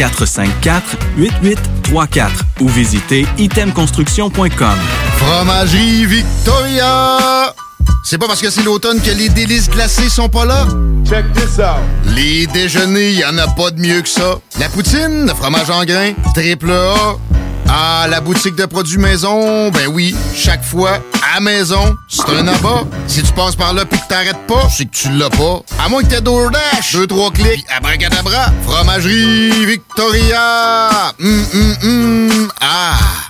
454-8834 ou visitez itemconstruction.com. Fromagerie Victoria! C'est pas parce que c'est l'automne que les délices glacées sont pas là? Check this out! Les déjeuners, y en a pas de mieux que ça. La poutine, le fromage en grains, triple A. Ah, la boutique de produits maison, ben oui, chaque fois, à maison, c'est un abat. Si tu passes par là pis que t'arrêtes pas, c'est que tu l'as pas. À moins que t'aies DoorDash, deux, trois clics, pis abracadabra, fromagerie Victoria! Hum, hum, hum, ah!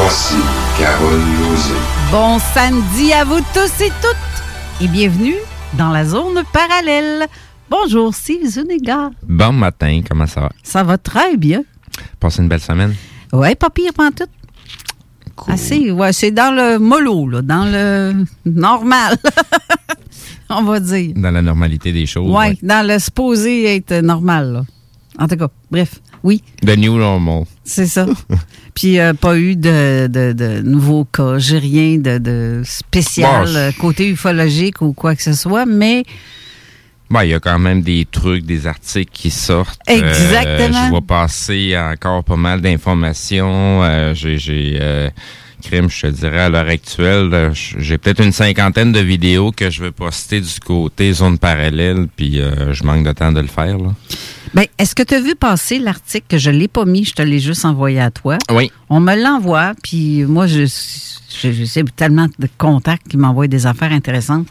Voici Carole Lozé. Bon samedi à vous tous et toutes et bienvenue dans la zone parallèle. Bonjour, Steve Zuniga. Bon matin, comment ça va? Ça va très bien. Passez une belle semaine? Ouais, pas pire, pas tout. Assez, ouais, c'est dans le mollo, là, dans le normal, on va dire. Dans la normalité des choses. Ouais, dans le supposé être normal, là. En tout cas, bref, oui. The new normal. C'est ça. Puis, euh, pas eu de, de, de nouveaux cas. J'ai rien de, de spécial Bon, euh, côté ufologique ou quoi que ce soit, mais Bon, il y a quand même des trucs, des articles qui sortent. Euh, Exactement. je vais passer encore pas mal d'informations. Euh, j'ai, crime, je te dirais, à l'heure actuelle, j'ai peut-être une cinquantaine de vidéos que je vais poster du côté zone parallèle, puis euh, je manque de temps de le faire. Là. Ben, est-ce que tu as vu passer l'article que je ne l'ai pas mis, je te l'ai juste envoyé à toi? Oui. On me l'envoie, puis moi, je, je, je sais tellement de contacts qui m'envoient des affaires intéressantes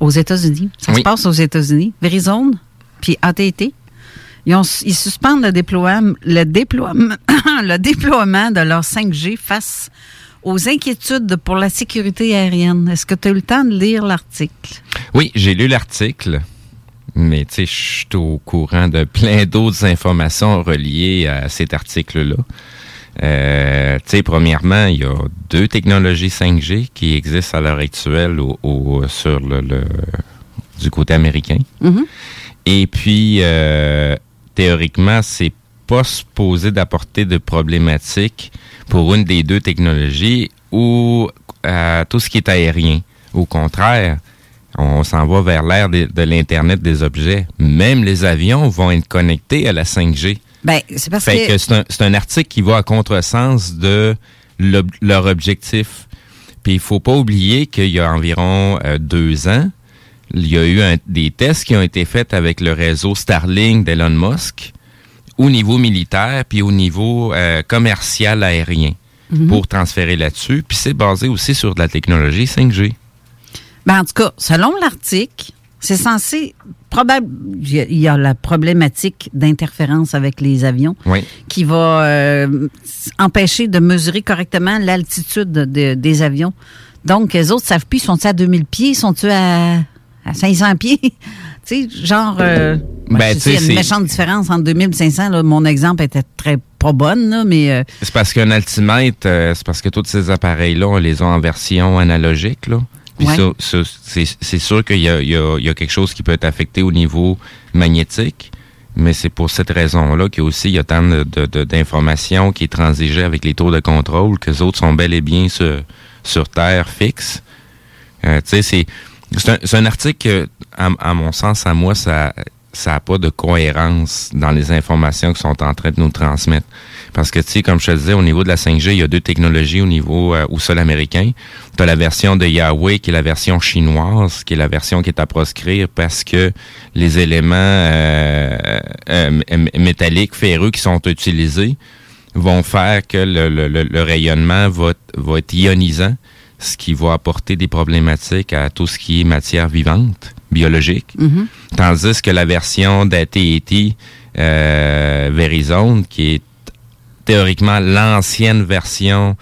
aux États-Unis. Ça se passe aux États-Unis. Verizon, puis AT&T. Ils, ont, ils suspendent le déploiement, le, déploiement, le déploiement de leur 5G face aux inquiétudes pour la sécurité aérienne. Est-ce que tu as eu le temps de lire l'article? Oui, j'ai lu l'article, mais tu sais, je suis au courant de plein d'autres informations reliées à cet article-là. Euh, tu sais, premièrement, il y a deux technologies 5G qui existent à l'heure actuelle au, au- sur le, le- du côté américain. Mhm. Et puis, euh, théoriquement, c'est pas supposé d'apporter de problématiques pour une des deux technologies ou euh, tout ce qui est aérien. Au contraire, on s'en va vers l'ère de, de l'Internet des objets. Même les avions vont être connectés à la 5G. Ben, c'est parce Fait que... que c'est un, c'est un article qui va à contresens de l'ob- leur objectif. Puis il faut pas oublier qu'il y a environ euh, deux ans, il y a eu un- des tests qui ont été faits avec le réseau Starlink d'Elon Musk au niveau militaire puis au niveau euh, commercial aérien Mhm. pour transférer là-dessus. Puis c'est basé aussi sur de la technologie 5G. Ben, en tout cas, selon l'article, c'est censé probable il y a- il y a la problématique d'interférence avec les avions Oui. qui va euh, empêcher de mesurer correctement l'altitude de- des avions. Donc, les autres savent plus, sont-ils à 2000 pieds, sont-ils à, à 500 pieds? Tu sais, genre, euh, Ben, je tu sais, il y a une méchante différence entre 2000 et 500. là. Mon exemple était très pas bonne, là, mais euh, C'est parce qu'un altimètre, euh, c'est parce que tous ces appareils-là, on les a en version analogique. Là. Puis Ouais. ça, ça, c'est c'est sûr qu'il y y, a, il y a quelque chose qui peut être affecté au niveau magnétique, mais c'est pour cette raison-là qu'il y a aussi il y a tant de- de- de- d'informations qui est transigée avec les tours de contrôle, que les autres sont bel et bien sur, sur Terre fixe. Euh, tu sais, c'est c'est un, c'est un article que, à, à mon sens, à moi, ça ça n'a pas de cohérence dans les informations qui sont en train de nous transmettre. Parce que, tu sais, comme je te disais, au niveau de la 5G, il y a deux technologies au niveau euh, au sol américain. Tu as la version de Yahweh, qui est la version chinoise, qui est la version qui est à proscrire parce que les éléments euh, euh, métalliques, ferreux qui sont utilisés vont faire que le, le- le- le rayonnement va, va être ionisant, ce qui va apporter des problématiques à tout ce qui est matière vivante, biologique. Mhm. Tandis que la version d'AT&T euh, Verizon, qui est théoriquement l'ancienne version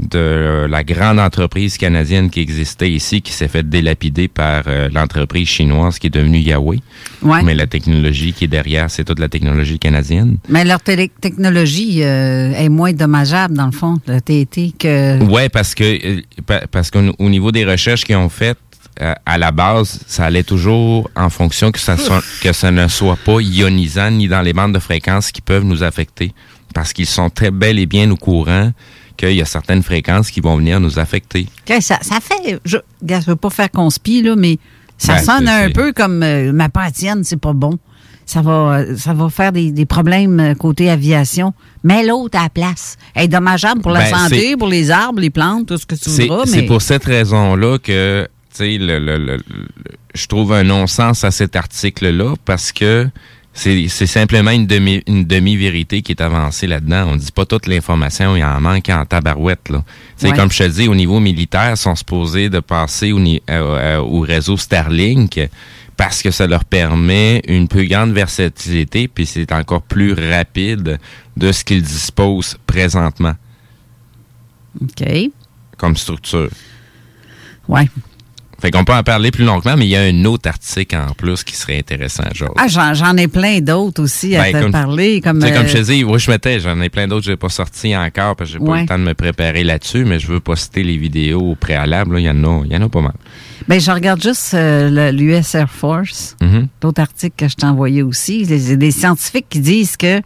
de la grande entreprise canadienne qui existait ici, qui s'est fait délapider par euh, l'entreprise chinoise qui est devenue Yahweh. Ouais. Mais la technologie qui est derrière, c'est toute la technologie canadienne. mais leur technologie euh, est moins dommageable, dans le fond, le TET, que... Ouais, parce que euh, pa- parce qu'au au niveau des recherches qu'ils ont faites, euh, à la base, ça allait toujours en fonction que ça, soit- que ça ne soit pas ionisant ni dans les bandes de fréquences qui peuvent nous affecter. Parce qu'ils sont très bel et bien au courant qu'il y a certaines fréquences qui vont venir nous affecter. Ça, ça fait. Je ne veux pas faire conspi, là, mais ça Ben, sonne un peu comme euh, ma tienne, c'est pas bon. Ça va, euh, ça va faire des, des problèmes côté aviation. Mais l'autre à la place. Elle est dommageable pour la Ben, santé, pour les arbres, les plantes, tout ce que tu voudras. c'est Mais pour cette raison-là que le, le- le- le- je trouve un non-sens à cet article-là parce que c'est simplement une demi une demi-vérité qui est avancée là-dedans. On dit pas toute l'information, il en manque en tabarouette. Là. Ouais. Comme je te dis, au niveau militaire, ils sont supposés de passer au, euh, euh, au réseau Starlink parce que ça leur permet une plus grande versatilité, puis c'est encore plus rapide de ce qu'ils disposent présentement OK. comme structure. Ouais. Fait qu'on peut en parler plus longuement, mais il y a un autre article en plus qui serait intéressant, genre. Ah, j'en ai plein d'autres aussi à Ben, te comme- parler. Comme, comme euh, je te dis, oui, je mettais, j'en ai plein d'autres que j'ai pas sortis encore parce que j'ai pas eu Ouais. le temps de me préparer là-dessus, mais je veux poster les vidéos au préalable. Il y en a, y en a pas mal. Ben, je regarde juste euh, l'US Air Force, Mhm. d'autres articles que je t'ai envoyés aussi. C'est des scientifiques qui disent que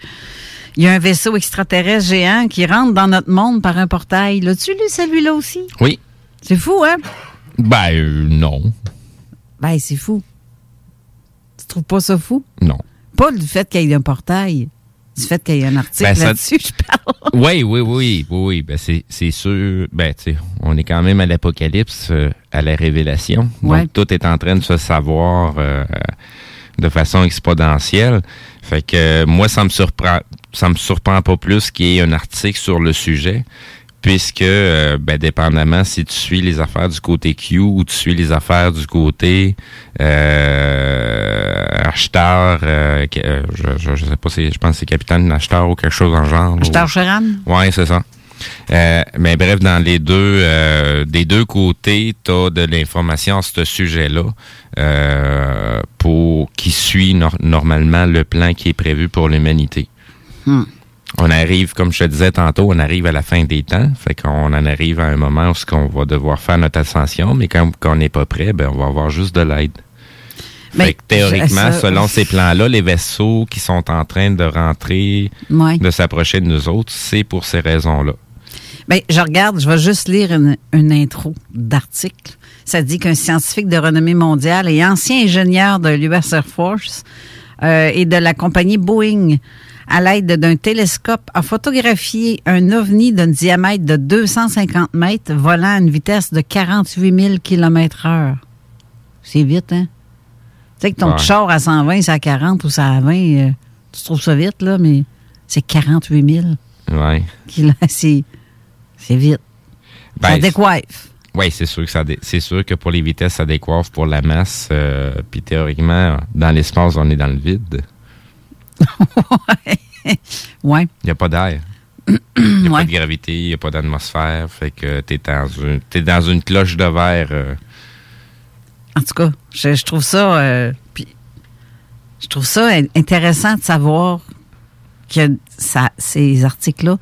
il y a un vaisseau extraterrestre géant qui rentre dans notre monde par un portail. L'as-tu lu celui-là aussi? Oui. C'est fou, hein? Ben, euh, non. Ben, c'est fou. Tu trouves pas ça fou? Non. Pas du fait qu'il y ait un portail, du fait qu'il y ait un article Ben, ça- là-dessus, je parle. Oui, oui, oui, oui, oui. Ben, c'est, sûr. Ben, tu sais, on est quand même à l'apocalypse, euh, à la révélation. Ouais. Donc, tout est en train de se savoir euh, de façon exponentielle. Fait que moi, ça me surprend, ça me surprend pas plus qu'il y ait un article sur le sujet. Puisque, euh, ben, dépendamment si tu suis les affaires du côté Q ou tu suis les affaires du côté euh, acheteur, euh, euh, je, je, je sais pas, si, je pense que c'est capitaine acheteur ou quelque chose en genre. Acheteur Cheran? Ouais, c'est ça. Euh, mais bref, dans les deux, euh, des deux côtés, tu as de l'information à ce sujet-là euh, pour qui suit nor- normalement le plan qui est prévu pour l'humanité. Hmm. On arrive, comme je te disais tantôt, on arrive à la fin des temps. Fait qu'on en arrive à un moment où ce qu'on va devoir faire notre ascension, mais quand, quand on n'est pas prêt, ben on va avoir juste de l'aide. Mais Fait que théoriquement, ça- selon ces plans-là, les vaisseaux qui sont en train de rentrer, Ouais. de s'approcher de nous autres, c'est pour ces raisons-là. Ben, je regarde, je vais juste lire une, une intro d'article. Ça dit qu'un scientifique de renommée mondiale et ancien ingénieur de l'US Air Force euh, et de la compagnie Boeing, à l'aide d'un télescope, a photographié un ovni d'un diamètre de 250 mètres volant à une vitesse de 48 000 km heure. C'est vite, hein? sais que ton Ouais. char à 120, c'est à 40 ou c'est à 20, euh, tu trouves ça vite, là, mais c'est 48 000. Ouais. c'est vite. ça Ben, décoiffe. Oui, c'est sûr que ça c'est sûr que pour les vitesses, ça décoiffe pour la masse. euh, Puis théoriquement, dans l'espace, on est dans le vide. Ouais. Il n'y a pas d'air. Il n'y a Ouais. pas de gravité, il n'y a pas d'atmosphère. Fait que t'es dans une, t'es dans une cloche de verre. euh, En tout cas, je, je trouve ça. euh, puis je trouve ça in- intéressant de savoir que ça, ces articles-là,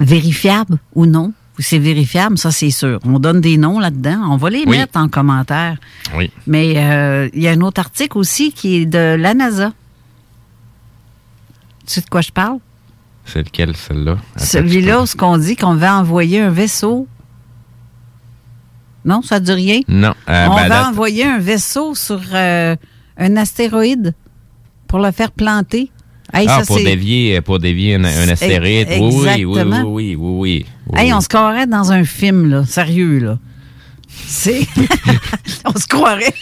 vérifiables ou non, ou c'est vérifiable, ça c'est sûr. On donne des noms là-dedans. On va les Oui. mettre en commentaire. Oui. Mais euh, il y a un autre article aussi qui est de la NASA. Tu sais de quoi je parle? C'est lequel, celle-là? Celui-là, où ce qu'on dit qu'on va envoyer un vaisseau. Non, ça ne dit rien? Non. euh, On ben, va envoyer un vaisseau sur euh, un astéroïde pour le faire planter. Hey, ah, ça, pour dévier, pour dévier un, astéroïde. Oui, oui, oui, oui, oui, oui, oui, oui. Hey, on se croirait dans un film, là. Sérieux, là. C'est. on se croirait.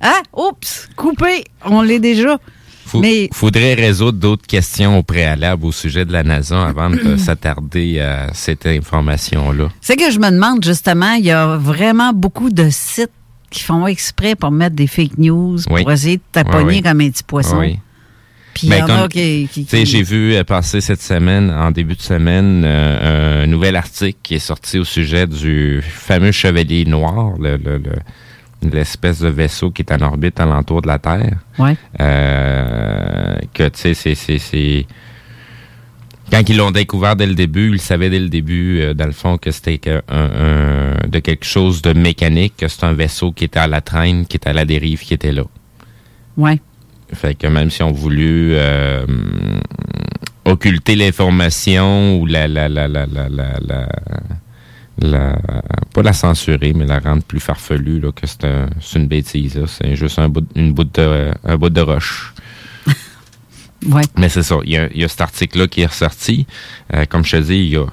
Hein? Oups! Coupé! On l'est déjà. Faut- Mais- faudrait résoudre d'autres questions au préalable au sujet de la NASA avant de s'attarder à cette information-là. C'est que je me demande, justement, il y a vraiment beaucoup de sites qui font exprès pour mettre des fake news, Oui. pour essayer de taponner Oui, oui. comme un petit poisson. Oui. Puis il y Ben, en comme- a qui. qui- Tu sais, qui- j'ai vu euh, passer cette semaine, en début de semaine, euh, un nouvel article qui est sorti au sujet du fameux chevalier noir, le- le- le- l'espèce de vaisseau qui est en orbite alentour de la Terre. Ouais. Euh, que, tu sais, c'est- Quand ils l'ont découvert dès le début, ils savaient dès le début, euh, dans le fond, que c'était un- un- de quelque chose de mécanique, que c'est un vaisseau qui était à la traîne, qui était à la dérive, qui était là. Ouais. Fait que même si on voulu euh, occulter l'information ou la, la, la, la, la, la, la- la- pas la censurer, mais la rendre plus farfelue, là, que c'est un- c'est une bêtise. C'est juste un bout, une bout de, un bout de roche. Ouais. Mais c'est ça. Il y a, il y a cet article-là qui est ressorti. Euh, comme je te dis, il y a,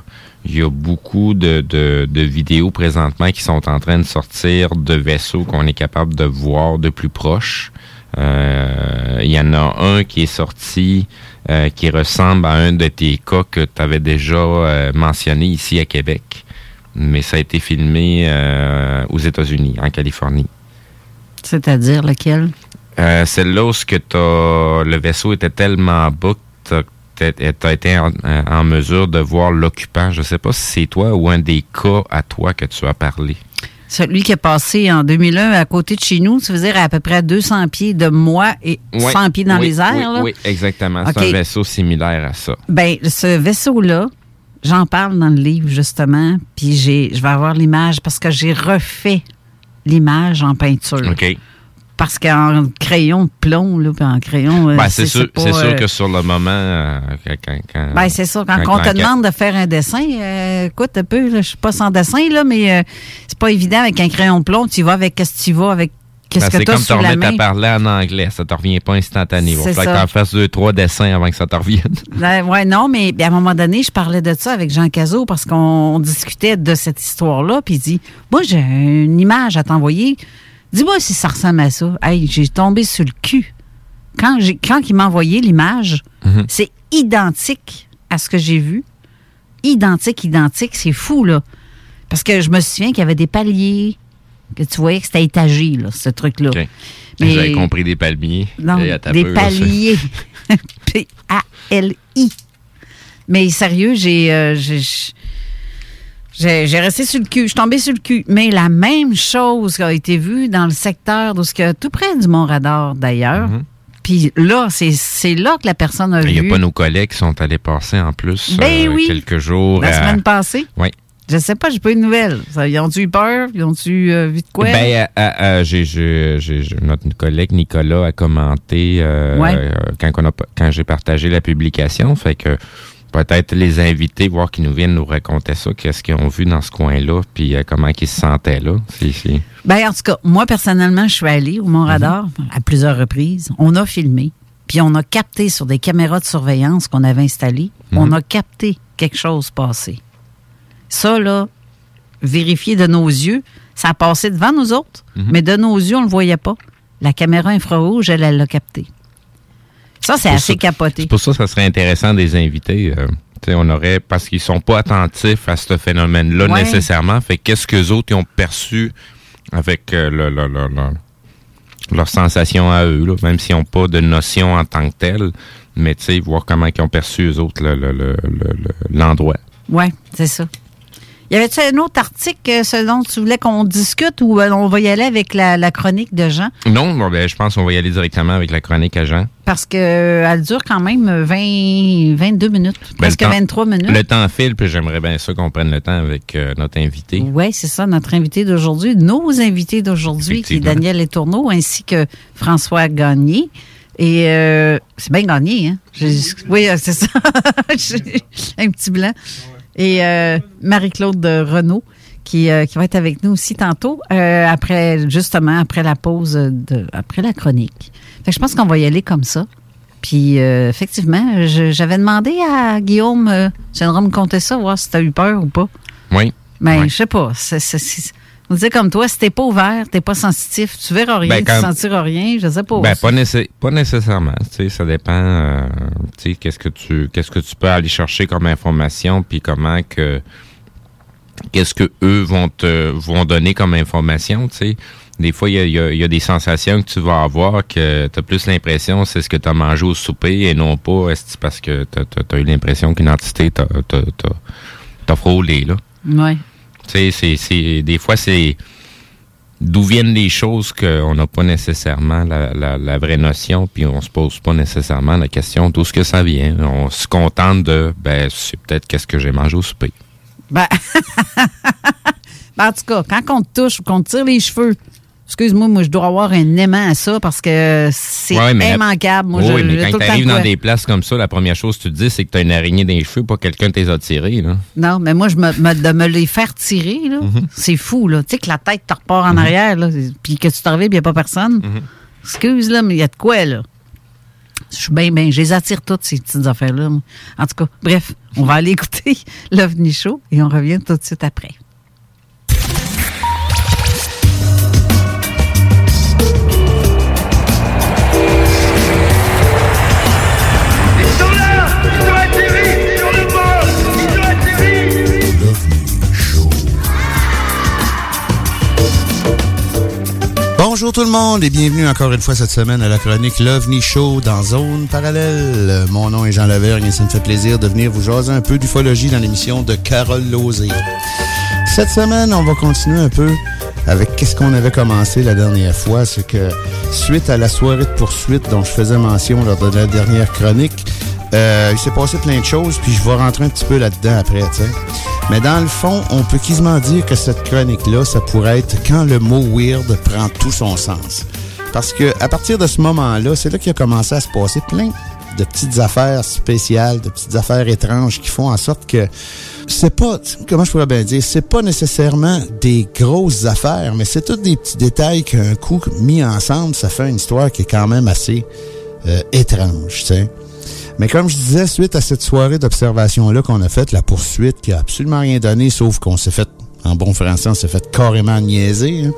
il y a beaucoup de, de, de vidéos présentement qui sont en train de sortir de vaisseaux qu'on est capable de voir de plus proche. Euh, il y en a un qui est sorti euh, qui ressemble à un de tes cas que tu avais déjà euh, mentionné ici à Québec. Mais ça a été filmé euh, aux États-Unis, en Californie. C'est-à-dire lequel? Euh, Celle-là où que le vaisseau était tellement bas que tu as été en, en mesure de voir l'occupant. Je sais pas si c'est toi ou un des cas à toi que tu as parlé. Celui qui est passé en 2001 à côté de chez nous, ça veut dire à peu près 200 pieds de moi et Oui, 100 pieds dans oui, les airs. Oui, là? oui, exactement. C'est un vaisseau similaire à ça. Ben, ce vaisseau-là, j'en parle dans le livre, justement, puis j'ai, je vais avoir l'image parce que j'ai refait l'image en peinture. OK. Parce qu'en crayon de plomb, là, puis en crayon. euh, Ben, c'est sûr, pas, c'est sûr euh, que sur le moment, euh, quand, Ben, c'est ça. Quand, quand on te demande de faire un dessin, euh, écoute un peu, je suis pas sans dessin, là, mais c'est pas évident avec un crayon de plomb. Tu vas avec qu'est-ce que tu vas avec qu'est-ce Ben, que comme te remettre à parler en anglais. Ça te revient pas instantané. Il va falloir que tu en fasses deux, trois dessins avant que ça te revienne. Ben, ouais, non, mais ben, à un moment donné, je parlais de ça avec Jean Cazot parce qu'on on discutait de cette histoire-là. Puis il dit Moi, j'ai une image à t'envoyer. Dis-moi si ça ressemble à ça. Hey, j'ai tombé sur le cul. Quand, j'ai, quand il m'a envoyé l'image, Mhm. c'est identique à ce que j'ai vu. Identique, identique. C'est fou, là. Parce que je me souviens qu'il y avait des paliers, que tu voyais que c'était étagé, là, ce truc-là. Mais- J'avais compris des palmiers. Non, Et à ta des peu, paliers. P-A-L-I. Mais sérieux, j'ai, euh, j'ai, j'ai, resté sur le cul. Je suis tombée sur le cul. Mais la même chose a été vue dans le secteur, d'où ce que- tout près du Mont-Radar, d'ailleurs. Puis là, c'est, là que la personne a Mhm. Il n'y vu. a pas nos collègues qui sont allés passer en plus Ben euh, oui. quelques jours. La à- semaine passée. Oui. Je sais pas, j'ai pas eu de nouvelles. Ça, Ils ont-tu eu peur? Ils ont-tu euh, vu de quoi? Ben, euh, euh, j'ai, j'ai- j'ai- j'ai- notre collègue Nicolas a commenté euh, Ouais. euh, quand, on a- quand j'ai partagé la publication. Fait que peut-être les inviter, voir qu'ils nous viennent nous raconter ça, qu'est-ce qu'ils ont vu dans ce coin-là, puis euh, comment ils se sentaient là. C'est- Ben, en tout cas, moi, personnellement, je suis allée au Mont-Radar à plusieurs reprises. On a filmé, puis on a capté sur des caméras de surveillance qu'on avait installées, on a capté quelque chose passer. Ça, là, vérifié de nos yeux, ça a passé devant nous autres, mais de nos yeux, on ne le voyait pas. la caméra infrarouge, elle, elle l'a capté. Ça, c'est assez ça- capoté. C'est pour ça que ça serait intéressant des invités. euh, on aurait parce qu'ils sont pas attentifs à ce phénomène-là Ouais. nécessairement. Fait qu'est-ce que autres ils ont perçu avec euh, le, le- le- le- leur sensation à eux, là, même s'ils n'ont pas de notion en tant que telle, mais tu sais, voir comment ils ont perçu eux autres le- le- le- le- le- l'endroit. Oui, c'est ça. Y avait-tu un autre article, euh, ce dont tu voulais qu'on discute ou euh, on va y aller avec la, la chronique de Jean? Non, bon, ben, je pense qu'on va y aller directement avec la chronique à Jean. Parce que euh, dure quand même 20, 22 minutes, Ben, presque le temps- 23 minutes. Le temps file, puis j'aimerais bien ça qu'on prenne le temps avec euh, notre invité. Oui, c'est ça, notre invité d'aujourd'hui, nos invités d'aujourd'hui, qui est. Daniel Letourneau, ainsi que François Gagné. Et euh, c'est bien gagné, hein? Oui, c'est ça. Un petit blanc. Et euh, Marie-Claude Renaud, qui, euh, qui va être avec nous aussi tantôt, euh, après, justement, après la pause, de, après la chronique. Fait que je pense qu'on va y aller comme ça. Puis, effectivement, j'avais demandé à Guillaume, euh, me compter ça, voir si tu as eu peur ou pas. Oui. Mais Ouais. je sais pas. c'est- on disait comme toi, si t'es pas ouvert, t'es pas sensitif, tu verras rien, Ben, tu quand- sentiras rien, je sais pas. Ben, pas, nécess- pas nécessairement. Tu sais, ça dépend. euh, tu sais, qu'est-ce que tu, qu'est-ce que tu peux aller chercher comme information, puis comment que, qu'est-ce que eux vont te, vont donner comme information. Tu sais, des fois il y a, y a- il y a des sensations que tu vas avoir que tu as plus l'impression c'est ce que tu as mangé au souper et non pas est parce que tu as, eu l'impression qu'une entité t'a, frôlé là. Ouais. Tu sais, c'est, des fois, c'est d'où viennent les choses qu'on n'a pas nécessairement la, vraie notion, puis on se pose pas nécessairement la question d'où ce que ça vient. On se contente de, ben, c'est peut-être qu'est-ce que j'ai mangé au souper. Ben, Ben, en tout cas, quand on touche ou qu'on te tire les cheveux, excuse-moi, moi, je dois avoir un aimant à ça parce que c'est Ouais, immanquable. Moi, oui, je, mais quand tu arrives dans quoi. des places comme ça, la première chose que tu te dis, c'est que tu as une araignée dans les cheveux, pas quelqu'un te les a tirés. Là. Non, mais moi, je me, me- de me les faire tirer, là, Mhm. c'est fou, là. Tu sais, que la tête te repart en arrière, là, puis que tu t'arrives, il n'y a pas personne. Mhm. Excuse, là, mais il y a de quoi, là? Je suis bien, bien, je les attire toutes, ces petites affaires-là. En tout cas, bref, on va aller écouter l'OVNI Show et on revient tout de suite après. Bonjour tout le monde et bienvenue encore une fois cette semaine à la chronique l'OVNI Show dans Zone Parallèle. Mon nom est Jean Lavergne et ça me fait plaisir de venir vous jaser un peu d'ufologie dans l'émission de Carole Lozé. Cette semaine, on va continuer un peu avec qu'est-ce qu'on avait commencé la dernière fois. C'est que suite à la soirée de poursuite dont je faisais mention lors de la dernière chronique, euh, il s'est passé plein de choses, puis je vais rentrer un petit peu là-dedans après, tu sais. Mais dans le fond, on peut quasiment dire que cette chronique-là, ça pourrait être quand le mot weird prend tout son sens. Parce que à partir de ce moment-là, c'est là qu'il a commencé à se passer plein de petites affaires spéciales, de petites affaires étranges qui font en sorte que c'est pas, comment je pourrais bien dire, c'est pas nécessairement des grosses affaires, mais c'est tous des petits détails qu'un coup mis ensemble, ça fait une histoire qui est quand même assez euh, étrange, tu sais. Mais comme je disais, suite à cette soirée d'observation-là qu'on a faite, la poursuite qui a absolument rien donné, sauf qu'on s'est fait, en bon français, on s'est fait carrément niaiser, hein.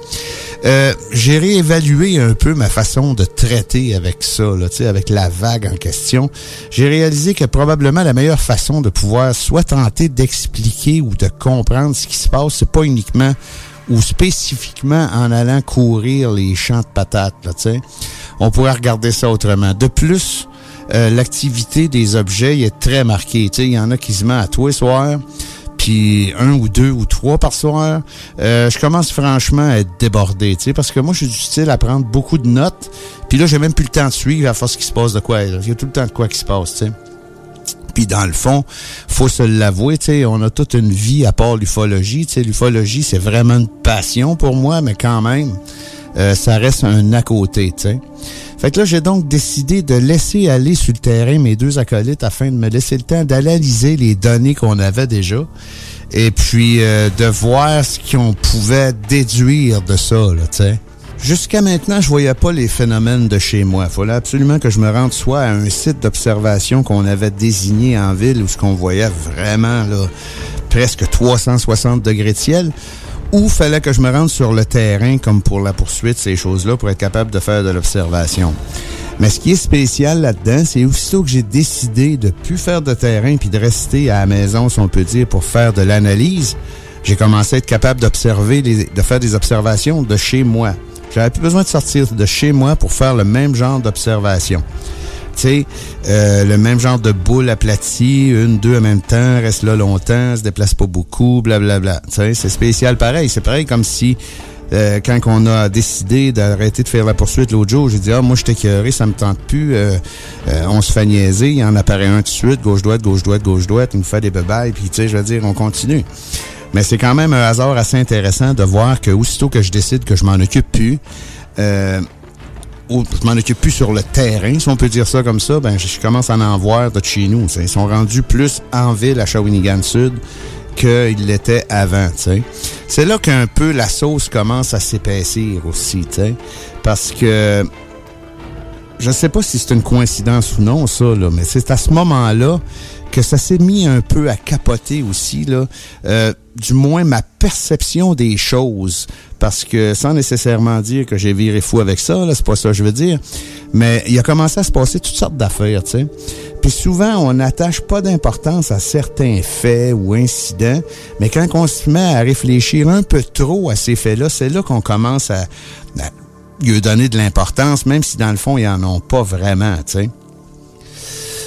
Euh, j'ai réévalué un peu ma façon de traiter avec ça, là, avec la vague en question. J'ai réalisé que probablement la meilleure façon de pouvoir soit tenter d'expliquer ou de comprendre ce qui se passe, c'est pas uniquement ou spécifiquement en allant courir les champs de patates, là. On pourrait regarder ça autrement. De plus, euh, l'activité des objets est très marquée. Il y en a qui se met à tous les soirs, un ou deux ou trois par soir. Euh, je commence franchement à être débordé, tu sais, parce que moi, je suis du style à prendre beaucoup de notes, puis là, j'ai même plus le temps de suivre à force qu'il se passe de quoi. Il y a tout le temps de quoi qui se passe, tu sais. Puis dans le fond, faut se l'avouer, tu sais, on a toute une vie à part l'ufologie. Tu sais, l'ufologie, c'est vraiment une passion pour moi, mais quand même, euh, ça reste un à côté, tu sais. Fait que là, j'ai donc décidé de laisser aller sur le terrain mes deux acolytes afin de me laisser le temps d'analyser les données qu'on avait déjà et puis euh, de voir ce qu'on pouvait déduire de ça, là, tu. Jusqu'à maintenant, je voyais pas les phénomènes de chez moi. Il fallait absolument que je me rende soit à un site d'observation qu'on avait désigné en ville où ce qu'on voyait vraiment là, presque 360 degrés de ciel, ou fallait que je me rende sur le terrain, comme pour la poursuite, ces choses-là, pour être capable de faire de l'observation. Mais ce qui est spécial là-dedans, c'est aussitôt que j'ai décidé de plus faire de terrain puis de rester à la maison, si on peut dire, pour faire de l'analyse, j'ai commencé à être capable d'observer, de faire des observations de chez moi. J'avais plus besoin de sortir de chez moi pour faire le même genre d'observation. Sais, euh, le même genre de boule aplatie, une, deux en même temps, reste là longtemps, se déplace pas beaucoup, blablabla. Tu sais, c'est spécial pareil. C'est pareil comme si euh, quand on a décidé d'arrêter de faire la poursuite l'autre jour, j'ai dit ah moi je t'écœuré, ça me tente plus. Euh, on se fait niaiser, il en apparaît un tout de suite, gauche droite, gauche droite, gauche droite, il nous fait des bebailles, puis tu je veux dire, on continue. Mais c'est quand même un hasard assez intéressant de voir que aussitôt que je décide que je m'en occupe plus, je m'en occupe plus sur le terrain, si on peut dire ça comme ça, ben je commence à en voir de chez nous. Ils sont rendus plus en ville à Shawinigan Sud qu'ils l'étaient avant. C'est là qu'un peu la sauce commence à s'épaissir aussi, parce que je sais pas si c'est une coïncidence ou non, ça, là, mais c'est à ce moment-là que ça s'est mis un peu à capoter aussi, là. Euh, du moins ma perception des choses. Parce que sans nécessairement dire que j'ai viré fou avec ça, là, c'est pas ça que je veux dire. Mais il a commencé à se passer toutes sortes d'affaires, tu sais. Puis souvent, on n'attache pas d'importance à certains faits ou incidents, mais quand on se met à réfléchir un peu trop à ces faits-là, c'est là, qu'on commence à, à lui donner de l'importance, même si dans le fond, ils en ont pas vraiment, tu sais.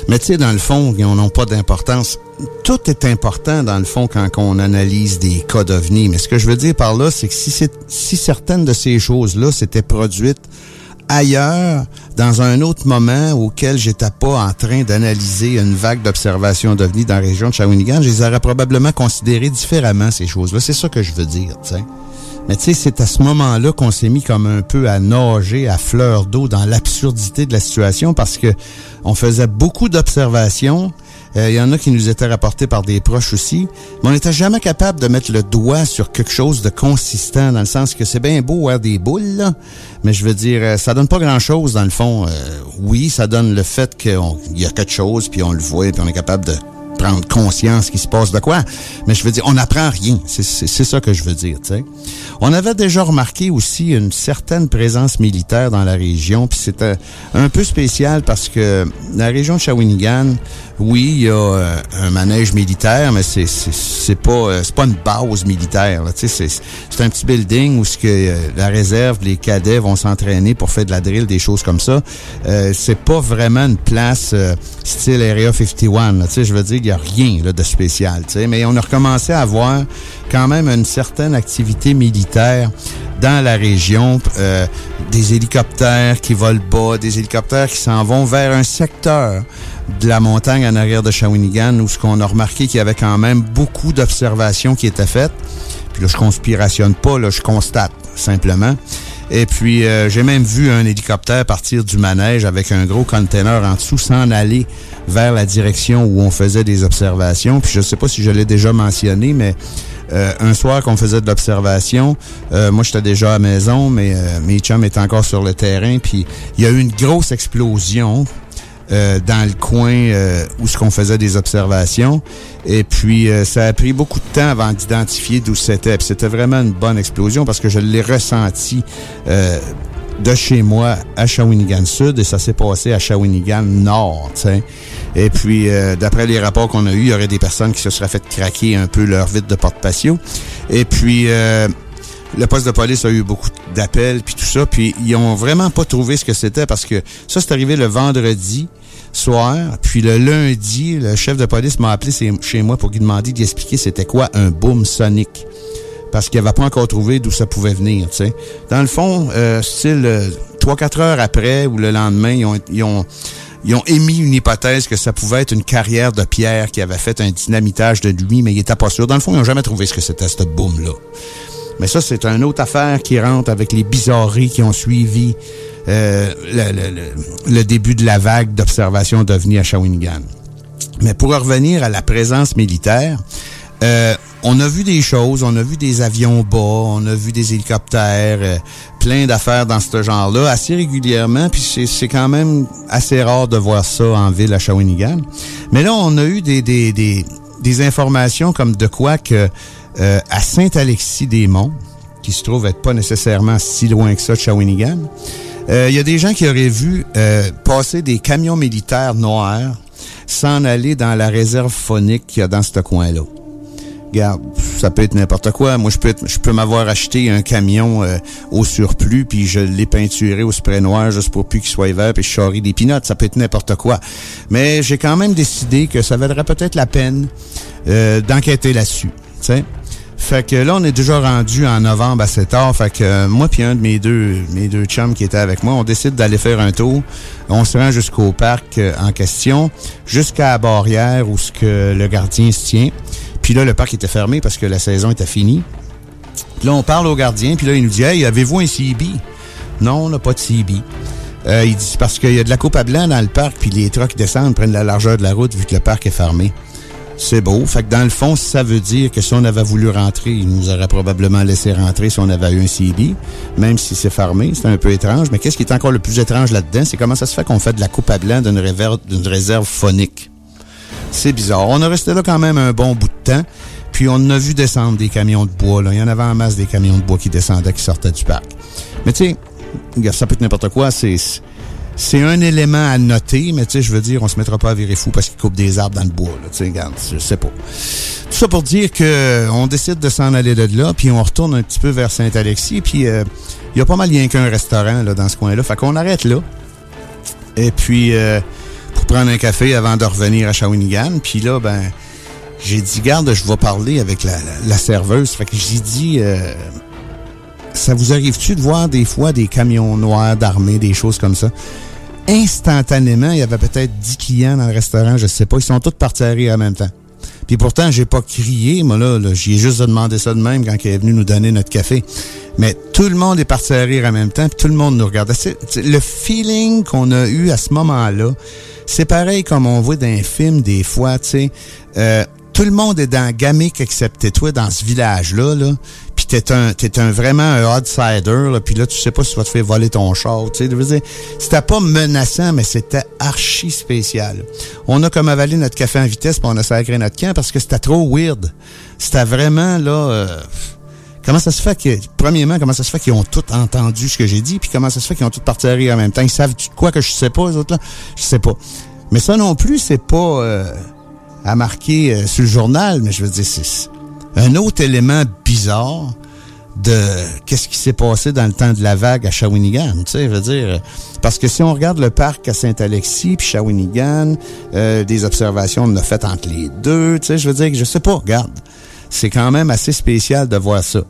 Mais tu sais, dans le fond, ils n'ont pas d'importance. Tout est important, dans le fond, quand on analyse des cas d'OVNI. Mais ce que je veux dire par là, c'est que si, si certaines de ces choses-là s'étaient produites ailleurs, dans un autre moment auquel j'étais pas en train d'analyser une vague d'observation d'OVNI dans la région de Shawinigan, je les aurais probablement considérées différemment, ces choses-là. C'est ça que je veux dire, tu sais. Mais tu sais, c'est à ce moment-là qu'on s'est mis comme un peu à nager à fleur d'eau dans l'absurdité de la situation parce que on faisait beaucoup d'observations. Euh, il y en a qui nous étaient rapportés par des proches aussi. Mais on n'était jamais capable de mettre le doigt sur quelque chose de consistant, dans le sens que c'est bien beau avoir des boules, mais je veux dire, euh, ça donne pas grand-chose, dans le fond. Euh, oui, ça donne le fait qu'il y a quelque chose, puis on le voit, puis on est capable de prendre conscience qu'il se passe de quoi. Mais je veux dire, on n'apprend rien. C'est ça que je veux dire. sais. On avait déjà remarqué aussi une certaine présence militaire dans la région, puis c'était un peu spécial parce que la région de Shawinigan, oui, il y a euh, un manège militaire, mais c'est c'est pas euh, c'est pas une base militaire. C'est c'est un petit building où ce que euh, la réserve, les cadets vont s'entraîner pour faire de la drill, des choses comme ça. Euh, c'est pas vraiment une place style Area 51. sais, je veux dire, il y a rien là, de spécial. Mais on a recommencé à voir quand même une certaine activité militaire dans la région, des hélicoptères qui volent bas, des hélicoptères qui s'en vont vers un secteur de la montagne en arrière de Shawinigan, où ce qu'on a remarqué qu'il y avait quand même beaucoup d'observations qui étaient faites. Puis là, je conspirationne pas, là, je constate simplement. Et puis, euh, j'ai même vu un hélicoptère partir du manège avec un gros container en dessous, s'en aller vers la direction où on faisait des observations. Puis, je sais pas si je l'ai déjà mentionné, mais euh, un soir qu'on faisait de l'observation, euh, moi, j'étais déjà à la maison, mais mes chums étaient encore sur le terrain. Puis, il y a eu une grosse explosion euh, dans le coin euh, où ce qu'on faisait des observations. Et puis, euh, ça a pris beaucoup de temps avant d'identifier d'où c'était. C'était vraiment une bonne explosion parce que je l'ai ressenti de chez moi à Shawinigan Sud et ça s'est passé à Shawinigan Nord. Et puis, d'après les rapports qu'on a eus, il y aurait des personnes qui se seraient fait craquer un peu leur vide de porte-patio. Et puis... le poste de police a eu beaucoup d'appels puis tout ça, puis ils ont vraiment pas trouvé ce que c'était parce que ça c'est arrivé le vendredi soir. Puis le lundi, le chef de police m'a appelé chez moi pour lui demander d'expliquer c'était quoi un boom sonique. Parce qu'il n'avait pas encore trouvé d'où ça pouvait venir, tu sais. Dans le fond, euh, style, euh, trois, quatre heures après ou le lendemain, ils ont, ils ont, ils ont émis une hypothèse que ça pouvait être une carrière de pierre qui avait fait un dynamitage de nuit, mais ils n'étaient pas sûrs. Dans le fond, ils n'ont jamais trouvé ce que c'était, ce boom-là. Mais ça, c'est une autre affaire qui rentre avec les bizarreries qui ont suivi euh, le, début de la vague d'observation d'OVNI à Shawinigan. Mais pour revenir à la présence militaire, euh, on a vu des choses, on a vu des avions bas, on a vu des hélicoptères, euh, plein d'affaires dans ce genre-là, assez régulièrement, puis c'est quand même assez rare de voir ça en ville à Shawinigan. Mais là, on a eu des, des, des, informations comme de quoi que euh, à Saint-Alexis-des-Monts, qui se trouve être pas nécessairement si loin que ça de Shawinigan. Euh, Il y a des gens qui auraient vu passer des camions militaires noirs s'en aller dans la réserve phonique qu'il y a dans ce coin-là. Regarde, ça peut être n'importe quoi. Moi, je peux, être- je peux m'avoir acheté un camion euh, au surplus, puis je l'ai peinturé au spray noir juste pour plus qu'il soit vert, puis je charrie des pinottes. Ça peut être n'importe quoi. Mais j'ai quand même décidé que ça vaudrait peut-être la peine euh, d'enquêter là-dessus. tu sais. Fait que là, on est déjà rendu en novembre assez tard. Fait que euh, moi puis un de mes deux, mes deux chums qui étaient avec moi, on décide d'aller faire un tour. On se rend jusqu'au parc euh, en question, jusqu'à la barrière où ce que le gardien se tient. Puis là, le parc était fermé parce que la saison était finie. Puis là, on parle au gardien, puis là, il nous dit Hey, avez-vous un CB Non, on n'a pas de CB. Euh, il dit parce qu'il y a de la coupe à blanc dans le parc, puis les trucks descendent, prennent la largeur de la route vu que le parc est fermé. C'est beau. Fait que dans le fond, ça veut dire que si on avait voulu rentrer, il nous aurait probablement laissé rentrer si on avait eu un CB, même si c'est fermé. C'est un peu étrange. Mais qu'est-ce qui est encore le plus étrange là-dedans, c'est comment ça se fait qu'on fait de la coupe à blanc d'une réserve phonique? C'est bizarre. On a resté là quand même un bon bout de temps. Puis on a vu descendre des camions de bois. Il y en avait en masse des camions de bois qui descendaient, qui sortaient du parc. Mais tu sais, ça peut être n'importe quoi. C'est un élément à noter, mais tu sais, je veux dire, on se mettra pas à virer fou parce qu'ils coupent des arbres dans le bois. Tu sais, regarde, je sais pas. Tout ça pour dire que on décide de s'en aller de là, puis on retourne un petit peu vers Saint-Alexis, puis euh, il y a pas mal rien qu'un restaurant là, dans ce coin-là. Fait qu'on arrête là. Et puis, euh, prendre un café avant de revenir à Shawinigan. Puis là, ben, j'ai dit, garde, je vais parler avec la, la- serveuse. Fait que j'ai dit, euh, ça vous arrive-tu de voir des fois des camions noirs d'armée, des choses comme ça? Instantanément, il y avait peut-être 10 clients dans le restaurant, je sais pas. Ils sont tous partis à rire en même temps. Puis pourtant, j'ai pas crié, moi là, là j'y ai juste demandé ça de même quand il est venu nous donner notre café. Mais tout le monde est parti à rire en même temps, puis tout le monde nous regardait. Le feeling qu'on a eu à ce moment-là, c'est pareil comme on voit dans un film des fois, tu sais. Euh, tout le monde est dans Gamic excepté toi dans ce village-là, là. Puis t'es un, t'es un vraiment un outsider, là. Puis là, tu sais pas si tu vas te faire voler ton char, tu sais. C'était pas menaçant, mais c'était archi spécial. On a comme avalé notre café en vitesse, puis on a sacré notre camp parce que c'était trop weird. C'était vraiment, là... euh, Comment ça se fait que, premièrement, comment ça se fait qu'ils ont tout entendu ce que j'ai dit, puis comment ça se fait qu'ils ont tout parti à en même temps? Ils savent de quoi que je sais pas, les autres là? Je sais pas. Mais ça non plus, c'est pas euh, à marquer euh, sur le journal, mais je veux dire, c'est un autre élément bizarre de qu'est-ce qui s'est passé dans le temps de la vague à Shawinigan, tu sais, je veux dire, parce que si on regarde le parc à Saint-Alexis puis Shawinigan, euh, des observations on a faites entre les deux, tu sais, je veux dire, que je sais pas, regarde, c'est quand même assez spécial de voir ça.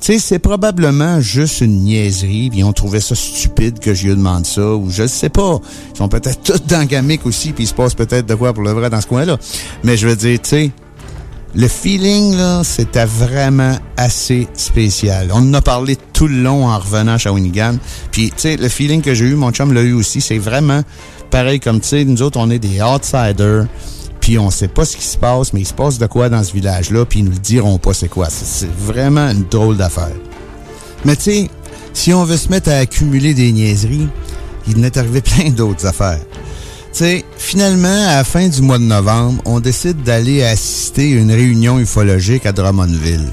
Tu sais, c'est probablement juste une niaiserie, puis ils ont ça stupide que je lui demande ça, ou je sais pas. Ils sont peut-être tous dans Gamic aussi, puis il se passe peut-être de quoi pour le vrai dans ce coin-là. Mais je veux dire, tu sais, le feeling, là, c'était vraiment assez spécial. On en a parlé tout le long en revenant à Shawinigan. Puis, tu sais, le feeling que j'ai eu, mon chum l'a eu aussi, c'est vraiment pareil comme, tu sais, nous autres, on est des outsiders. Puis on sait pas ce qui se passe, mais il se passe de quoi dans ce village-là, puis ils nous le diront pas c'est quoi. C'est- vraiment une drôle d'affaire. Mais tu sais, si on veut se mettre à accumuler des niaiseries, il en est arrivé plein d'autres affaires. Sais, finalement, à la fin du mois de novembre, on décide d'aller assister à une réunion ufologique à Drummondville.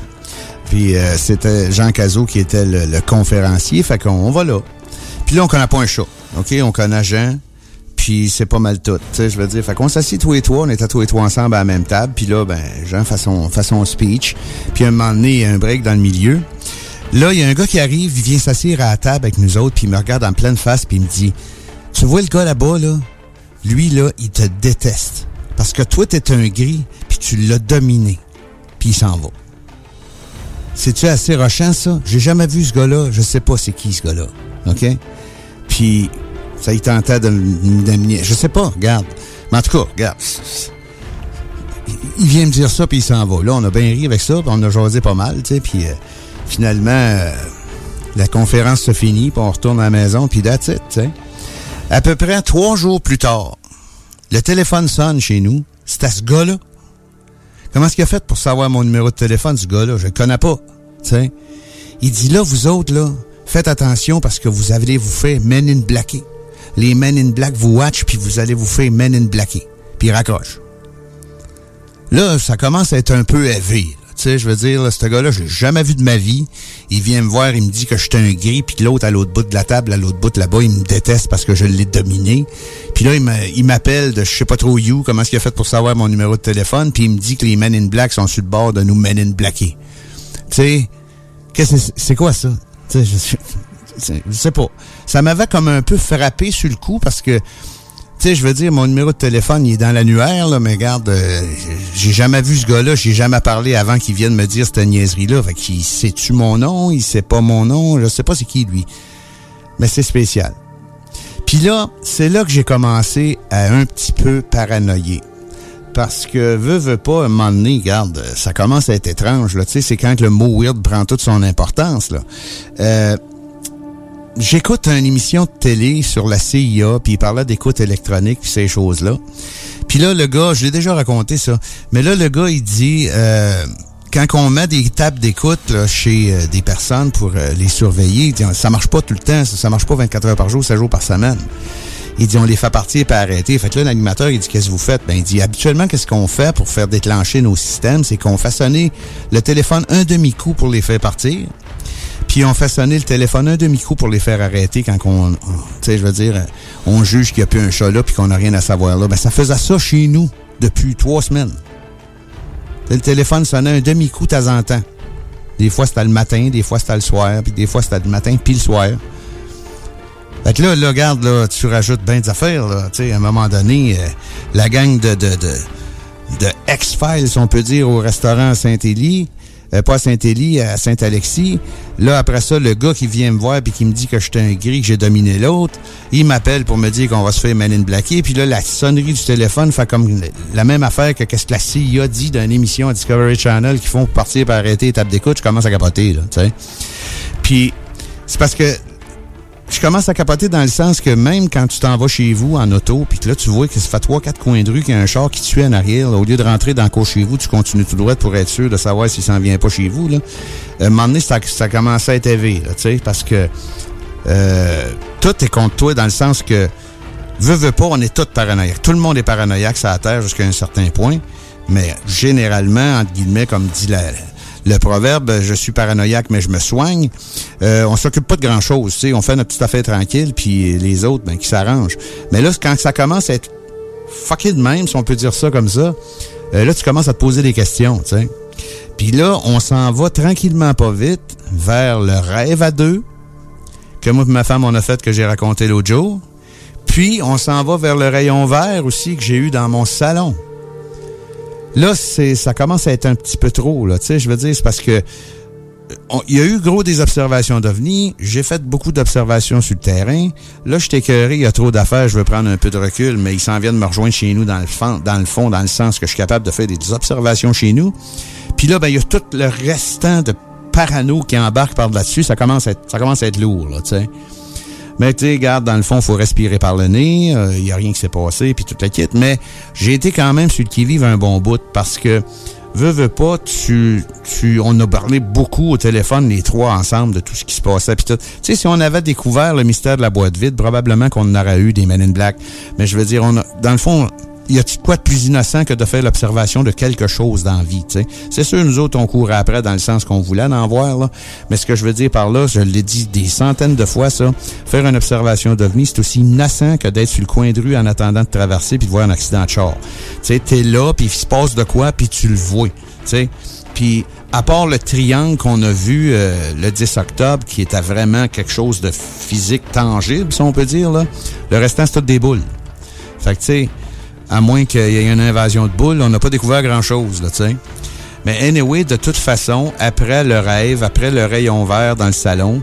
Puis euh, c'était Jean Cazot qui était le, le conférencier, fait qu'on on va là. Puis là, on connaît pas un chat, OK? On connaît Jean, puis c'est pas mal tout, tu sais, je veux dire. Fait qu'on s'assit tous les trois, on était tous les trois ensemble à la même table, puis là, ben, Jean fait son, fait son speech, puis à un moment donné, il y a un break dans le milieu. Là, il y a un gars qui arrive, il vient s'asseoir à la table avec nous autres, puis il me regarde en pleine face, puis il me dit, tu vois le gars là-bas, là? Lui, là, il te déteste. Parce que toi, t'es un gris, puis tu l'as dominé. Puis il s'en va. C'est-tu assez rochant, ça? J'ai jamais vu ce gars-là. Je sais pas c'est qui, ce gars-là. OK? Puis, ça il tentait de m'amener. Je sais pas, regarde. Mais en tout cas, regarde. Il- vient me dire ça, puis il s'en va. Là, on a bien ri avec ça, puis on a jasé pas mal, tu sais. Puis, euh, finalement, euh, la conférence se finit, puis on retourne à la maison, puis that's it, tu sais. À peu près trois jours plus tard, le téléphone sonne chez nous. C'est à ce gars-là. Comment est-ce qu'il a fait pour savoir mon numéro de téléphone, ce gars-là? Je le connais pas. tu sais. Il dit là, vous autres, là, faites attention parce que vous allez vous faire Men in Blacker. Les Men in Black vous watch, puis vous allez vous faire Men in Blacker. Puis raccroche. Là, ça commence à être un peu élevé. Tu sais, je veux dire, ce gars-là, je l'ai jamais vu de ma vie. Il vient me voir, il me dit que je suis un gris, puis l'autre à l'autre bout de la table, à l'autre bout là-bas, il me déteste parce que je l'ai dominé. Puis là, il m'a- il m'appelle de je sais pas trop you, comment est-ce qu'il a fait pour savoir mon numéro de téléphone, puis il me dit que les Men in Black sont sur le bord de nous Men in Blacker. Tu sais, qu'est-ce que c'est- quoi ça? Tu sais, je- je sais pas. Ça m'avait comme un peu frappé sur le coup parce que tu sais, je veux dire, mon numéro de téléphone, il est dans l'annuaire, là, mais regarde, euh, j'ai jamais vu ce gars-là, j'ai jamais parlé avant qu'il vienne me dire cette niaiserie-là. Fait qu'il sait-tu mon nom, il sait pas mon nom, je sais pas c'est qui, lui. Mais c'est spécial. Puis là, c'est là que j'ai commencé à un petit peu paranoïer. Parce que, veux, veux pas, à un moment donné, regarde, ça commence à être étrange, là. Tu sais, c'est quand le mot weird prend toute son importance, là. Euh, j'écoute une émission de télé sur la CIA, puis il parlait d'écoute électronique, puis ces choses-là. Puis là, le gars, je l'ai déjà raconté ça, mais là, le gars, il dit, euh, quand on met des tables d'écoute chez euh, des personnes pour euh, les surveiller, il dit, ça marche pas tout le temps, ça, ça marche pas 24 heures par jour, 7 jours par semaine. Il dit, on les fait partir et arrêter. Fait que là, l'animateur, il dit, qu'est-ce que vous faites? Ben, il dit, habituellement, qu'est-ce qu'on fait pour faire déclencher nos systèmes? C'est qu'on fait sonner le téléphone un demi-coup pour les faire partir. Puis on fait sonner le téléphone un demi-coup pour les faire arrêter quand on, tu sais, je veux dire, on juge qu'il n'y a plus un chat là puis qu'on n'a rien à savoir là. Ben, ça faisait ça chez nous depuis trois semaines. Le téléphone sonnait un demi-coup de temps en temps. Des fois, c'était le matin, des fois, c'était le soir, puis des fois, c'était le matin puis le soir. Fait que là, là, regarde, là, tu rajoutes bien des affaires, là. Tu sais, à un moment donné, euh, la gang de, de, de, de X-Files, on peut dire, au restaurant Saint-Élie, euh, pas à Saint-Élie, à Saint-Alexis. Là, après ça, le gars qui vient me voir puis qui me dit que j'étais un gris, que j'ai dominé l'autre, il m'appelle pour me dire qu'on va se faire Man in Blacker. Puis là, la sonnerie du téléphone fait comme la même affaire que qu'est-ce que la CIA dit d'une émission à Discovery Channel qui font partir pour arrêter tables d'écoute. Je commence à capoter, là, tu sais. Puis, c'est parce que je commence à capoter dans le sens que même quand tu t'en vas chez vous en auto, puis que là, tu vois que ça fait trois, quatre coins de rue qu'il y a un char qui suit en arrière, au lieu de rentrer dans le cours chez vous, tu continues tout droit pour être sûr de savoir s'il s'en vient pas chez vous. Là. Euh, à un moment ça, ça commence à être là, tu sais, parce que euh, tout est contre toi dans le sens que, veux, veux pas, on est tous paranoïaques. Tout le monde est paranoïaque, ça à terre jusqu'à un certain point, mais généralement, entre guillemets, comme dit la, le proverbe, je suis paranoïaque, mais je me soigne. Euh, on s'occupe pas de grand-chose, tu sais. On fait notre petite affaire tranquille, puis les autres, ben, qui s'arrangent. Mais là, quand ça commence à être fucké de même, si on peut dire ça comme ça, euh, là, tu commences à te poser des questions, tu sais. Puis là, on s'en va tranquillement pas vite vers le rêve à deux que moi et ma femme, on a fait que j'ai raconté l'autre jour. Puis, on s'en va vers le rayon vert aussi que j'ai eu dans mon salon. Là, c'est, ça commence à être un petit peu trop, là, tu sais, je veux dire, c'est parce que on- il y a eu gros des observations d'OVNI. J'ai fait beaucoup d'observations sur le terrain. Là, je suis écœuré, il y a trop d'affaires, je veux prendre un peu de recul, mais ils s'en viennent me rejoindre chez nous dans le, fond, dans le fond, dans le sens que je suis capable de faire des observations chez nous. Puis là, ben, il y a tout le restant de parano qui embarque par là-dessus. Ça commence à être, ça commence à être lourd, là, tu sais. Mais tu sais, regarde, dans le fond, faut respirer par le nez. Il y a rien qui s'est passé, puis toute la kit. Mais j'ai été quand même le qui-vive un bon bout parce que, veux, veux pas, tu, tu, on a parlé beaucoup au téléphone, les trois ensemble, de tout ce qui se passait. Tu sais, si on avait découvert le mystère de la boîte vide, probablement qu'on aurait eu des Men in Black. Mais je veux dire, on a, dans le fond, y a-tu quoi de plus innocent que de faire l'observation de quelque chose dans la vie? C'est sûr, nous autres, on courait après dans le sens qu'on voulait en voir, là. Mais ce que je veux dire par là, je l'ai dit des centaines de fois, ça. Faire une observation d'OVNI, c'est aussi innocent que d'être sur le coin de rue en attendant de traverser puis de voir un accident de char. Tu t'es là, puis il se passe de quoi, puis tu le vois, tu? Puis, à part le triangle qu'on a vu euh, le 10 octobre, qui était vraiment quelque chose de physique tangible, si on peut dire, là, le restant, c'est tout des boules. Fait que, tu sais, à moins qu'il y ait une invasion de boules, on n'a pas découvert grand-chose, là, tu sais. Mais anyway, de toute façon, après le rêve, après le rayon vert dans le salon,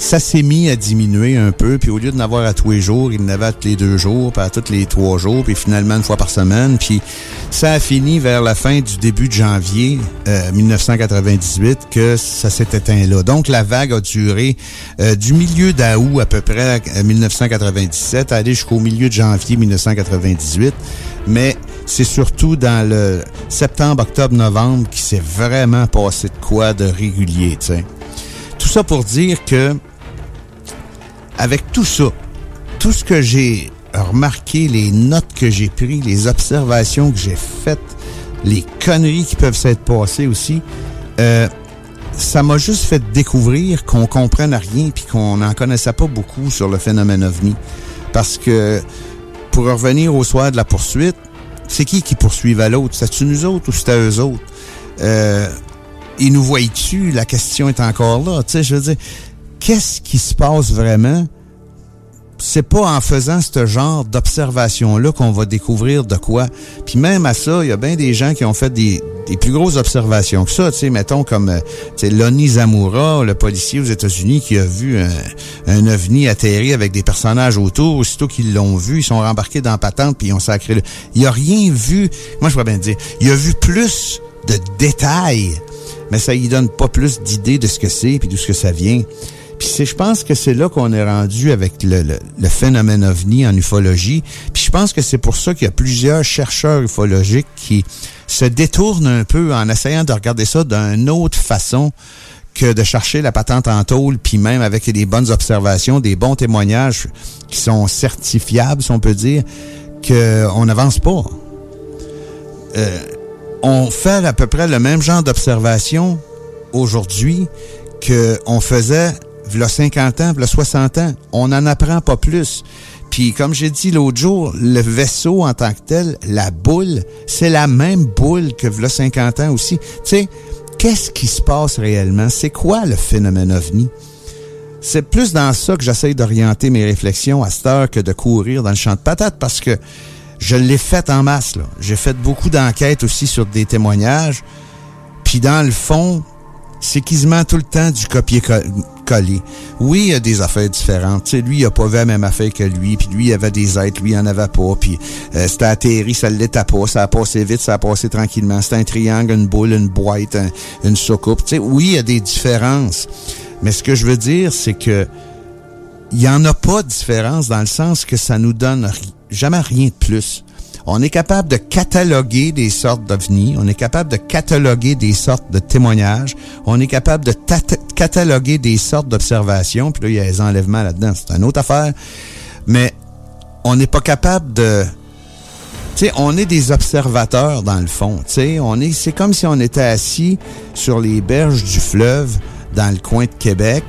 ça s'est mis à diminuer un peu, puis au lieu de n'avoir à tous les jours, il n'avait à tous les deux jours, puis à tous les trois jours, puis finalement une fois par semaine, puis ça a fini vers la fin du début de janvier euh, 1998 que ça s'est éteint là. Donc la vague a duré euh, du milieu d'août à peu près euh, 1997 à aller jusqu'au milieu de janvier 1998, mais c'est surtout dans le septembre, octobre, novembre qui s'est vraiment passé de quoi de régulier, tu sais. Tout ça pour dire que avec tout ça, tout ce que j'ai remarqué, les notes que j'ai prises, les observations que j'ai faites les conneries qui peuvent s'être passées aussi. Euh, ça m'a juste fait découvrir qu'on comprenne rien puis qu'on n'en connaissait pas beaucoup sur le phénomène ovni. Parce que, pour revenir au soir de la poursuite, c'est qui qui poursuivait l'autre? C'est-tu nous autres ou c'était eux autres? Euh, ils nous voient-tu? La question est encore là. Tu sais, je veux dire, qu'est-ce qui se passe vraiment? c'est pas en faisant ce genre d'observation-là qu'on va découvrir de quoi. Puis même à ça, il y a bien des gens qui ont fait des, des plus grosses observations que ça. Tu sais, mettons comme euh, Lonnie Zamora, le policier aux États-Unis qui a vu un, un ovni atterri avec des personnages autour. Aussitôt qu'ils l'ont vu, ils sont rembarqués dans patente puis ils ont sacré le... Il a rien vu. Moi, je pourrais bien dire, il a vu plus de détails, mais ça y donne pas plus d'idées de ce que c'est puis de ce que ça vient. Puis c'est, je pense que c'est là qu'on est rendu avec le, le, phénomène ovni en ufologie. Puis je pense que c'est pour ça qu'il y a plusieurs chercheurs ufologiques qui se détournent un peu en essayant de regarder ça d'une autre façon que de chercher la patente en tôle, puis même avec des bonnes observations, des bons témoignages qui sont certifiables, si on peut dire, qu'on n'avance pas. Euh, on fait à peu près le même genre d'observation aujourd'hui qu'on faisait v'là 50 ans, v'là 60 ans. On n'en apprend pas plus. Puis comme j'ai dit l'autre jour, le vaisseau en tant que tel, la boule, c'est la même boule que v'là 50 ans aussi. Tu sais, qu'est-ce qui se passe réellement? C'est quoi le phénomène ovni? C'est plus dans ça que j'essaye d'orienter mes réflexions à cette heure que de courir dans le champ de patates parce que je l'ai fait en masse. J'ai fait beaucoup d'enquêtes aussi sur des témoignages. Puis dans le fond, c'est quasiment tout le temps du copier-coller. Oui, il y a des affaires différentes. sais, lui, il a pas vu la même affaire que lui, puis lui, il avait des êtres, lui, il en avait pas, puis euh, c'était atterri, ça l'était pas, ça a passé vite, ça a passé tranquillement. C'était un triangle, une boule, une boîte, une soucoupe. sais, oui, il y a des différences. Mais ce que je veux dire, c'est que il y en a pas de différence dans le sens que ça nous donne jamais rien de plus. On est capable de cataloguer des sortes d'ovnis, on est capable de cataloguer des sortes de témoignages, on est capable de cataloguer des sortes d'observations, puis là, il y a les enlèvements là-dedans, c'est une autre affaire. Mais on n'est pas capable de... Tu sais, on est des observateurs dans le fond. Tu sais, on est, c'est comme si on était assis sur les berges du fleuve dans le coin de Québec,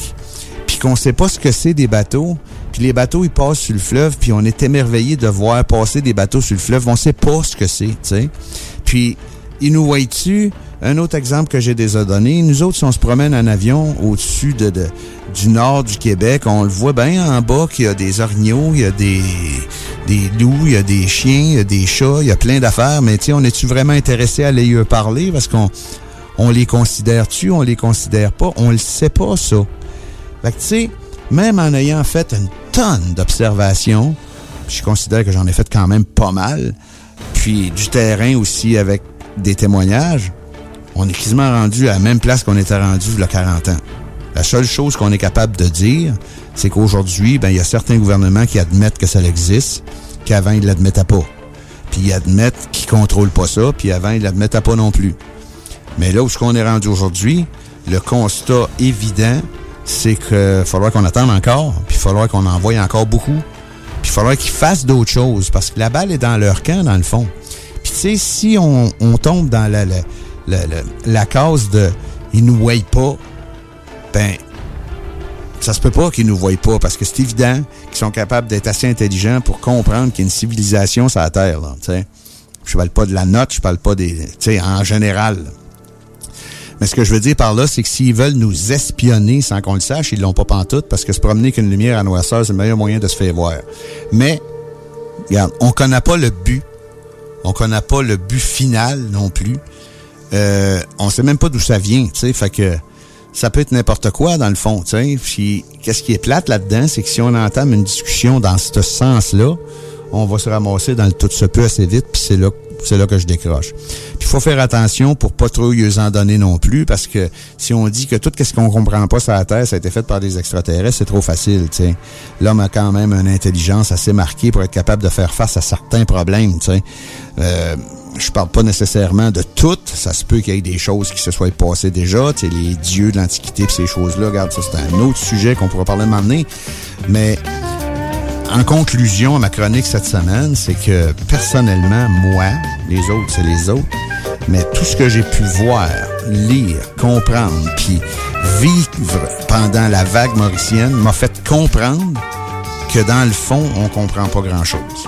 puis qu'on sait pas ce que c'est des bateaux, puis les bateaux, ils passent sur le fleuve, puis on est émerveillé de voir passer des bateaux sur le fleuve. On sait pas ce que c'est, tu sais. Puis, ils nous voient-tu? Un autre exemple que j'ai déjà donné, nous autres, si on se promène en avion au-dessus de, du nord du Québec, on le voit bien en bas qu'il y a des orignaux, il y a des, des loups, il y a des chiens, il y a des chats, il y a plein d'affaires, mais tu on est-tu vraiment intéressé à aller eux parler? Parce qu'on on les considère-tu, on les considère pas, on le sait pas, ça. Fait que tu sais, même en ayant fait une tonne d'observations, je considère que j'en ai fait quand même pas mal, puis du terrain aussi avec des témoignages, on est quasiment rendu à la même place qu'on était rendu il y a 40 ans. La seule chose qu'on est capable de dire, c'est qu'aujourd'hui, ben, il y a certains gouvernements qui admettent que ça existe, qu'avant, ils l'admettaient pas. Puis ils admettent qu'ils contrôlent pas ça, puis avant, ils l'admettaient pas non plus. Mais là où ce qu'on est rendu aujourd'hui, le constat évident, c'est qu'il faudra qu'on attende encore, puis il faudra qu'on envoie encore beaucoup, puis il faudra qu'ils fassent d'autres choses, parce que la balle est dans leur camp, dans le fond. Puis tu sais, si on, tombe dans la, la, la, case de « ils nous voient pas », ben, ça se peut pas qu'ils nous voient pas, parce que c'est évident qu'ils sont capables d'être assez intelligents pour comprendre qu'il y a une civilisation sur la Terre, tu sais. Je parle pas de la note, je parle pas des... Tu sais, en général, mais ce que je veux dire par là, c'est que s'ils veulent nous espionner sans qu'on le sache, ils l'ont pas pantoute parce que se promener qu'une lumière à noirceur, c'est le meilleur moyen de se faire voir. Mais, regarde, on connaît pas le but. On connaît pas le but final non plus. Euh, on sait même pas d'où ça vient, tu sais. Fait que ça peut être n'importe quoi dans le fond, tu sais. Puis qu'est-ce qui est plate là-dedans, c'est que si on entame une discussion dans ce sens-là, on va se ramasser dans le tout ce peu assez vite, puis c'est là c'est là que je décroche. Puis il faut faire attention pour pas trop y en donner non plus, parce que si on dit que tout ce qu'on comprend pas sur la Terre, ça a été fait par des extraterrestres, c'est trop facile, sais. L'homme a quand même une intelligence assez marquée pour être capable de faire face à certains problèmes, sais. Euh, je parle pas nécessairement de tout. Ça se peut qu'il y ait des choses qui se soient passées déjà. Tu sais, les dieux de l'Antiquité ces choses-là. Regarde, ça, c'est un autre sujet qu'on pourra parler maintenant. Mais en conclusion à ma chronique cette semaine, c'est que personnellement, moi, les autres, c'est les autres, Mais tout ce que j'ai pu voir, lire, comprendre, puis vivre pendant la vague mauricienne m'a fait comprendre que dans le fond, on comprend pas grand-chose.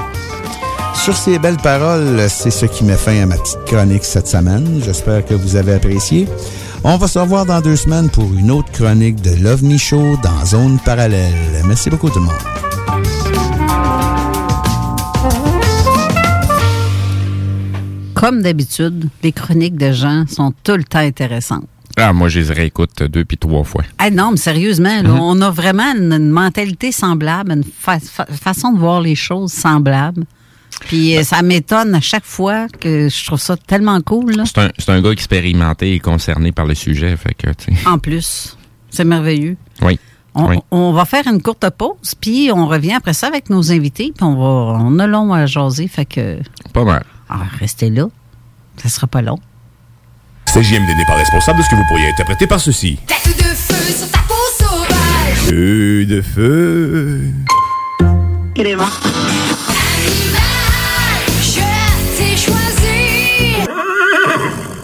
Sur ces belles paroles, c'est ce qui met fin à ma petite chronique cette semaine. J'espère que vous avez apprécié. On va se revoir dans deux semaines pour une autre chronique de l'OVNI Show dans Zone Parallèle. Merci beaucoup tout le monde. Comme d'habitude, les chroniques de gens sont tout le temps intéressantes. Ah, moi, je les réécoute deux puis trois fois. Ah non, mais sérieusement, là, Mhm. on a vraiment une, une mentalité semblable, une fa- fa- façon de voir les choses semblable. Puis euh, ça m'étonne à chaque fois que je trouve ça tellement cool. C'est un, un gars expérimenté et concerné par le sujet. Fait que. En plus, c'est merveilleux. Oui. On, oui. on va faire une courte pause, puis on revient après ça avec nos invités, puis on va, on a long à jaser, fait que Pas mal. ah, restez là, ça sera pas long. CJMD n'est pas responsable de ce que vous pourriez interpréter par ceci. Tête de feu sur ta peau sauvage. Feu de feu. Animal, je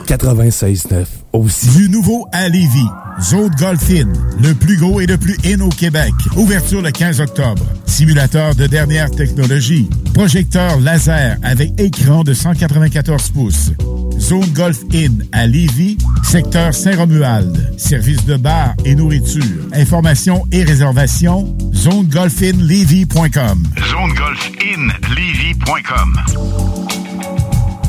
96.9 aussi. Du nouveau à Lévis. Zone Golf In, le plus gros et le plus in au Québec. Ouverture le 15 octobre. Simulateur de dernière technologie. Projecteur laser avec écran de 194 pouces. Zone Golf In à Lévis, secteur Saint-Romuald. Service de bar et nourriture. Informations et réservations, zonegolfinlevy.com. ZoneGolfInLevy.com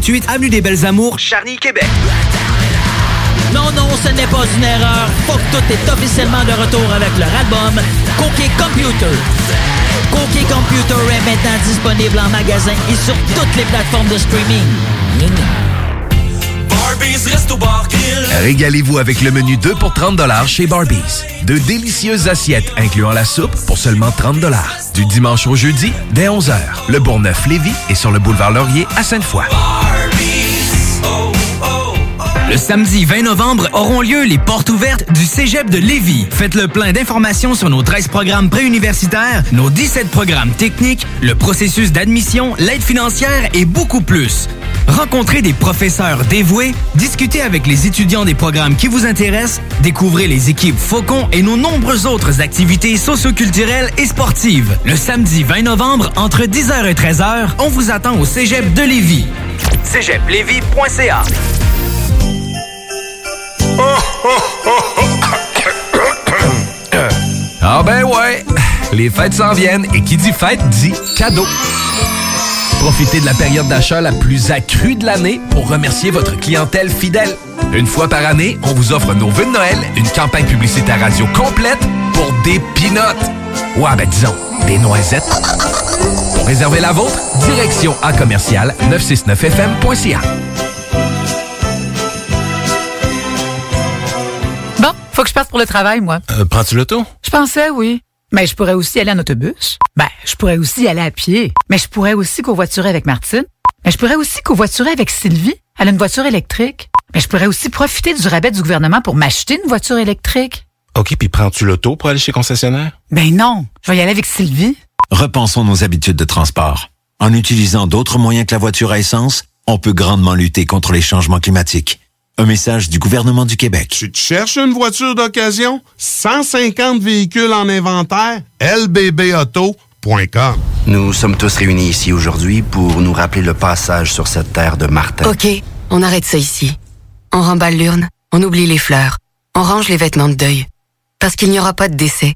3648 Avenue des Belles Amours, Charny, Québec. Non, non, ce n'est pas une erreur. Faut que tout est officiellement de retour avec leur album Cookie Computer. Cookie Computer est maintenant disponible en magasin et sur toutes les plateformes de streaming. Régalez-vous avec le menu 2 pour 30 chez Barbies. De délicieuses assiettes incluant la soupe pour seulement 30 Du dimanche au jeudi, dès 11h, le Bourgneuf-Lévis est sur le boulevard Laurier à Sainte-Foy. Le samedi 20 novembre auront lieu les portes ouvertes du Cégep de Lévis. Faites le plein d'informations sur nos 13 programmes préuniversitaires, nos 17 programmes techniques, le processus d'admission, l'aide financière et beaucoup plus. Rencontrez des professeurs dévoués, discutez avec les étudiants des programmes qui vous intéressent, découvrez les équipes Faucon et nos nombreuses autres activités socioculturelles et sportives. Le samedi 20 novembre, entre 10h et 13h, on vous attend au Cégep de Lévis. cégeplévis.ca Ah ben ouais, les fêtes s'en viennent et qui dit fête dit cadeau. Profitez de la période d'achat la plus accrue de l'année pour remercier votre clientèle fidèle. Une fois par année, on vous offre nos vœux de Noël, une campagne publicitaire radio complète pour des pinottes. Ouais, ben disons, des noisettes. Pour réserver la vôtre, direction à commercial 969fm.ca. Bon, faut que je parte pour le travail, moi. Euh, Prends-tu l'auto? Je pensais, oui. Mais je pourrais aussi aller en autobus. Ben, je pourrais aussi aller à pied. Mais je pourrais aussi covoiturer avec Martine. Mais je pourrais aussi covoiturer avec Sylvie. Elle a une voiture électrique. Mais je pourrais aussi profiter du rabais du gouvernement pour m'acheter une voiture électrique. OK, puis prends-tu l'auto pour aller chez concessionnaire? Ben non, je vais y aller avec Sylvie. Repensons nos habitudes de transport. En utilisant d'autres moyens que la voiture à essence, on peut grandement lutter contre les changements climatiques. Un message du gouvernement du Québec. Tu te cherches une voiture d'occasion? 150 véhicules en inventaire? lbbauto.com Nous sommes tous réunis ici aujourd'hui pour nous rappeler le passage sur cette terre de Martin. OK, on arrête ça ici. On remballe l'urne, on oublie les fleurs, on range les vêtements de deuil. Parce qu'il n'y aura pas de décès.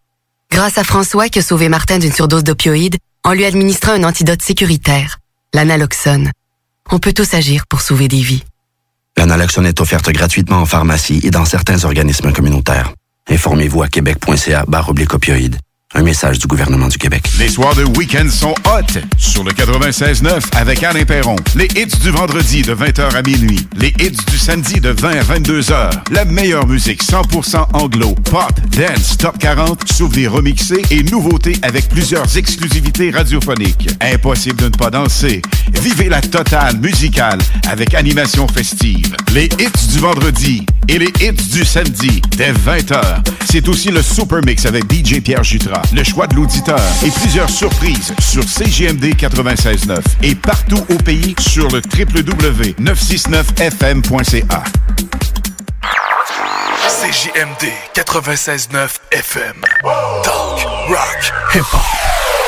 Grâce à François qui a sauvé Martin d'une surdose d'opioïdes en lui administrant un antidote sécuritaire, l'analoxone. On peut tous agir pour sauver des vies. L'analoxone est offerte gratuitement en pharmacie et dans certains organismes communautaires. Informez-vous à québec.ca barre opioïdes. Un message du gouvernement du Québec. Les soirs de week-end sont hot sur le 96.9 avec Alain Perron. Les hits du vendredi de 20h à minuit. Les hits du samedi de 20 à 22h. La meilleure musique 100% anglo, pop, dance, top 40, souvenirs remixés et nouveautés avec plusieurs exclusivités radiophoniques. Impossible de ne pas danser. Vivez la totale musicale avec animation festive. Les hits du vendredi et les hits du samedi dès 20h. C'est aussi le Super Mix avec DJ Pierre Jutras le choix de l'auditeur et plusieurs surprises sur CGMD 96.9 et partout au pays sur le www.969fm.ca. CJMD 96.9 FM. Talk, rock, hip-hop.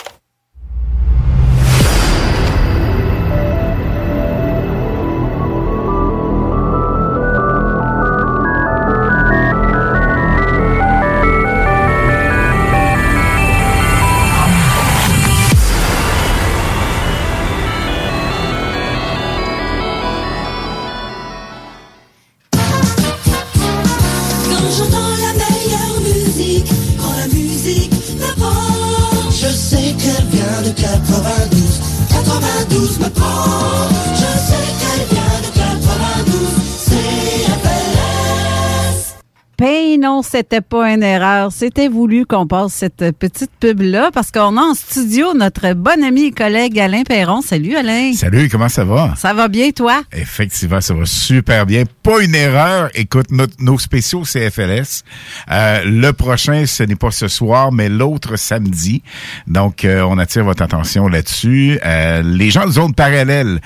C'était pas une erreur. C'était voulu qu'on passe cette petite pub-là parce qu'on a en studio notre bon ami et collègue Alain Perron. Salut Alain. Salut, comment ça va? Ça va bien, toi? Effectivement, ça va super bien. Pas une erreur. Écoute, notre- nos spéciaux CFLS, euh, le prochain, ce n'est pas ce soir, mais l'autre samedi. Donc, euh, on attire votre attention là-dessus. Euh, les gens de zone parallèle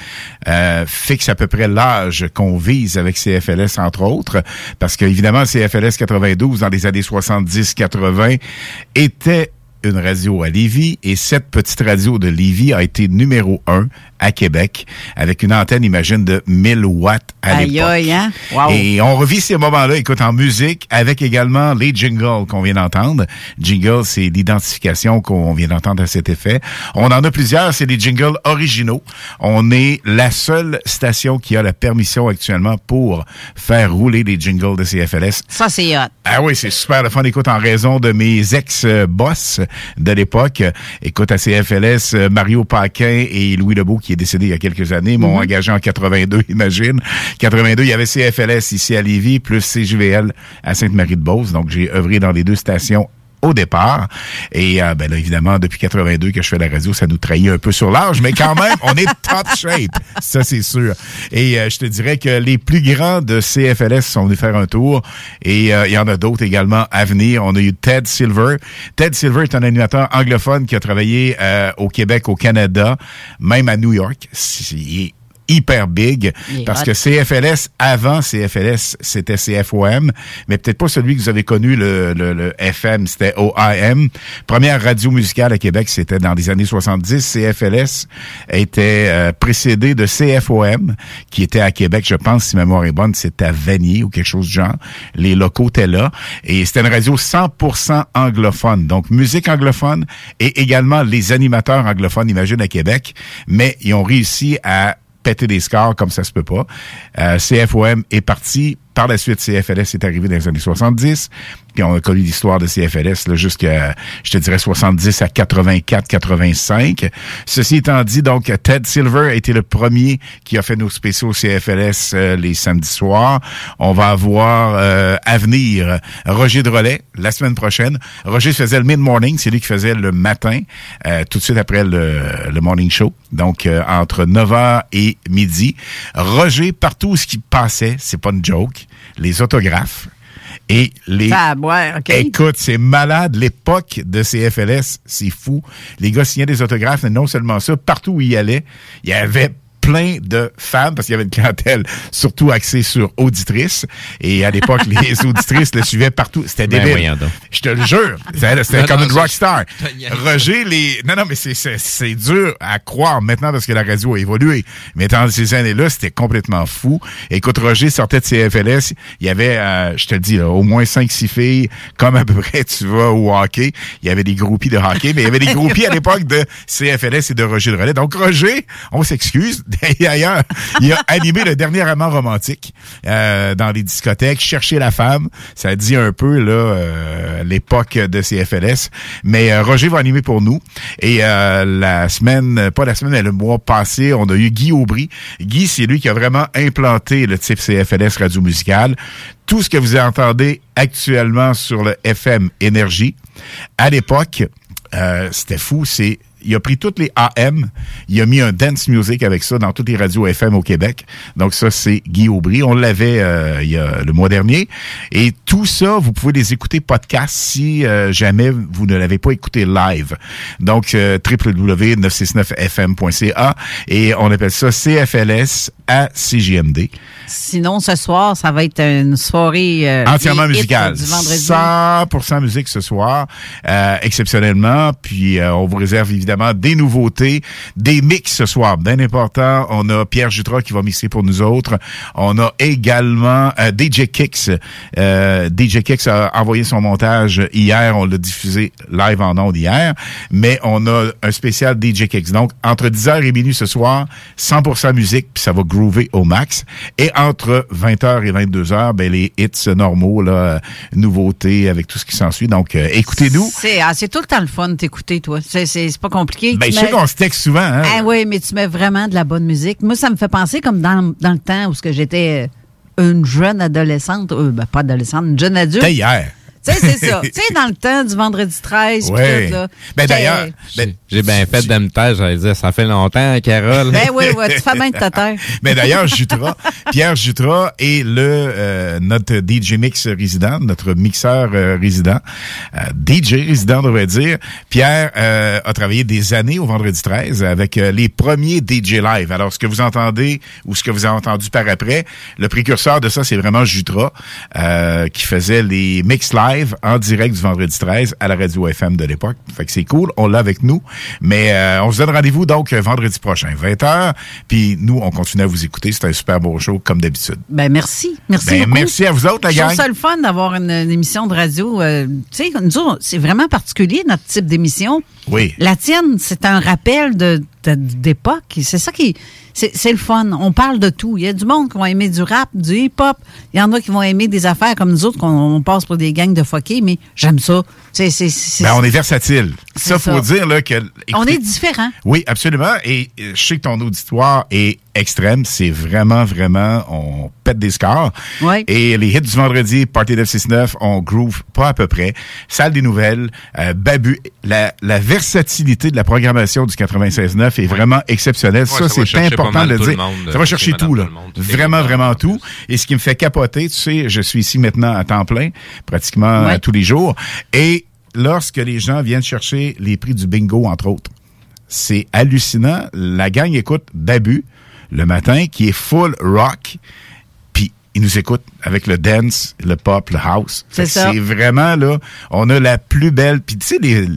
euh, fixent à peu près l'âge qu'on vise avec CFLS, entre autres, parce que évidemment, CFLS 92, dans les années 70-80, était une radio à Lévis et cette petite radio de Lévis a été numéro un à Québec avec une antenne, imagine, de 1000 watts à l'époque. hein? Wow. Et on revit ces moments-là, écoute, en musique, avec également les jingles qu'on vient d'entendre. Jingle, c'est l'identification qu'on vient d'entendre à cet effet. On en a plusieurs, c'est des jingles originaux. On est la seule station qui a la permission actuellement pour faire rouler des jingles de CFLS. Ça, c'est hot. Ah oui, c'est super le fun. Écoute, en raison de mes ex-boss de l'époque, écoute, à CFLS, Mario Paquin et Louis Lebeau, qui est décédé il y a quelques années, m'ont Mhm. engagé en 82, imagine. 82, il y avait CFLS ici à Lévis, plus CJVL à Sainte-Marie-de-Beauce. Donc, j'ai œuvré dans les deux stations au départ. Et euh, ben là, évidemment, depuis 82 que je fais la radio, ça nous trahit un peu sur l'âge, mais quand même, on est top shape. Ça, c'est sûr. Et euh, je te dirais que les plus grands de CFLS sont venus faire un tour. Et euh, il y en a d'autres également à venir. On a eu Ted Silver. Ted Silver est un animateur anglophone qui a travaillé euh, au Québec, au Canada, même à New York. Hyper big parce hot. que CFLS, avant CFLS, c'était CFOM, mais peut-être pas celui que vous avez connu, le, le, le FM, c'était OIM. Première radio musicale à Québec, c'était dans les années 70. CFLS était euh, précédé de CFOM, qui était à Québec, je pense, si ma mémoire est bonne, c'était à Vanier ou quelque chose du genre. Les locaux étaient là. Et c'était une radio 100% anglophone. Donc, musique anglophone et également les animateurs anglophones, imagine, à Québec. Mais ils ont réussi à péter des scores comme ça se peut pas. Euh, CFOM est parti. Par la suite, CFLS est arrivé dans les années 70. Puis on a connu l'histoire de CFLS jusqu'à, je te dirais, 70 à 84, 85. Ceci étant dit, donc, Ted Silver a été le premier qui a fait nos spéciaux CFLS euh, les samedis soirs. On va avoir euh, à venir Roger Drolet la semaine prochaine. Roger faisait le mid-morning, c'est lui qui faisait le matin, euh, tout de suite après le, le morning show. Donc, euh, entre 9h et midi. Roger, partout où ce qui passait, c'est pas une joke, les autographes et les... Ah, ouais, OK. Écoute, c'est malade. L'époque de CFLS, c'est fou. Les gars signaient des autographes, et non seulement ça, partout où ils allaient, il y avait plein de femmes, parce qu'il y avait une clientèle surtout axée sur auditrices. Et à l'époque, les auditrices le suivaient partout. C'était Ben, débile. Je te le jure. C'était comme non, une rockstar. Roger, les... Non, non, mais c'est- dur à croire maintenant parce que la radio a évolué. Mais dans ces années-là, c'était complètement fou. Écoute, Roger sortait de CFLS. Il y avait, euh, je te le dis, là, au moins 5-6 filles, comme à peu près tu vas au hockey. Il y avait des groupies de hockey, mais il y avait des groupies à l'époque de CFLS et de Roger de Relais. Donc, Roger, on s'excuse. D'ailleurs, il a animé le dernier amant romantique euh, dans les discothèques, chercher la femme. Ça dit un peu là euh, l'époque de CFLS. Mais euh, Roger va animer pour nous. Et euh, la semaine, pas la semaine, mais le mois passé, on a eu Guy Aubry. Guy, c'est lui qui a vraiment implanté le type CFLS radio musical. Tout ce que vous entendez actuellement sur le FM Énergie, à l'époque, euh, c'était fou. C'est il a pris toutes les AM, il a mis un dance music avec ça dans toutes les radios FM au Québec. Donc ça, c'est Guy Aubry. On l'avait euh, il y a le mois dernier. Et tout ça, vous pouvez les écouter podcast si euh, jamais vous ne l'avez pas écouté live. Donc euh, www.969fm.ca et on appelle ça CFLS à CJMD. Sinon, ce soir, ça va être une soirée Entièrement des hits musical. du vendredi. 100% musique ce soir, exceptionnellement. Puis on vous réserve évidemment des nouveautés, des mix ce soir, bien important. On a Pierre Jutras qui va mixer pour nous autres. On a également euh, DJ Kicks. Euh, DJ Kicks a envoyé son montage hier. On l'a diffusé live en ondes hier. Mais on a un spécial DJ Kicks. Donc, entre 10h et minuit ce soir, 100% musique, puis ça va groover au max. Et entre 20h et 22h, ben, les hits normaux, là, nouveautés avec tout ce qui s'ensuit. Donc, euh, écoutez-nous. C'est ah, c'est tout le temps le fun de t'écouter, toi. C'est c'est pas compliqué. Ben, Tu je sais qu'on se texte souvent, hein. Ah oui, mais tu mets vraiment de la bonne musique. Moi, ça me fait penser comme dans, dans le temps où j'étais euh, une jeune adolescente, euh, ben, pas adolescente, une jeune adulte. C'était hier. Tu sais, c'est ça. tu sais, dans le temps du vendredi 13, pis Ouais. tout, là. Ben, d'ailleurs, J'ai- J'ai bien fait de me taire, j'allais dire, ça fait longtemps, Carole. Ben oui, oui, tu fais bien de ta terre. Mais d'ailleurs, Jutra, Pierre Jutra est le euh, notre DJ mix résident, notre mixeur euh, résident, euh, DJ résident, on devrait dire. Pierre euh, a travaillé des années au Vendredi 13 avec euh, les premiers DJ live. Alors, ce que vous entendez ou ce que vous avez entendu par après, le précurseur de ça, c'est vraiment Jutra euh, qui faisait les mix live en direct du Vendredi 13 à la radio FM de l'époque. Fait que c'est cool, on l'a avec nous. Mais euh, on se donne rendez-vous donc euh, vendredi prochain, 20h. Puis nous, on continue à vous écouter. C'est un super beau show, comme d'habitude. Ben merci. Merci Ben, beaucoup. merci à vous autres, la gang. ça le fun d'avoir une, une émission de radio. euh, tu sais, c'est vraiment particulier, notre type d'émission. Oui. La tienne, c'est un rappel de- d'époque. C'est ça qui... C'est le fun. On parle de tout. Il y a du monde qui vont aimer du rap, du hip-hop. Il y en a qui vont aimer des affaires comme nous autres, qu'on on passe pour des gangs de fuckés, mais j'aime ça. C'est- Ben, on est versatile. Ça, faut ça. dire là, que. on est différents. Oui, absolument. Et euh, je sais que ton auditoire est extrême. C'est vraiment, vraiment, on pète des scores. Et les hits du vendredi, Party 969, on groove pas à peu près. Salle des nouvelles, euh, Babu. La, la versatilité de la programmation du 96.9 est vraiment exceptionnelle. Ouais, ça, c'est important de le dire. monde, ça va chercher tout, là. tout Vraiment, vraiment tout. Et ce qui me fait capoter, tu sais, je suis ici maintenant à temps plein, pratiquement Ouais. tous les jours. Et lorsque les gens viennent chercher les prix du bingo, entre autres, c'est hallucinant. La gang écoute Babu le matin, qui est full rock, ils nous écoutent avec le dance, le pop, le house. C'est ça. C'est vraiment, là, on a la plus belle... Puis tu sais, les-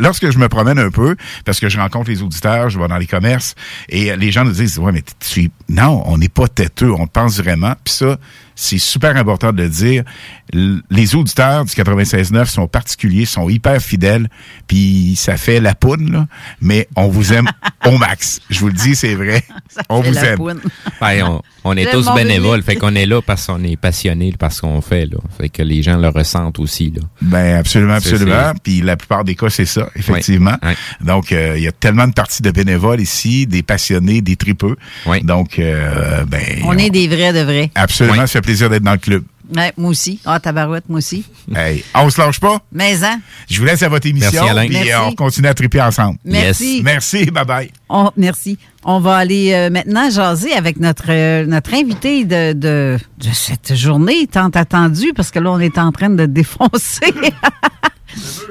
lorsque je me promène un peu, parce que je rencontre les auditeurs, je vais dans les commerces, et les gens nous disent, ouais, mais tu. Non, on n'est pas têteux, on pense vraiment. Puis ça, c'est super important de le dire. Les auditeurs du 96.9 sont particuliers, sont hyper fidèles, puis ça fait la poudre, là, mais on vous aime au max. Je vous le dis, c'est vrai. on fait vous la aime. poudre. Ben, on, on est tous bénévoles, fait qu'on est là parce qu'on est passionné par ce qu'on fait, là. Fait que les gens le ressentent aussi, là. Ben absolument, absolument. Puis la plupart des cas, c'est ça, effectivement. Donc, euh, il y a tellement de parties de bénévoles ici, des passionnés, des tripeux. Donc, euh, ben... On est des vrais de vrais. Absolument, ça fait plaisir d'être dans le club. Ouais, moi aussi. Ah, tabarouette, moi aussi. Hey, on se lâche pas. Mais, hein? Je vous laisse à votre émission. Merci, Alain. Puis Merci. euh, on continue à triper ensemble. Merci. Yes. Merci, bye-bye. On- merci. On va aller euh, maintenant jaser avec notre, euh, notre invité de, de, de cette journée tant attendue, parce que là, on est en train de défoncer.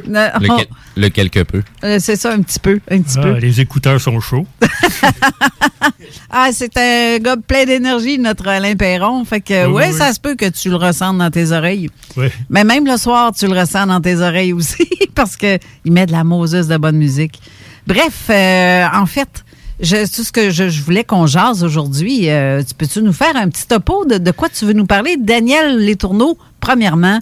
Le, on- quel- le quelque peu. euh, c'est ça, un petit peu. Un petit Ah, peu. les écouteurs sont chauds. Ah, c'est un gars plein d'énergie, notre Alain Perron. Fait que, Oui, ouais, oui, ça se peut que tu le ressentes dans tes oreilles. Oui. Mais même le soir, tu le ressens dans tes oreilles aussi, parce que il met de la Moses de bonne musique. Bref, euh, en fait, je, tout ce que je, je voulais qu'on jase aujourd'hui, euh, tu peux-tu nous faire un petit topo de, de quoi tu veux nous parler? Daniel Létourneau, premièrement,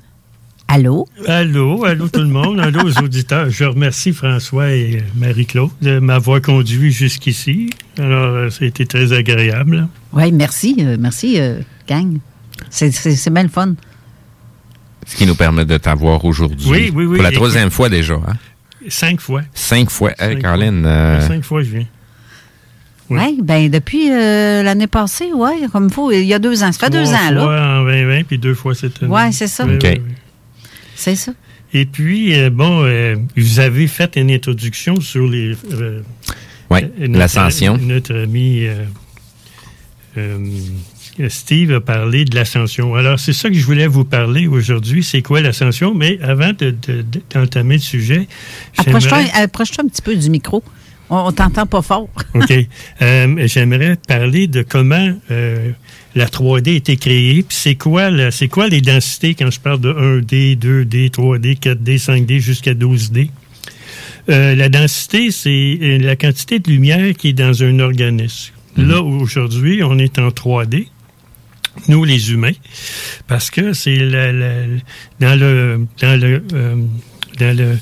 allô? Allô, allô tout le monde, allô aux auditeurs. Je remercie François et Marie-Claude de m'avoir conduit jusqu'ici. Alors, euh, ça a été très agréable. Oui, merci, euh, merci, euh, gang. C'est- C'est c'est bien le fun. Ce qui nous permet de t'avoir aujourd'hui. Oui, oui, oui. Pour la troisième fois déjà. Hein? Cinq fois. Cinq fois. Hey, Cinq Caroline. fois. euh, Cinq fois, je viens. Oui, ben depuis euh, l'année passée, ouais, comme il faut, il y a deux ans. Ça fait deux ans, là. fois en 2020, puis deux fois cette année. Ouais, c'est ça. Oui, OK. oui, oui. C'est ça. Et puis, euh, bon, euh, vous avez fait une introduction sur les... euh, Ouais, notre- l'ascension. Notre ami euh, euh, Steve a parlé de l'ascension. Alors, c'est ça que je voulais vous parler aujourd'hui. C'est quoi l'ascension? Mais avant de- de- de- d'entamer le sujet, Approche-toi approche-toi un petit peu du micro. On, on t'entend pas fort. OK. Euh, J'aimerais parler de comment euh, la 3D a été créée. Puis c'est quoi, la- quoi les densités quand je parle de 1D, 2D, 3D, 4D, 5D jusqu'à 12D? Euh, la densité, c'est la quantité de lumière qui est dans un organisme. Là, aujourd'hui, on est en 3D, nous les humains, parce que c'est la- la- dans le dans le euh, dans le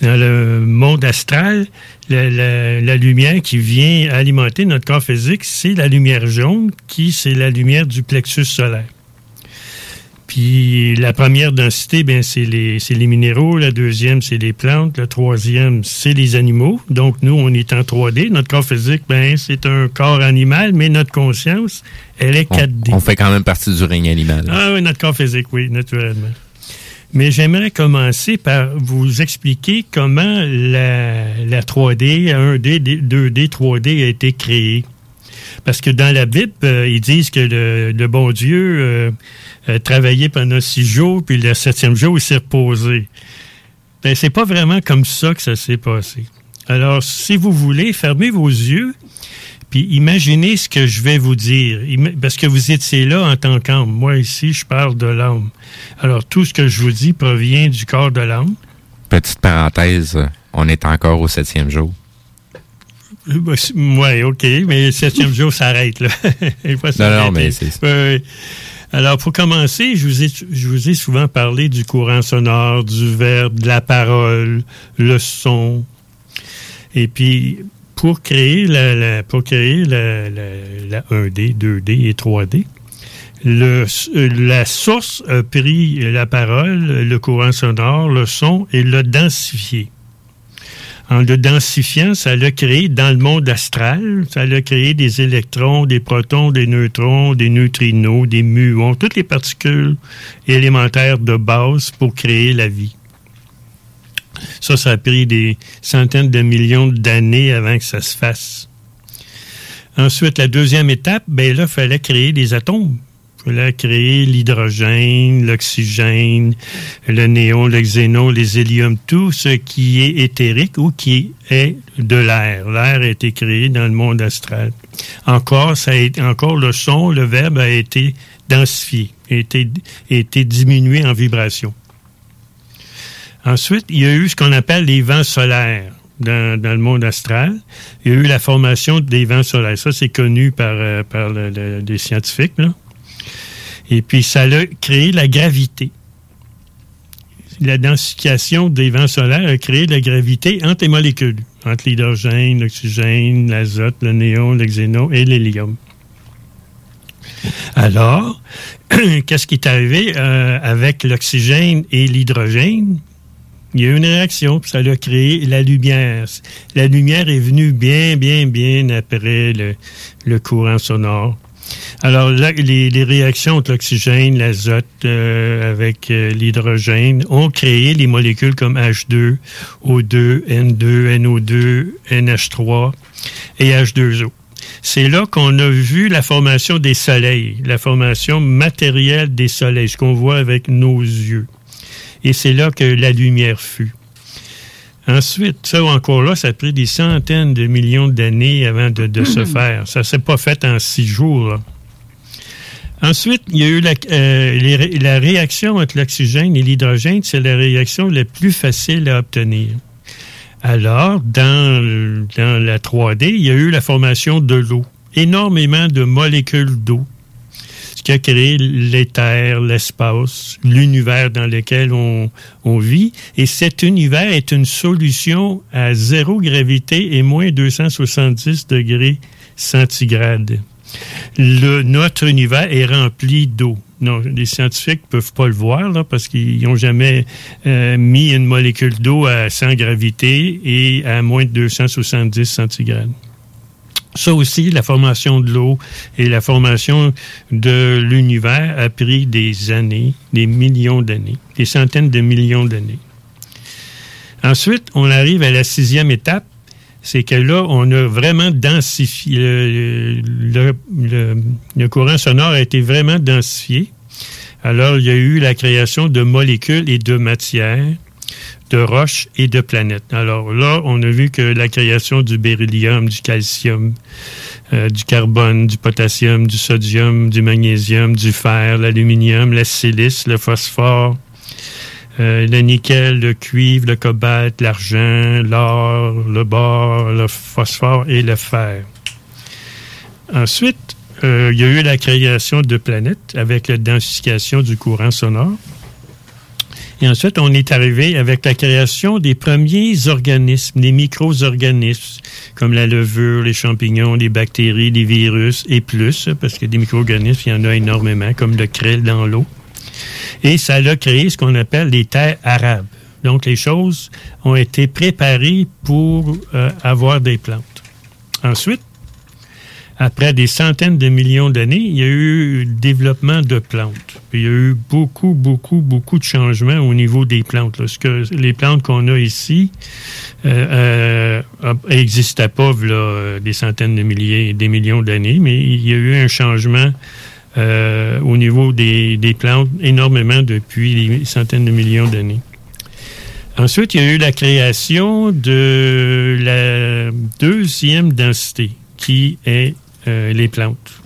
dans le monde astral, la, la- la lumière qui vient alimenter notre corps physique, c'est la lumière jaune, qui c'est la lumière du plexus solaire. Puis la première densité, ben c'est les, c'est les minéraux. La deuxième, c'est les plantes. La troisième, c'est les animaux. Donc, nous, on est en 3D. Notre corps physique, ben c'est un corps animal, mais notre conscience, elle est on, 4D. on fait quand même partie du règne animal. Ah oui, notre corps physique, oui, naturellement. Mais j'aimerais commencer par vous expliquer comment la, la 3D, 1D, 2D, 3D a été créée. Parce que dans la Bible, euh, ils disent que le, bon Dieu euh, a travaillé pendant six jours, puis le septième jour, il s'est reposé. Ben, c'est pas vraiment comme ça que ça s'est passé. Alors, si vous voulez, fermez vos yeux, puis imaginez ce que je vais vous dire. Parce que vous étiez là en tant qu'âme. Moi, ici, je parle de l'âme. Alors, tout ce que je vous dis provient du corps de l'âme. Petite parenthèse, on est encore au septième jour. Oui, OK, mais le septième jour s'arrête, là. Non, non, mais c'est-. Alors, pour commencer, je vous, ai, je vous ai souvent parlé du courant sonore, du verbe, de la parole, le son. Et puis, pour créer la, pour créer la, la- la 1D, 2D et 3D, le, euh, la source a pris la parole, le courant sonore, le son et l'a densifié. En le densifiant, ça l'a créé dans le monde astral, ça l'a créé des électrons, des protons, des neutrons, des neutrinos, des muons, toutes les particules élémentaires de base pour créer la vie. Ça, ça a pris des centaines de millions d'années avant que ça se fasse. Ensuite, la deuxième étape, ben là, il fallait créer des atomes. Il fallait créer l'hydrogène, l'oxygène, le néon, le xénon, les héliums, tout ce qui est éthérique ou qui est de l'air. L'air a été créé dans le monde astral. Encore, le son, le verbe a été densifié, a a été diminué en vibration. Ensuite, il y a eu ce qu'on appelle les vents solaires dans, le monde astral. Il y a eu la formation des vents solaires. Ça, c'est connu par, euh, les scientifiques. Et puis, ça a créé la gravité. La densification des vents solaires a créé la gravité entre les molécules, entre l'hydrogène, l'oxygène, l'azote, le néon, le xénon et l'hélium. Alors, qu'est-ce qui est arrivé euh, avec l'oxygène et l'hydrogène? Il y a eu une réaction, puis ça a créé la lumière. La lumière est venue bien, bien, bien après le, courant sonore. Alors, là, les, les réactions entre l'oxygène, l'azote euh, avec euh, l'hydrogène ont créé les molécules comme H2, O2, N2, NO2, NH3 et H2O. C'est là qu'on a vu la formation des soleils, la formation matérielle des soleils, ce qu'on voit avec nos yeux. Et c'est là que la lumière fut. Ensuite, ça encore là, ça a pris des centaines de millions d'années avant de, de se faire. Ça s'est pas fait en six jours. là. Ensuite, il y a eu la, euh, les la réaction entre l'oxygène et l'hydrogène, c'est la réaction la plus facile à obtenir. Alors, dans, dans la 3D, il y a eu la formation de l'eau. Énormément de molécules d'eau. Ce qui a créé l'éther, l'espace, l'univers dans lequel on, vit. Et cet univers est une solution à zéro gravité et moins 270 degrés centigrades. Le, notre univers est rempli d'eau. Non, les scientifiques peuvent pas le voir là, parce qu'ils n'ont jamais euh, mis une molécule d'eau à 100 gravité et à moins de 270 centigrades. Ça aussi, la formation de l'eau et la formation de l'univers a pris des années, des millions d'années, des centaines de millions d'années. Ensuite, on arrive à la sixième étape, c'est que là, on a vraiment densifié, le, courant sonore a été vraiment densifié. Alors, il y a eu la création de molécules et de matières, de roches et de planètes. Alors là, on a vu que la création du beryllium, du calcium, euh, du carbone, du potassium, du sodium, du magnésium, du fer, l'aluminium, la silice, le phosphore, euh, le nickel, le cuivre, le cobalt, l'argent, l'or, le bore, le phosphore et le fer. Ensuite, euh, il y a eu la création de planètes avec la densification du courant sonore. Et ensuite, on est arrivé avec la création des premiers organismes, des micro-organismes, comme la levure, les champignons, les bactéries, les virus et plus, parce que des micro-organismes, il y en a énormément, comme le krill dans l'eau. Et ça a créé ce qu'on appelle les terres arabes. Donc, les choses ont été préparées pour euh, avoir des plantes. Ensuite, après des centaines de millions d'années, il y a eu le développement de plantes. Il y a eu beaucoup, beaucoup, beaucoup de changements au niveau des plantes. les plantes qu'on a ici euh, euh, n'existaient pas là, euh, des centaines de milliers, des millions d'années, mais il y a eu un changement euh, au niveau des, des plantes énormément depuis des centaines de millions d'années. Ensuite, il y a eu la création de la deuxième densité, qui est euh, les plantes.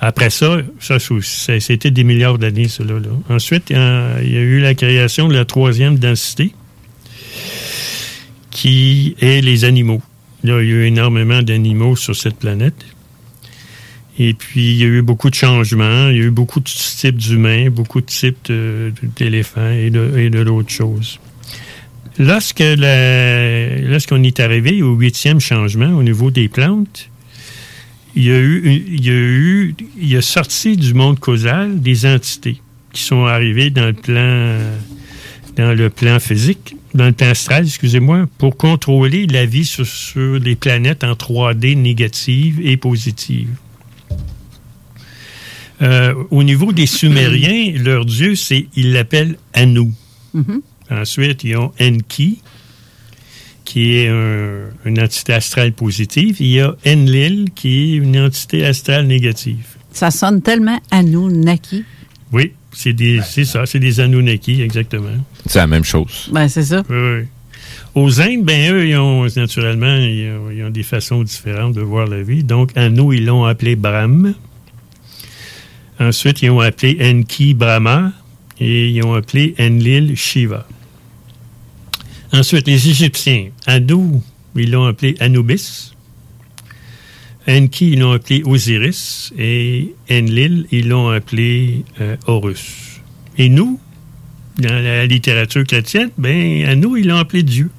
Après ça, ça, c'était des milliards d'années, cela. Ensuite, il y, a, eu la création de la troisième densité, qui est les animaux. Il y a eu énormément d'animaux sur cette planète. Et puis, il y a eu beaucoup de changements. Il y a eu beaucoup de types d'humains, beaucoup de types d'éléphants et de, d'autres choses. Lorsque lorsqu'on est arrivé au huitième changement au niveau des plantes, il y a eu, il y a eu, il a sorti du monde causal des entités qui sont arrivées dans le plan, dans le plan physique, dans le plan astral, excusez-moi, pour contrôler la vie sur, sur les planètes en 3D négatives et positives. Euh, au niveau des Sumériens, leur dieu, c'est, ils l'appellent Anu. Mhm. Ensuite, ils ont Enki, qui est un- une entité astrale positive. Il y a Enlil, qui est une entité astrale négative. Ça sonne tellement Anunnaki. Oui, c'est des, c'est ça, c'est des Anunnaki, exactement. C'est la même chose. Ben, c'est ça. Oui, oui. Aux Indes, ben eux, ils ont, naturellement, ils ont, ils ont des façons différentes de voir la vie. Donc, Anu, ils l'ont appelé Brahm. Ensuite, ils ont appelé Enki Brahma et ils ont appelé Enlil Shiva. Ensuite, les Égyptiens, Anu, ils l'ont appelé Anubis. Enki, ils l'ont appelé Osiris. Et Enlil, ils l'ont appelé euh, Horus. Et nous, dans la littérature chrétienne, ben, à nous, ils l'ont appelé Dieu.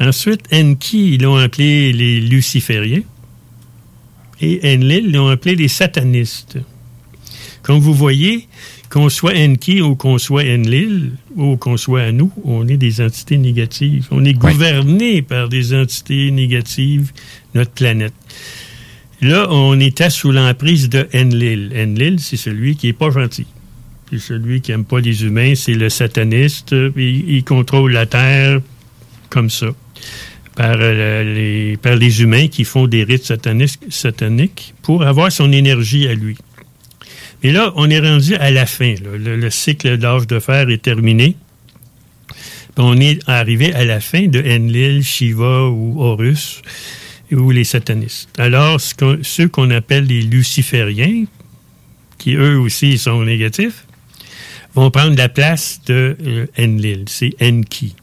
Ensuite, Enki, ils l'ont appelé les Lucifériens. Et Enlil, ils l'ont appelé les satanistes. Comme vous voyez, qu'on soit Enki ou qu'on soit Enlil ou qu'on soit à nous, on est des entités négatives. On est gouverné par des entités négatives, notre planète. Là, on était sous l'emprise de Enlil. Enlil, c'est celui qui est pas gentil. C'est celui qui aime pas les humains, c'est le sataniste. Il, il contrôle la Terre comme ça. Par, euh, les, par les humains qui font des rites sataniques pour avoir son énergie à lui. Mais là, on est rendu à la fin. Le, le cycle d'âge de fer est terminé. On est arrivé à la fin de Enlil, Shiva ou Horus ou les satanistes. Alors, ceux qu'on appelle les lucifériens, qui eux aussi sont négatifs, vont prendre la place de euh, Enlil. C'est Enki.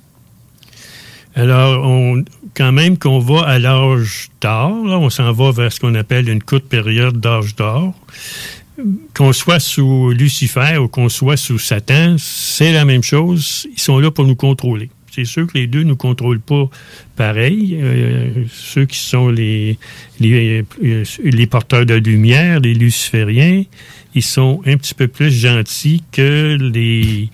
Alors, quand même qu'on va à l'âge d'or, on s'en va vers ce qu'on appelle une courte période d'âge d'or. Qu'on soit sous Lucifer ou qu'on soit sous Satan, c'est la même chose. Ils sont là pour nous contrôler. C'est sûr que les deux ne nous contrôlent pas pareil. Euh, ceux qui sont les, les, euh, les porteurs de lumière, les lucifériens, ils sont un petit peu plus gentils que les,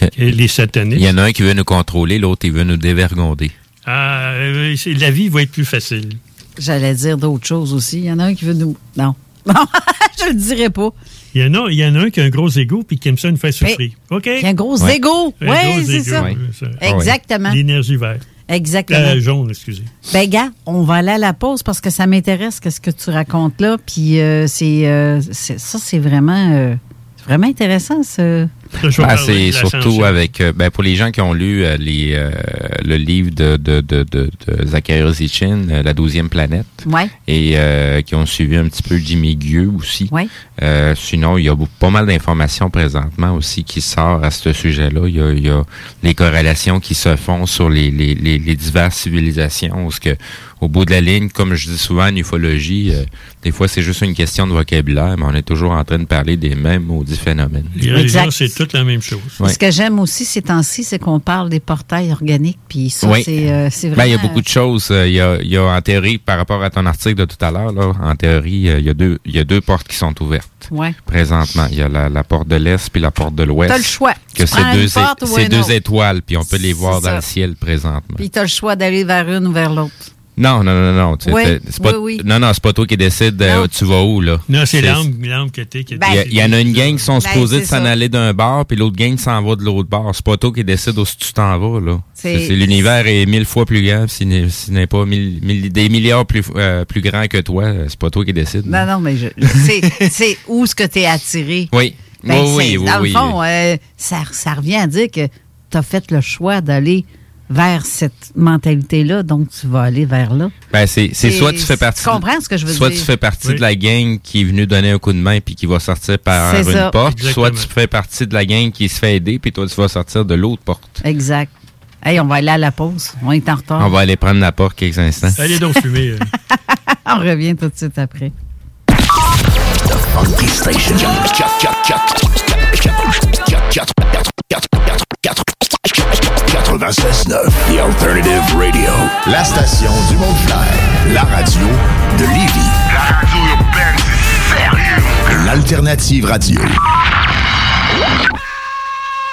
que les satanistes. Il y en a un qui veut nous contrôler, l'autre, il veut nous dévergonder. Ah, euh, la vie va être plus facile. J'allais dire d'autres choses aussi. Il y en a un qui veut nous. Non. Non, je le dirais pas. Il y en a, il y en a un qui a un gros ego puis qui aime ça nous faire souffrir. OK? Qui a un gros Ouais. ego. Un Oui, c'est ça. ouais. Exactement. L'énergie verte. Exactement. Euh, jaune, excusez. Ben, gars, on va aller à la pause parce que ça m'intéresse, qu'est-ce que tu racontes là. Puis, euh, c'est, euh, ça, c'est vraiment, euh, vraiment intéressant, ce. Ben, c'est surtout avec euh, ben, pour les gens qui ont lu euh, les, euh, le livre de, de, de, de, Sitchin, euh, La douzième planète, Ouais. et euh, qui ont suivi un petit peu Jimmy Gueux aussi. Ouais. Euh, sinon, il y a pas mal d'informations présentement aussi qui sortent à ce sujet-là. Il y a, il y a les corrélations qui se font sur les, les, les, les diverses civilisations. Parce que, au bout de la ligne, comme je dis souvent en ufologie, euh, des fois c'est juste une question de vocabulaire, mais on est toujours en train de parler des mêmes maudits phénomènes. Les religions, c'est toute la même chose. Ouais. Ce que j'aime aussi ces temps-ci, c'est qu'on parle des portails organiques. Puis ça, Oui. c'est, euh, c'est Ben, il y a beaucoup de choses. Euh, Il y, a, il y a en théorie, par rapport à ton article de tout à l'heure, là, en théorie, euh, il y a deux, il y a deux portes qui sont ouvertes Ouais. présentement. Il y a la, la porte de l'est puis la porte de l'ouest. T'as le choix. Que Tu c'est deux, porte deux étoiles, puis on peut les voir C'est dans ça. le ciel présentement. Puis tu as le choix d'aller vers une ou vers l'autre. Non, non, non, non. Oui, c'est- pas, oui, oui. Non, non, c'est pas toi qui décide euh, tu vas où, là. Non, c'est l'âme, l'âme que t'es. qui Ben, Il y, y en a une gang qui sont Ben, supposés de s'en aller d'un bar, puis l'autre gang s'en va de l'autre bar. C'est pas toi qui décide où tu t'en vas, là. C'est- L'univers est mille fois plus grand, s'il n'est s'il n'est pas mille- mille- des milliards plus, euh, plus grand que toi. C'est pas toi qui décide. Non, non, mais je, c'est, c'est où ce que tu es attiré. Oui. Ben, oui, c'est- oui, oui, Dans oui. le fond, euh, ça, ça revient à dire que tu as fait le choix d'aller vers cette mentalité-là, donc tu vas aller vers là. Ben, c'est soit tu fais partie. tu comprends ce que je veux soit dire? tu fais partie Oui. de la gang qui est venue donner un coup de main puis qui va sortir par C'est une ça. porte, soit tu fais partie de la gang qui se fait aider puis toi tu vas sortir de l'autre porte. Exact. Hey, on va aller à la pause. On est en retard. On va aller prendre la porte quelques instants. Allez donc fumer. euh. on revient tout de suite après. Funky Station. 96.9, The Alternative Radio. La station du Mont-Clair. La radio de Lévis. La radio urbaine, c'est sérieux. L'Alternative Radio.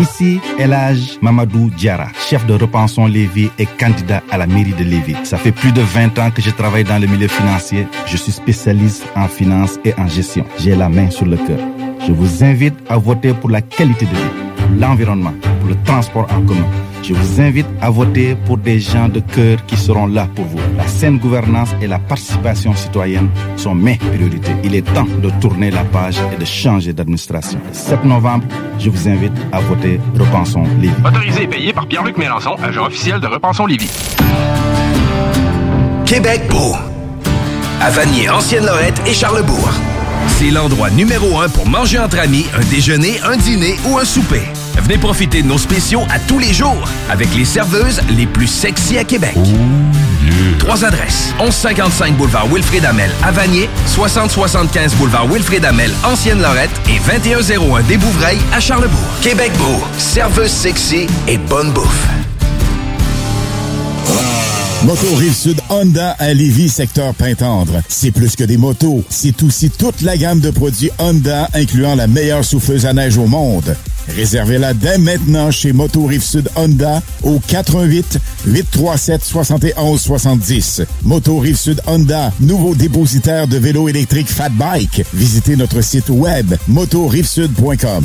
Ici, Elage Mamadou Diara, chef de Repensons Lévis et candidat à la mairie de Lévis. Ça fait plus de 20 ans que je travaille dans le milieu financier. Je suis spécialiste en finance et en gestion. J'ai la main sur le cœur. Je vous invite à voter pour la qualité de vie, pour l'environnement, pour le transport en commun. Je vous invite à voter pour des gens de cœur qui seront là pour vous. La saine gouvernance et la participation citoyenne sont mes priorités. Il est temps de tourner la page et de changer d'administration. Le 7 novembre, je vous invite à voter Repensons Lévis. Autorisé et payé par Pierre-Luc Mélenchon, agent officiel de Repensons Lévis. Québec beau. À Vanier, Ancienne-Lorette et Charlebourg. C'est l'endroit numéro un pour manger entre amis, un déjeuner, un dîner ou un souper. Venez profiter de nos spéciaux à tous les jours avec les serveuses les plus sexy à Québec. Trois adresses. 1155 boulevard Wilfrid Amel à Vanier, 6075 boulevard Wilfrid Amel, Ancienne-Lorette et 2101 des Bouvrailles à Charlebourg. Québec beau, serveuse sexy et bonne bouffe. Moto Rive-Sud Honda à Lévis, secteur Pintendre. C'est plus que des motos, c'est aussi toute la gamme de produits Honda, incluant la meilleure souffleuse à neige au monde. Réservez-la dès maintenant chez Moto Rive-Sud Honda au 88 837 71 70. Moto Rive-Sud Honda, nouveau dépositaire de vélos électriques Fat Bike. Visitez notre site web motorivesud.com.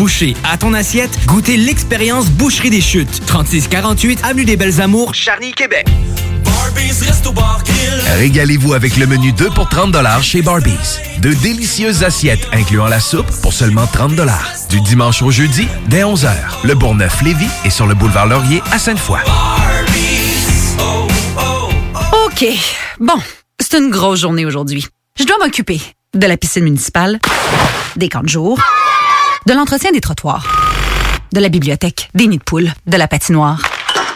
boucher à ton assiette. Goûtez l'expérience Boucherie des chutes. 3648 Avenue des Belles Amours, Charny, Québec. Régalez-vous avec le menu 2 pour 30 chez Barbies. De délicieuses assiettes incluant la soupe pour seulement 30 Du dimanche au jeudi, dès 11h. Le Bourgneuf-Lévis est sur le boulevard Laurier à Sainte-Foy. OK. Bon, c'est une grosse journée aujourd'hui. Je dois m'occuper de la piscine municipale, des camps de jour, de l'entretien des trottoirs, de la bibliothèque, des nids de poules, de la patinoire,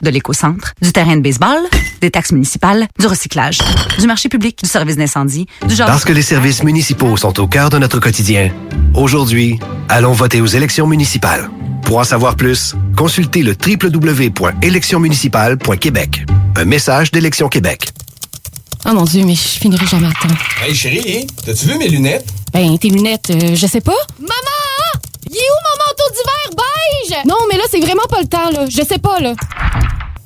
de l'éco-centre, du terrain de baseball, des taxes municipales, du recyclage, du marché public, du service d'incendie, du genre... Parce que les services municipaux sont au cœur de notre quotidien. Aujourd'hui, allons voter aux élections municipales. Pour en savoir plus, consultez le www.électionsmunicipales.québec. Un message d'Élection Québec. Oh mon Dieu, mais je finirai jamais à temps. Hey chérie, t'as-tu vu mes lunettes? Ben, tes lunettes, euh, je sais pas. Maman! Il est où mon manteau d'hiver beige? Non, mais là, c'est vraiment pas le temps, là. Je sais pas, là.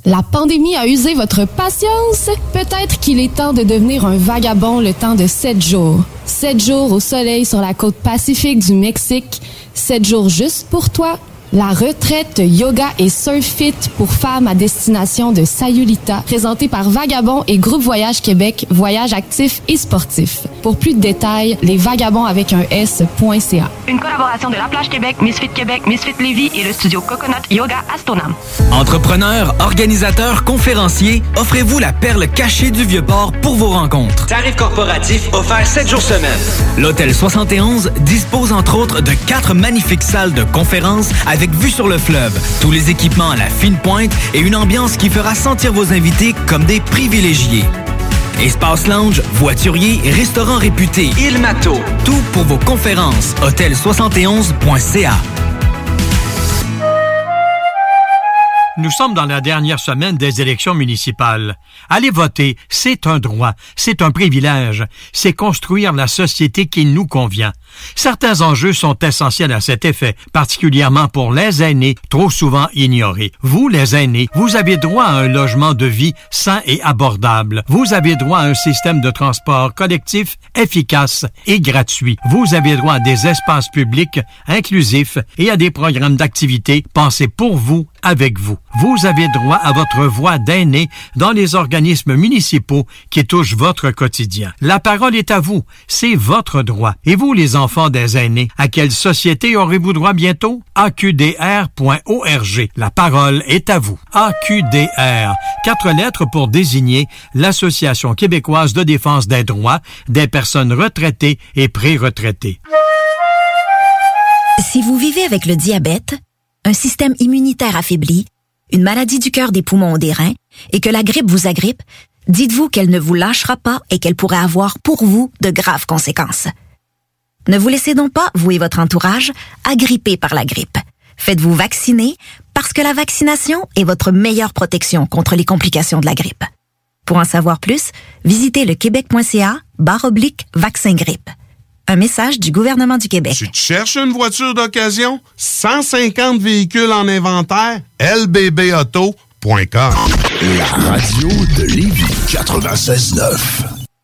La pandémie a usé votre patience? Peut-être qu'il est temps de devenir un vagabond le temps de sept jours. Sept jours au soleil sur la côte pacifique du Mexique. Sept jours juste pour toi. La retraite yoga et surf fit pour femmes à destination de Sayulita, présentée par Vagabond et Groupe Voyage Québec, voyage actif et sportif. Pour plus de détails, les vagabonds avec un S.ca. Une collaboration de La Plage Québec, Misfit Québec, Misfit Lévis et le studio Coconut Yoga Astonam. Entrepreneurs, organisateurs, conférenciers, offrez-vous la perle cachée du Vieux-Port pour vos rencontres. Tarif corporatif offert 7 jours semaine. L'Hôtel 71 dispose entre autres de quatre magnifiques salles de conférences avec vue sur le fleuve, tous les équipements à la fine pointe et une ambiance qui fera sentir vos invités comme des privilégiés. Espace lounge, voiturier, restaurant réputé, Il Mato, tout pour vos conférences. Hôtel71.ca. Nous sommes dans la dernière semaine des élections municipales. Aller voter, c'est un droit, c'est un privilège, c'est construire la société qui nous convient. Certains enjeux sont essentiels à cet effet, particulièrement pour les aînés, trop souvent ignorés. Vous, les aînés, vous avez droit à un logement de vie sain et abordable. Vous avez droit à un système de transport collectif efficace et gratuit. Vous avez droit à des espaces publics inclusifs et à des programmes d'activité pensés pour vous, avec vous. Vous avez droit à votre voix d'aîné dans les organismes municipaux qui touchent votre quotidien. La parole est à vous. C'est votre droit. Et vous, les enfants des aînés, à quelle société aurez-vous droit bientôt? AQDR.org. La parole est à vous. AQDR. Quatre lettres pour désigner l'Association québécoise de défense des droits des personnes retraitées et pré-retraitées. Si vous vivez avec le diabète, un système immunitaire affaibli, une maladie du cœur, des poumons ou des reins, et que la grippe vous agrippe, dites-vous qu'elle ne vous lâchera pas et qu'elle pourrait avoir pour vous de graves conséquences. Ne vous laissez donc pas, vous et votre entourage, agripper par la grippe. Faites-vous vacciner parce que la vaccination est votre meilleure protection contre les complications de la grippe. Pour en savoir plus, visitez le québec.ca barre oblique vaccin grippe. Un message du gouvernement du Québec. Tu cherches une voiture d'occasion? 150 véhicules en inventaire? lbbauto.com La radio de Lévis 96.9.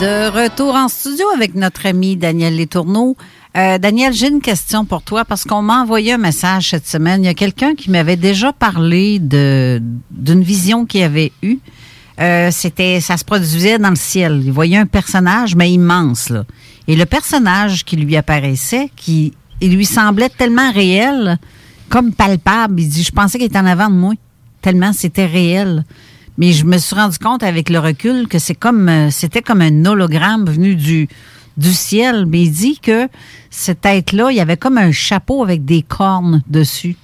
De retour en studio avec notre ami Daniel Letourneau. Euh, Daniel, j'ai une question pour toi parce qu'on m'a envoyé un message cette semaine. Il y a quelqu'un qui m'avait déjà parlé de d'une vision qu'il avait eue. Euh, c'était, ça se produisait dans le ciel. Il voyait un personnage, mais immense là. Et le personnage qui lui apparaissait, qui il lui semblait tellement réel, comme palpable. Il dit, je pensais qu'il était en avant de moi, tellement c'était réel. Mais je me suis rendu compte avec le recul que c'est comme, euh, c'était comme un hologramme venu du du ciel. Mais il dit que cette tête-là, il y avait comme un chapeau avec des cornes dessus.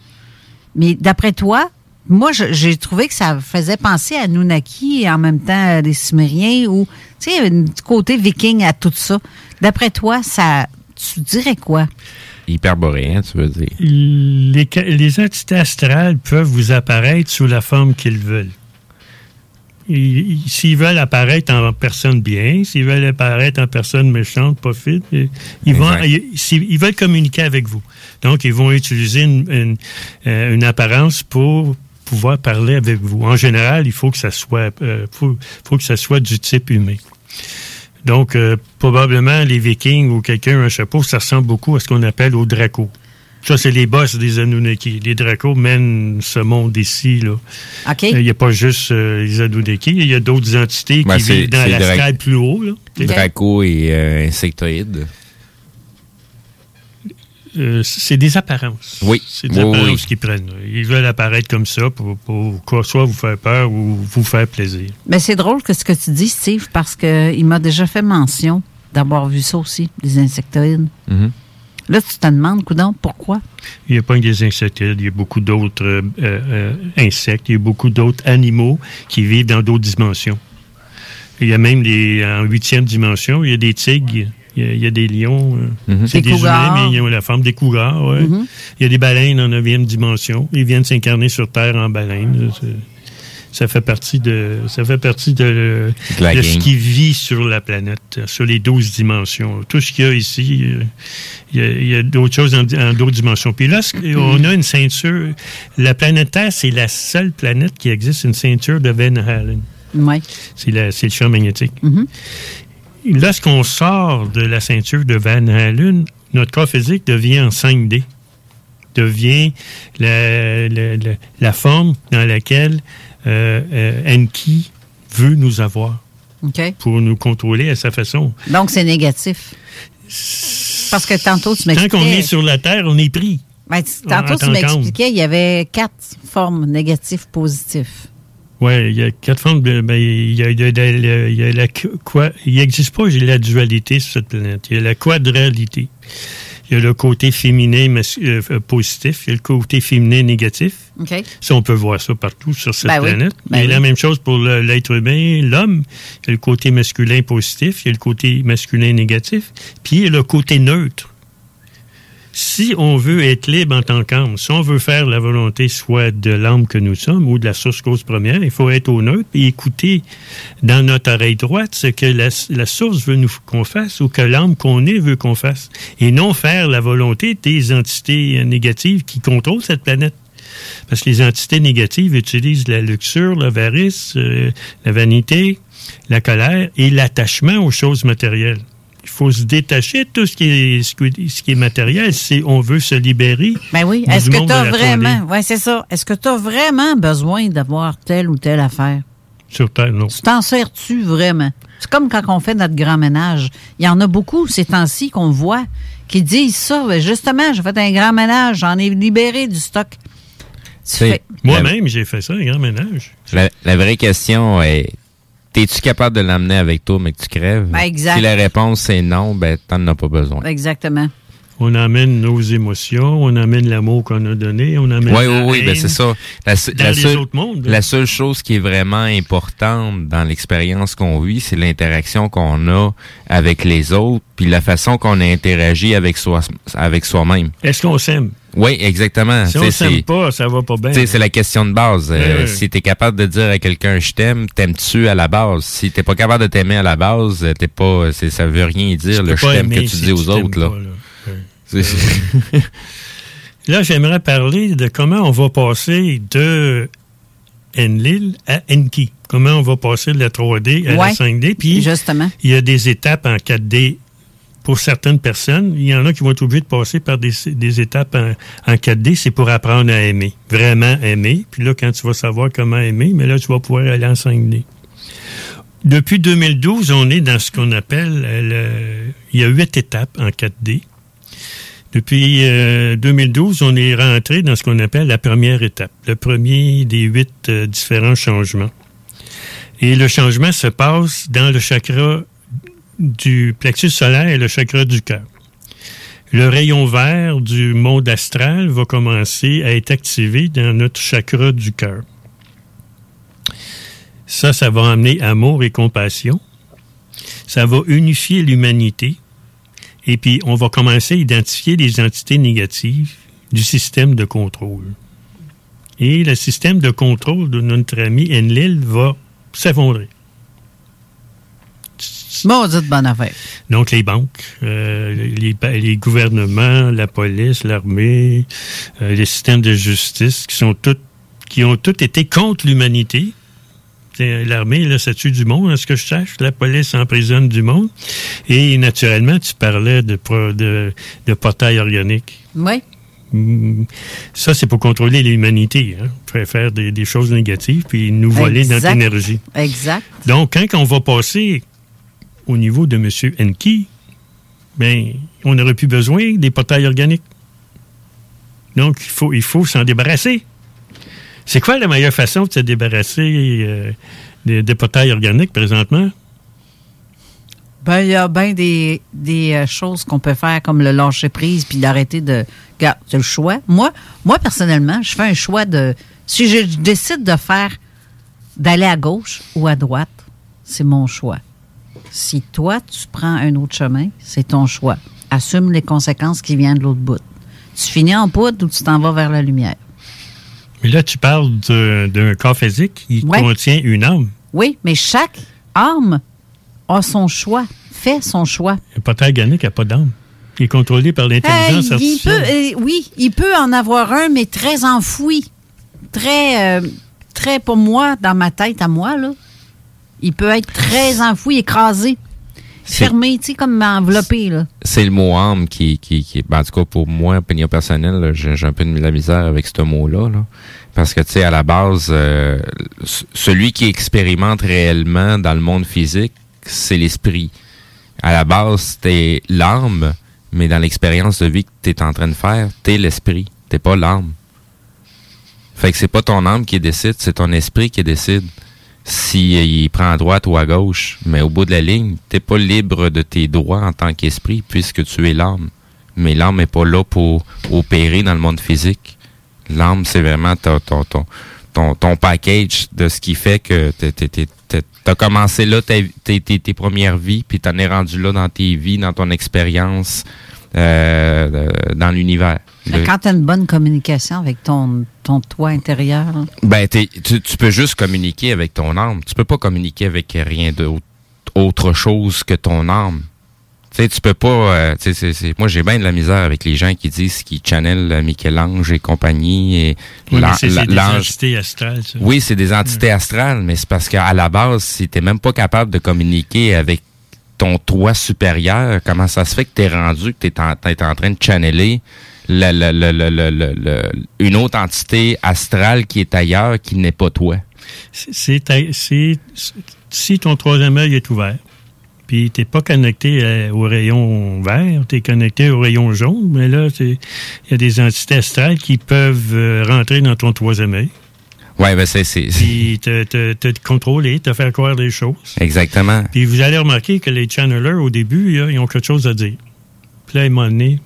Mais d'après toi, moi, j'ai trouvé que ça faisait penser à Nunaki et en même temps à des Sumériens ou, tu sais, un petit côté viking à tout ça. D'après toi, ça, tu dirais quoi? Hyperboréen, tu veux dire. Les, les entités astrales peuvent vous apparaître sous la forme qu'ils veulent. Ils- ils- S'ils veulent apparaître en personne bien, s'ils veulent apparaître en personne méchante, pas fit, euh, ils, vont, ils, veulent communiquer avec vous. Donc, ils vont utiliser une, une, euh, une apparence pour pouvoir parler avec vous. En général, il faut que ça soit, euh, faut, faut que ça soit du type humain. Donc, euh, probablement, les Vikings ou quelqu'un un chapeau, ça ressemble beaucoup à ce qu'on appelle au Draco. Ça, c'est les boss des Anunnaki. Les Dracos mènent ce monde ici. là. OK. Euh, Il n'y a pas juste euh, les Anunnaki, il y a d'autres entités Ben, qui c'est- vivent dans la sky plus haut. Là. Draco et euh, insectoïde. Euh, c'est des apparences. Oui. C'est des Oui, apparences oui. qu'ils prennent. Ils veulent apparaître comme ça pour, pour quoi, soit vous faire peur ou vous faire plaisir. Mais c'est drôle que ce que tu dis, Steve, parce qu'il m'a déjà fait mention d'avoir vu ça aussi, les insectoïdes. Mhm. Là, tu te demandes, coudon, pourquoi? Il n'y a pas que des insectoïdes, il y a beaucoup d'autres euh, euh, insectes, il y a beaucoup d'autres animaux qui vivent dans d'autres dimensions. Il y a même des, en huitième dimension, il y a des tigres, il y a, il y a des lions. euh, Mhm. C'est Des humains, mais ils ont la forme des cougars. ouais. Mhm. Il y a des baleines en neuvième dimension. Ils viennent s'incarner sur Terre en baleine. Ça fait partie de, ça fait partie de, De ce qui vit sur la planète, sur les 12 dimensions. Tout ce qu'il y a ici, euh, il y a, il y a d'autres choses en, en d'autres dimensions. Puis là, ce- on a une ceinture. La planète Terre, c'est la seule planète qui existe, une ceinture de Van Halen. Oui. C'est la- c'est le champ magnétique. Mhm. Lorsqu'on sort de la ceinture de Van Halen, notre corps physique devient en 5D. Devient la, la- la- la forme dans laquelle Enki veut nous avoir pour nous contrôler à sa façon. Donc, c'est négatif. Parce que tantôt, tu Tant m'expliquais... qu'on est sur la Terre, on est pris. Ben, tantôt, tu tant m'expliquais, il y avait quatre formes négatives, positives. Oui, il y a quatre formes de. ben, il y a, il y a la- il y a la quoi, il n'existe pas la dualité sur cette planète. Il y a la quadralité. Il y a le côté féminin euh, euh, positif, il y a le côté féminin négatif. Ça, on peut voir ça partout sur cette Ben oui. planète. Ben a oui. la même chose pour l'être humain, l'homme. Il y a le côté masculin positif, il y a le côté masculin négatif, puis il y a le côté neutre. Si on veut être libre en tant qu'âme, si on veut faire la volonté soit de l'âme que nous sommes ou de la source cause première, il faut être au neutre et écouter dans notre oreille droite ce que la, source veut nous qu'on fasse ou que l'âme qu'on est veut qu'on fasse. Et non faire la volonté des entités négatives qui contrôlent cette planète. Parce que les entités négatives utilisent la luxure, l'avarice, euh, la vanité, la colère et l'attachement aux choses matérielles. Il faut se détacher de tout ce qui est, ce qui- ce qui est matériel si on veut se libérer. Ben oui. Est-ce que tu as vraiment... Oui, c'est ça. Est-ce que tu as vraiment besoin d'avoir telle ou telle affaire? Sur Terre, non. Tu t'en sers-tu vraiment? C'est comme quand on fait notre grand ménage. Il y en a beaucoup ces temps-ci qu'on voit qui disent ça. Ben, justement, j'ai fait un grand ménage, j'en ai libéré du stock. Moi-même, j'ai fait ça, un grand ménage. La, la vraie question est es-tu capable de l'amener avec toi, mais que tu crèves? Ben, exact. Si la réponse est non, ben t'en as pas besoin. Exactement. On amène nos émotions, on amène l'amour qu'on a donné, on amène Oui, la oui, oui, ben c'est ça. La, dans la les seule, autres mondes. la seule chose qui est vraiment importante dans l'expérience qu'on vit, c'est l'interaction qu'on a avec les autres, puis la façon qu'on interagit avec soi, avec soi-même. Est-ce qu'on s'aime? Oui, exactement. Si on s'aime c'est- pas, ça va pas bien. c'est la question de base. Euh. Si tu es capable de dire à quelqu'un je t'aime, t'aimes-tu à la base? Si t'es pas capable de t'aimer à la base, euh, t'es pas, c'est, ça veut rien dire, le je t'aime que tu si dis aux autres. Là. pas, là. J'aimerais parler de comment on va passer de Enlil à Enki. Comment on va passer de la 3D à la Ouais. 5D. Puis, Justement. il y a des étapes en 4D pour certaines personnes. Il y en a qui vont être obligés de passer par des, étapes en, en 4D. C'est pour apprendre à aimer. Vraiment aimer. Puis là, quand tu vas savoir comment aimer, mais là, tu vas pouvoir aller en 5D. Depuis 2012, on est dans ce qu'on appelle... euh, le- il y a huit étapes en 4D. Depuis euh, 2012, on est rentré dans ce qu'on appelle la première étape, le premier des huit euh, différents changements. Et le changement se passe dans le chakra du plexus solaire et le chakra du cœur. Le rayon vert du monde astral va commencer à être activé dans notre chakra du cœur. Ça, ça va amener amour et compassion. Ça va unifier l'humanité. Et puis, on va commencer à identifier les entités négatives du système de contrôle. Et le système de contrôle de notre ami Enlil va s'effondrer. Maudite bonne affaire. Donc, les banques, euh, les, gouvernements, la police, l'armée, euh, les systèmes de justice qui sont toutes, qui ont tous été contre l'humanité. C'est- L'armée, là, ça tue du monde, à ce que je sache. La police emprisonne du monde. Et naturellement, tu parlais de, pro- de, de portail organique. Oui. Mm, Ça, c'est pour contrôler l'humanité. Hein? Faire, faire des, des choses négatives, puis nous voler notre énergie. Exact. Donc, quand on va passer au niveau de M. Enki, ben, on n'aurait plus besoin des portails organiques. Donc, il faut, il faut s'en débarrasser. C'est quoi la meilleure façon de se débarrasser euh, des, des portails organiques présentement? Ben, il y a bien des, des euh, choses qu'on peut faire comme le lâcher prise puis d'arrêter de. Regarde, c'est le choix. Moi, moi, personnellement, je fais un choix de. Si je décide de faire. d'aller à gauche ou à droite, c'est mon choix. Si toi, tu prends un autre chemin, c'est ton choix. Assume les conséquences qui viennent de l'autre bout. Tu finis en poudre ou tu t'en vas vers la lumière. Mais là, tu parles d'un corps physique qui Ouais. contient une âme. Oui, mais chaque âme a son choix, fait son choix. Un portail organique n'a pas d'âme. Il est contrôlé par l'intelligence il artificielle. peut, euh, oui, il peut en avoir un, mais très enfoui. Très, euh, très, pour moi, dans ma tête à moi, là. Il peut être très enfoui, écrasé, fermé, tu sais, comme enveloppé, là. C'est le mot âme qui, qui, qui ben, en tout cas pour moi, opinion personnelle, j'ai un peu de la misère avec ce mot-là. là. Parce que, tu sais, à la base, euh, celui qui expérimente réellement dans le monde physique, c'est l'esprit. À la base, t'es l'âme, mais dans l'expérience de vie que t'es en train de faire, t'es l'esprit. T'es pas l'âme. Fait que c'est pas ton âme qui décide, c'est ton esprit qui décide si euh, il prend à droite ou à gauche. Mais au bout de la ligne, t'es pas libre de tes droits en tant qu'esprit puisque tu es l'âme. Mais l'âme n'est pas là pour opérer dans le monde physique. L'âme, c'est vraiment ton, ton, ton, ton, package de ce qui fait que t'es- t'es- t'es- t'es- t'as commencé là ta- tes, tes, tes premières vies, puis t'en es rendu là dans tes vies, dans ton expérience euh, dans l'univers. Quand tu as une bonne communication avec ton, ton toi intérieur. Ben, t'es- tu, tu peux juste communiquer avec ton âme. Tu peux pas communiquer avec rien d'autre autre chose que ton âme. Tu sais, tu peux pas. euh, tu sais, c'est- c'est- moi, j'ai bien de la misère avec les gens qui disent qu'ils channellent euh, Michel-Ange et compagnie et Oui, c'est des entités astrales, ça. Oui, c'est des entités astrales, mais c'est parce qu'à la base, si t'es même pas capable de communiquer avec ton toi supérieur, comment ça se fait que t'es rendu, que t'es en, t'es en train de channeler le- le- le- le- le- le- le- une autre entité astrale qui est ailleurs, qui n'est pas toi? C'est- si ton troisième œil est ouvert, puis tu n'es pas connecté euh, au rayon vert, tu es connecté au rayon jaune, mais là, il y a des entités astrales qui peuvent euh, rentrer dans ton troisième œil, Ouais, ben c'est, puis te, te, te contrôler, te faire croire des choses. exactement. Puis vous allez remarquer que les channelers, au début, là, ils ont quelque chose à dire. Puis là, à un moment donné,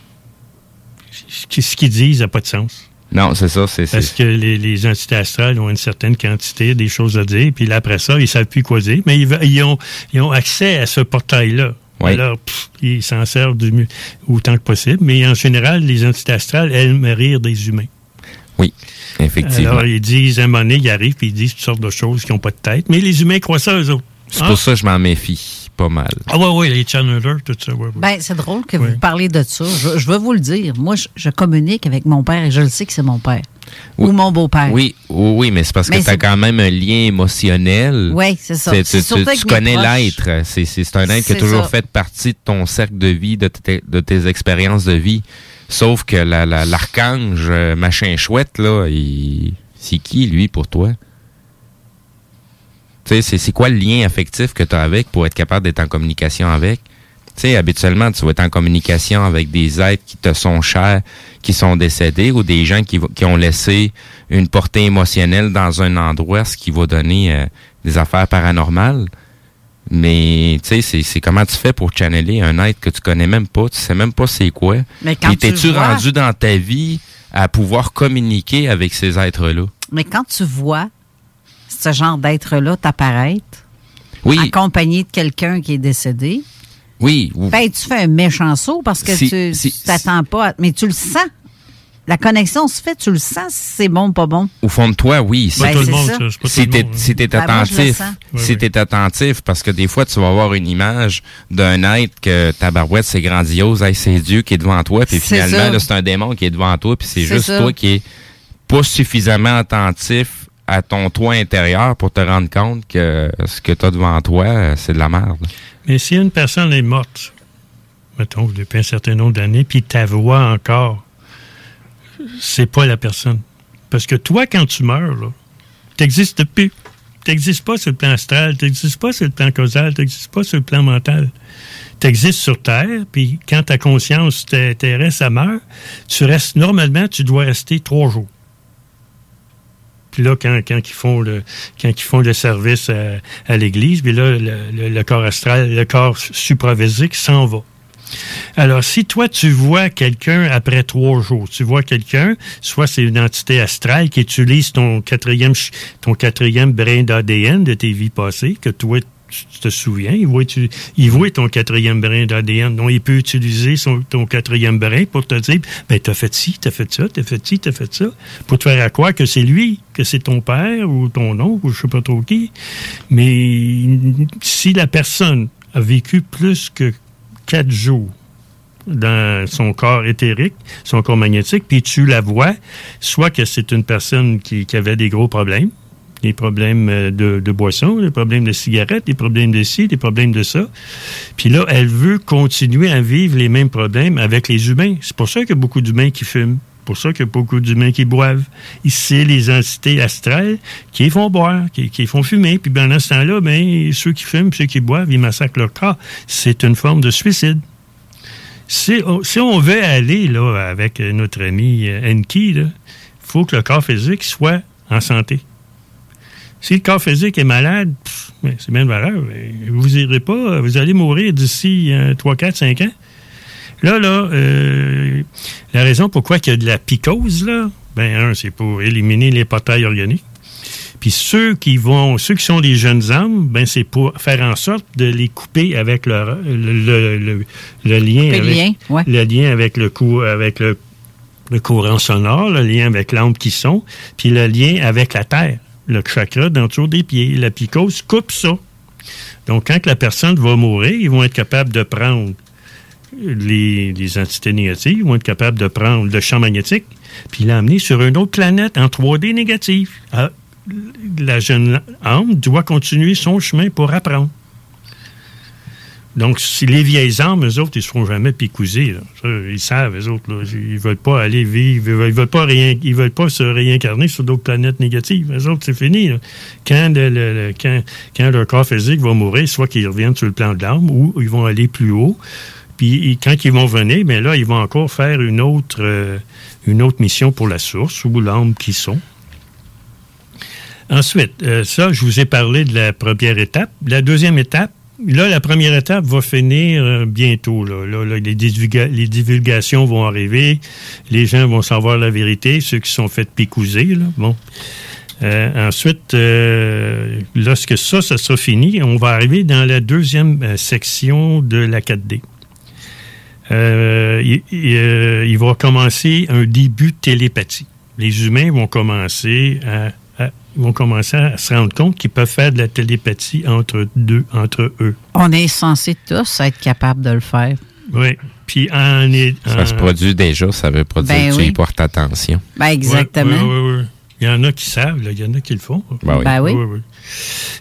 ce qu'ils disent n'a pas de sens. Non, c'est ça, c'est, Parce que les, les entités astrales ont une certaine quantité des choses à dire, puis là, après ça, ils savent plus quoi dire, mais ils, ils ont, ils ont accès à ce portail-là. Oui. Alors, pff, ils s'en servent du mieux, autant que possible, mais en général, les entités astrales aiment rire des humains. Oui, effectivement. Alors, ils disent, à un moment donné, ils arrivent, puis ils disent toutes sortes de choses qui n'ont pas de tête, mais les humains croient ça, eux autres. C'est Ah, pour ça que je m'en méfie. pas mal. Ah ouais, oui, les channelers, tout ça. Ouais, ouais. Ben, c'est drôle que vous parlez de ça. Je, je veux vous le dire. Moi, je, je communique avec mon père et je le sais que c'est mon père. Ou mon beau-père. Oui, oui, oui, mais c'est parce Mais que tu as c'est- quand même un lien émotionnel. Oui, c'est ça. C'est- C'est Tu, surtout tu- connais proches. l'être. C'est, c'est, c'est un être qui a toujours ça. fait partie de ton cercle de vie, de, tes- de tes expériences de vie. Sauf que la, la- l'archange, euh, machin chouette, là, il- c'est qui, lui, pour toi? Tu sais, c'est, c'est quoi le lien affectif que tu as avec pour être capable d'être en communication avec? Tu sais, habituellement, tu vas être en communication avec des êtres qui te sont chers, qui sont décédés, ou des gens qui, qui ont laissé une portée émotionnelle dans un endroit, ce qui va donner euh, des affaires paranormales. Mais, tu sais, c'est, comment tu fais pour channeler un être que tu connais même pas, tu sais même pas c'est quoi. Mais quand t'es-tu vois- rendu dans ta vie à pouvoir communiquer avec ces êtres-là? Mais quand tu vois ce genre d'être-là t'apparaître, Oui. accompagné de quelqu'un qui est décédé, Oui. ou- ben, tu fais un méchant saut parce que Si- tu si- tu t'attends pas. à- mais tu le sens. La connexion se fait, tu le sens si c'est bon ou pas bon. Au fond de toi, oui. C'est pas Ben, tout le c'est monde, ça. pas Si tout le t'es Ben, moi, attentif, si t'es attentif, parce que des fois, tu vas avoir une image d'un être que ta barouette, c'est grandiose, hey, c'est Dieu qui est devant toi, puis C'est finalement, c'est un démon qui est devant toi, puis c'est C'est juste ça. toi qui est pas suffisamment attentif à ton toi intérieur pour te rendre compte que ce que tu as devant toi, c'est de la merde. Mais si une personne est morte, mettons, depuis un certain nombre d'années, puis ta voix encore, c'est pas la personne. Parce que toi, quand tu meurs, là, t'existes plus. T'existes pas sur le plan astral, t'existes pas sur le plan causal, t'existes pas sur le plan mental. T'existes sur Terre, puis quand ta conscience ter- terrestre, meurt, tu restes, normalement, tu dois rester trois jours. Puis là, quand, quand, ils font le, quand service à, l'Église, puis là, le corps astral, le corps supravésique s'en va. Alors, si toi, tu vois quelqu'un après trois jours, tu vois quelqu'un, soit c'est une entité astrale qui utilise ton quatrième, ton quatrième brin d'ADN de tes vies passées, que toi, tu te souviens, il voit, tu- il voit ton quatrième brin d'ADN. Donc, il peut utiliser son, ton quatrième brin pour te dire, ben, t'as fait ci, t'as fait ça, t'as fait ci, t'as fait ça, pour te faire à croire que c'est lui, que c'est ton père ou ton oncle ou je sais pas trop qui. Mais si la personne a vécu plus que quatre jours dans son corps éthérique, son corps magnétique, puis tu la vois, soit que c'est une personne qui, avait des gros problèmes, des problèmes euh, de, de boisson, des problèmes de cigarettes, des problèmes de ci, des problèmes de ça. Puis là, elle veut continuer à vivre les mêmes problèmes avec les humains. C'est pour ça qu'il y a beaucoup d'humains qui fument. Pour ça qu'il y a beaucoup d'humains qui boivent. Ici, les entités astrales qui font boire, qui, font fumer. Puis pendant ce temps-là, ben, ceux qui fument, ceux qui boivent, ils massacrent leur corps. C'est une forme de suicide. Si on, veut aller là, avec notre ami euh, Enki, il faut que le corps physique soit en santé. Si le corps physique est malade, ben, c'est bien de valeur. Vous irez pas, vous allez mourir d'ici euh, 3, 4, 5 ans. Là, là, euh, la raison pourquoi il y a de la picose, là, ben, un, c'est pour éliminer les portails organiques. Puis ceux qui vont, ceux qui sont des jeunes âmes, ben, c'est pour faire en sorte de les couper avec leur, le, le, le, le lien, Le avec, lien, ouais. le lien avec le cou, avec le, courant sonore, le lien avec l'âme qui sont, puis le lien avec la terre, le chakra dans le des pieds. La picose coupe ça. Donc, quand la personne va mourir, ils vont être capables de prendre les, entités négatives, vont être capables de prendre le champ magnétique, puis l'amener sur une autre planète en 3D négatif. Ah, la jeune âme doit continuer son chemin pour apprendre. Donc, si les vieilles âmes, eux autres, ils ne seront jamais picousés. ils savent, eux autres. Ils ne veulent pas aller vivre, ils veulent, veulent pas se réincarner sur d'autres planètes négatives. Eux autres, c'est fini. quand, quand leur corps physique va mourir, soit qu'ils reviennent sur le plan de l'âme ou ils vont aller plus haut. Puis quand ils vont venir, bien là, ils vont encore faire une autre, euh, une autre mission pour la source ou l'âme qui sont. Ensuite, euh, ça, je vous ai parlé de la première étape. La deuxième étape, là, la première étape va finir euh, bientôt. Là. Les, divulga- les divulgations vont arriver, les gens vont savoir la vérité, ceux qui sont faits picouser. Bon. Ensuite, lorsque ça, ça sera fini, on va arriver dans la deuxième section de la 4D. Euh, il, il, euh, il va commencer un début de télépathie. Les humains vont commencer à, vont commencer à se rendre compte qu'ils peuvent faire de la télépathie entre deux, entre eux. On est censé tous être capable de le faire. Oui. Puis en, Ça se produit déjà, ça veut pas dire Ben que tu oui. y portes attention. Ben, exactement. Oui, oui, oui. Il y en a qui savent, là. il y en a qui le font. Ben oui. Ben oui.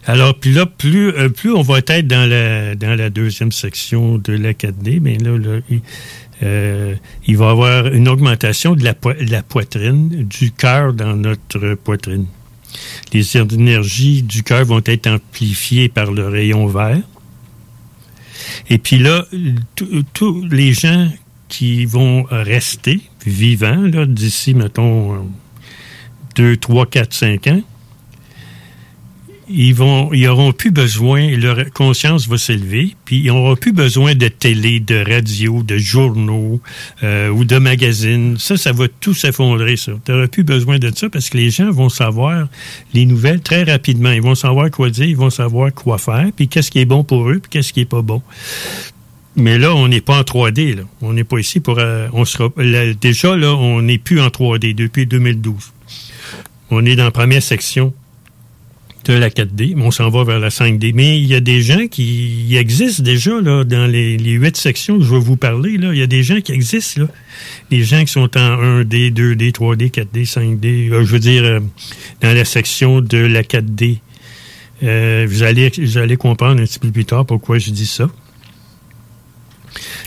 Alors, puis là, plus, euh, plus on va être dans la, dans la deuxième section de l'Académie, mais là, là il, euh, il va y avoir une augmentation de la, la poitrine, du cœur dans notre poitrine. Les énergies du cœur vont être amplifiées par le rayon vert. Et puis là, tous- les gens qui vont rester vivants d'ici, mettons, 2, 3, 4, 5 ans, ils vont, ils auront plus besoin, leur conscience va s'élever, puis ils n'auront plus besoin de télé, de radio, de journaux euh, ou de magazines. Ça, ça va tout s'effondrer, ça. Tu n'auras plus besoin de ça parce que les gens vont savoir les nouvelles très rapidement. Ils vont savoir quoi dire, ils vont savoir quoi faire, puis qu'est-ce qui est bon pour eux, puis qu'est-ce qui est pas bon. Mais là, on n'est pas en 3D. Là. On n'est pas ici pour... euh, on sera, déjà, là, on n'est plus en 3D depuis 2012. On est dans la première section de la 4D, mais on s'en va vers la 5D. Mais il y a des gens qui il existent déjà là, dans les, les huit sections que je vais vous parler. Là. Il y a des gens qui existent. Là. Des gens qui sont en 1D, 2D, 3D, 4D, 5D. euh, je veux dire, euh, dans la section de la 4D. Euh, vous, allez, vous allez comprendre un petit peu plus tard pourquoi je dis ça.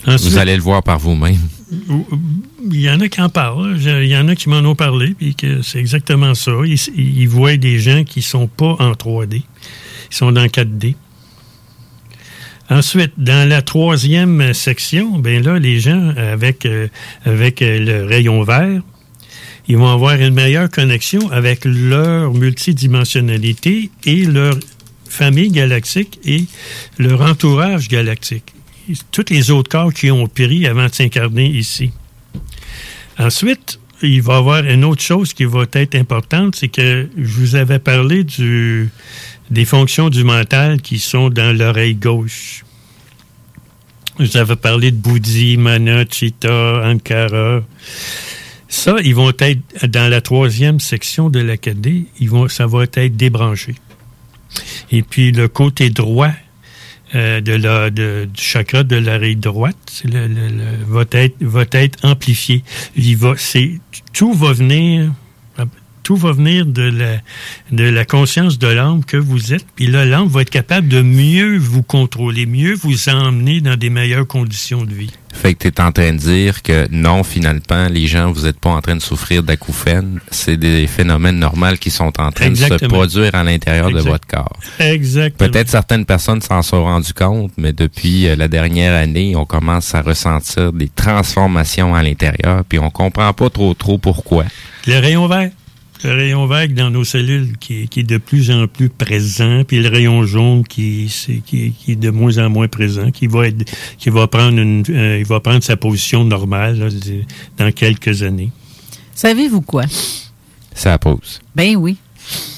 Ensuite- Vous allez le voir par vous-même. Il y en a qui en parlent. Je- Il y en a qui m'en ont parlé, puis que c'est exactement ça. Ils, ils voient des gens qui sont pas en 3D. Ils sont dans 4D. Ensuite, dans la troisième section, ben là, les gens avec, euh, avec euh, le rayon vert, ils vont avoir une meilleure connexion avec leur multidimensionnalité et leur famille galactique et leur entourage galactique. Tous les autres corps qui ont péri avant de s'incarner ici. Ensuite, il va y avoir une autre chose qui va être importante, c'est que je vous avais parlé des fonctions du mental qui sont dans l'oreille gauche. Vous avais parlé de Bouddhi, Mana, Chitta, Ankara. Ça, ils vont être dans la troisième section de l'Académie, ils vont, ça va être débranché. Et puis le côté droit euh, de la, de- du chakra de l'oreille droite le- le- le- va, être, va être amplifié. Il va, c'est, tout va venir. Tout va venir de la, de la conscience de l'âme que vous êtes. Puis là, l'âme va être capable de mieux vous contrôler, mieux vous emmener dans des meilleures conditions de vie. Fait que tu es en train de dire que non, finalement, les gens, vous n'êtes pas en train de souffrir d'acouphènes. C'est des phénomènes normaux qui sont en train de se produire à l'intérieur de votre corps. Exactement. Peut-être certaines personnes s'en sont rendues compte, mais depuis euh, la dernière année, on commence à ressentir des transformations à l'intérieur, puis on comprend pas trop trop pourquoi. Le rayon vert. Le rayon vert dans nos cellules qui, est- qui est de plus en plus présent, puis le rayon jaune qui, est- qui est de moins en moins présent, qui va être, qui va prendre une, euh, il va prendre sa position normale là, dans quelques années. Savez-vous quoi? Ça pose. Ben oui.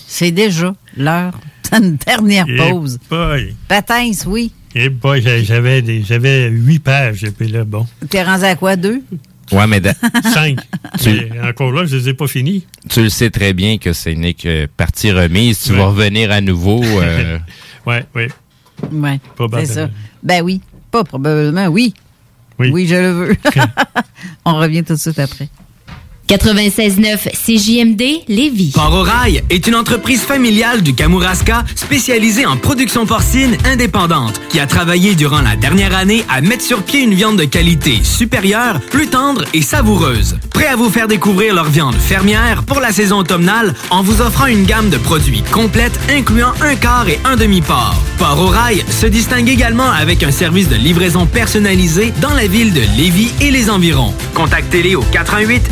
C'est déjà l'heure d'une dernière Eh pause. boy. Patins, oui. Eh boy, j'avais huit pages, et puis là, bon. T'es rendu à quoi, deux? Ouais, mais Cinq. Tu- Mais encore là, je les ai pas finis. tu le sais très bien que ce n'est que partie remise. Tu Ouais. vas revenir à nouveau. euh, Ouais, ouais. Oui. Probablement. C'est ça. Ben oui. Pas probablement, oui. Oui. je le veux. On revient tout de suite après. 96.9 CJMD Lévis. Port est une entreprise familiale du Kamouraska spécialisée en production porcine indépendante qui a travaillé durant la dernière année à mettre sur pied une viande de qualité supérieure, plus tendre et savoureuse. Prêt à vous faire découvrir leur viande fermière pour la saison automnale en vous offrant une gamme de produits complète incluant un quart et un demi-port. Port se distingue également avec un service de livraison personnalisé dans la ville de Lévis et les environs. Contactez-les au 88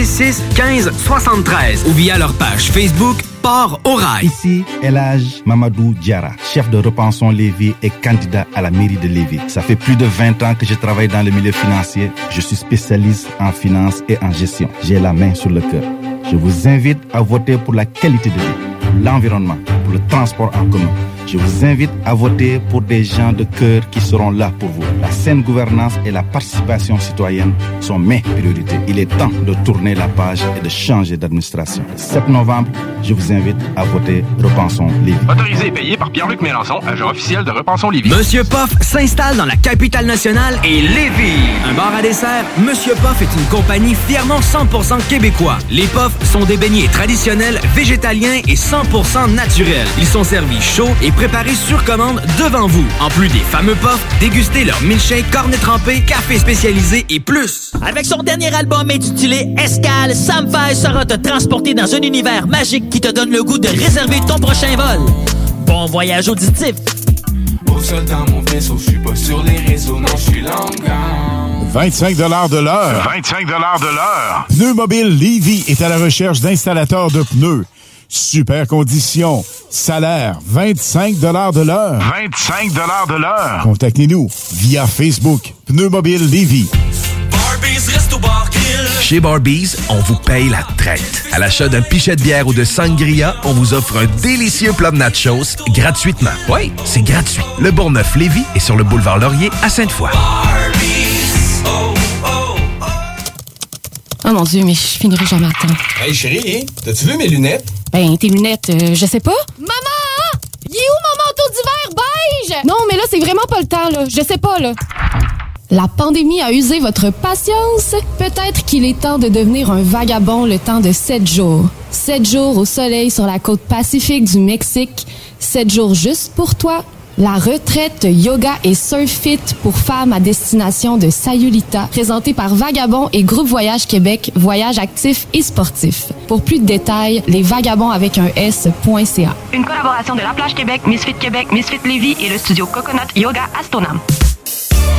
866 15 73 ou via leur page Facebook Port au Rail. Ici, Elage Mamadou Diara, chef de Repensons Lévis et candidat à la mairie de Lévis. Ça fait plus de 20 ans que je travaille dans le milieu financier. Je suis spécialiste en finance et en gestion. J'ai la main sur le cœur. Je vous invite à voter pour la qualité de vie, l'environnement, pour le transport en commun Je vous invite à voter pour des gens de cœur qui seront là pour vous. La saine gouvernance et la participation citoyenne sont mes priorités. Il est temps de tourner la page et de changer d'administration. Le 7 novembre, je vous invite à voter Repensons Lévis. Autorisé et payé par Pierre-Luc Mélenchon, agent officiel de Repensons Lévis. Monsieur Poff s'installe dans la capitale nationale et Lévis. Un bar à dessert, Monsieur Poff est une compagnie fièrement 100% québécois. Les Poffs sont des beignets traditionnels, végétaliens et 100% naturels. Ils sont servis chauds et préparés sur commande devant vous. En plus des fameux Poffs, dégustez leur milkshake, cornet trempé, café spécialisé et plus. Avec son dernier album intitulé Escale, Sam Fay sera te transporter dans un univers magique qui te donne le goût de réserver ton prochain vol. Bon voyage auditif! Au sol dans mon vaisseau, je suis pas sur les réseaux, non, je suis longueur. 25 de l'heure. 25 de l'heure. Pneu Mobile Levy est à la recherche d'installateurs de pneus. Super conditions. Salaire 25 de l'heure. 25 de l'heure. Contactez-nous via Facebook. Pneu Mobile Levy. Chez Barbies, on vous paye la traite. À l'achat d'un pichet de bière ou de sangria, on vous offre un délicieux plat de nachos gratuitement. Oui, c'est gratuit. Le Bourgneuf-Lévis est sur le boulevard Laurier à Sainte-Foy. Oh mon Dieu, mais je finirai jamais à temps. Hey chérie, t'as-tu vu mes lunettes? Ben, tes lunettes, euh, je sais pas. Maman! Il est où mon manteau d'hiver? Beige? Non, mais là, c'est vraiment pas le temps, là. Je sais pas, là. La pandémie a usé votre patience. Peut-être qu'il est temps de devenir un vagabond le temps de sept jours. Sept jours au soleil sur la côte pacifique du Mexique. Sept jours juste pour toi. La retraite yoga et surf fit pour femmes à destination de Sayulita, présentée par Vagabond et Groupe Voyage Québec, voyage actif et sportif. Pour plus de détails, les vagabonds avec un S.ca. Une collaboration de La Plage Québec, Misfit Québec, Misfit Lévis et le studio Coconut Yoga Astonam.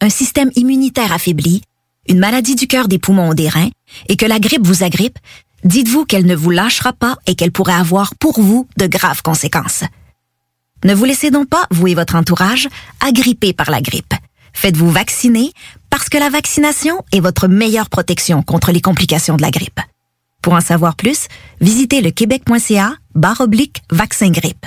un système immunitaire affaibli, une maladie du cœur, des poumons ou des reins, et que la grippe vous agrippe, dites-vous qu'elle ne vous lâchera pas et qu'elle pourrait avoir pour vous de graves conséquences. Ne vous laissez donc pas, vous et votre entourage, agripper par la grippe. Faites-vous vacciner parce que la vaccination est votre meilleure protection contre les complications de la grippe. Pour en savoir plus, visitez le québec.ca barre oblique vaccin grippe.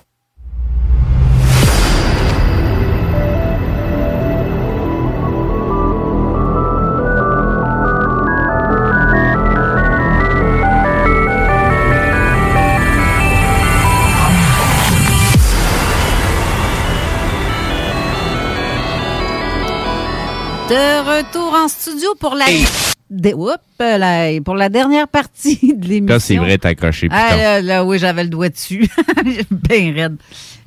De retour en studio pour la... Là, pour la dernière partie de l'émission. Là, c'est vrai, t'as accroché. Ah, là, là, oui, j'avais le doigt dessus. Bien raide.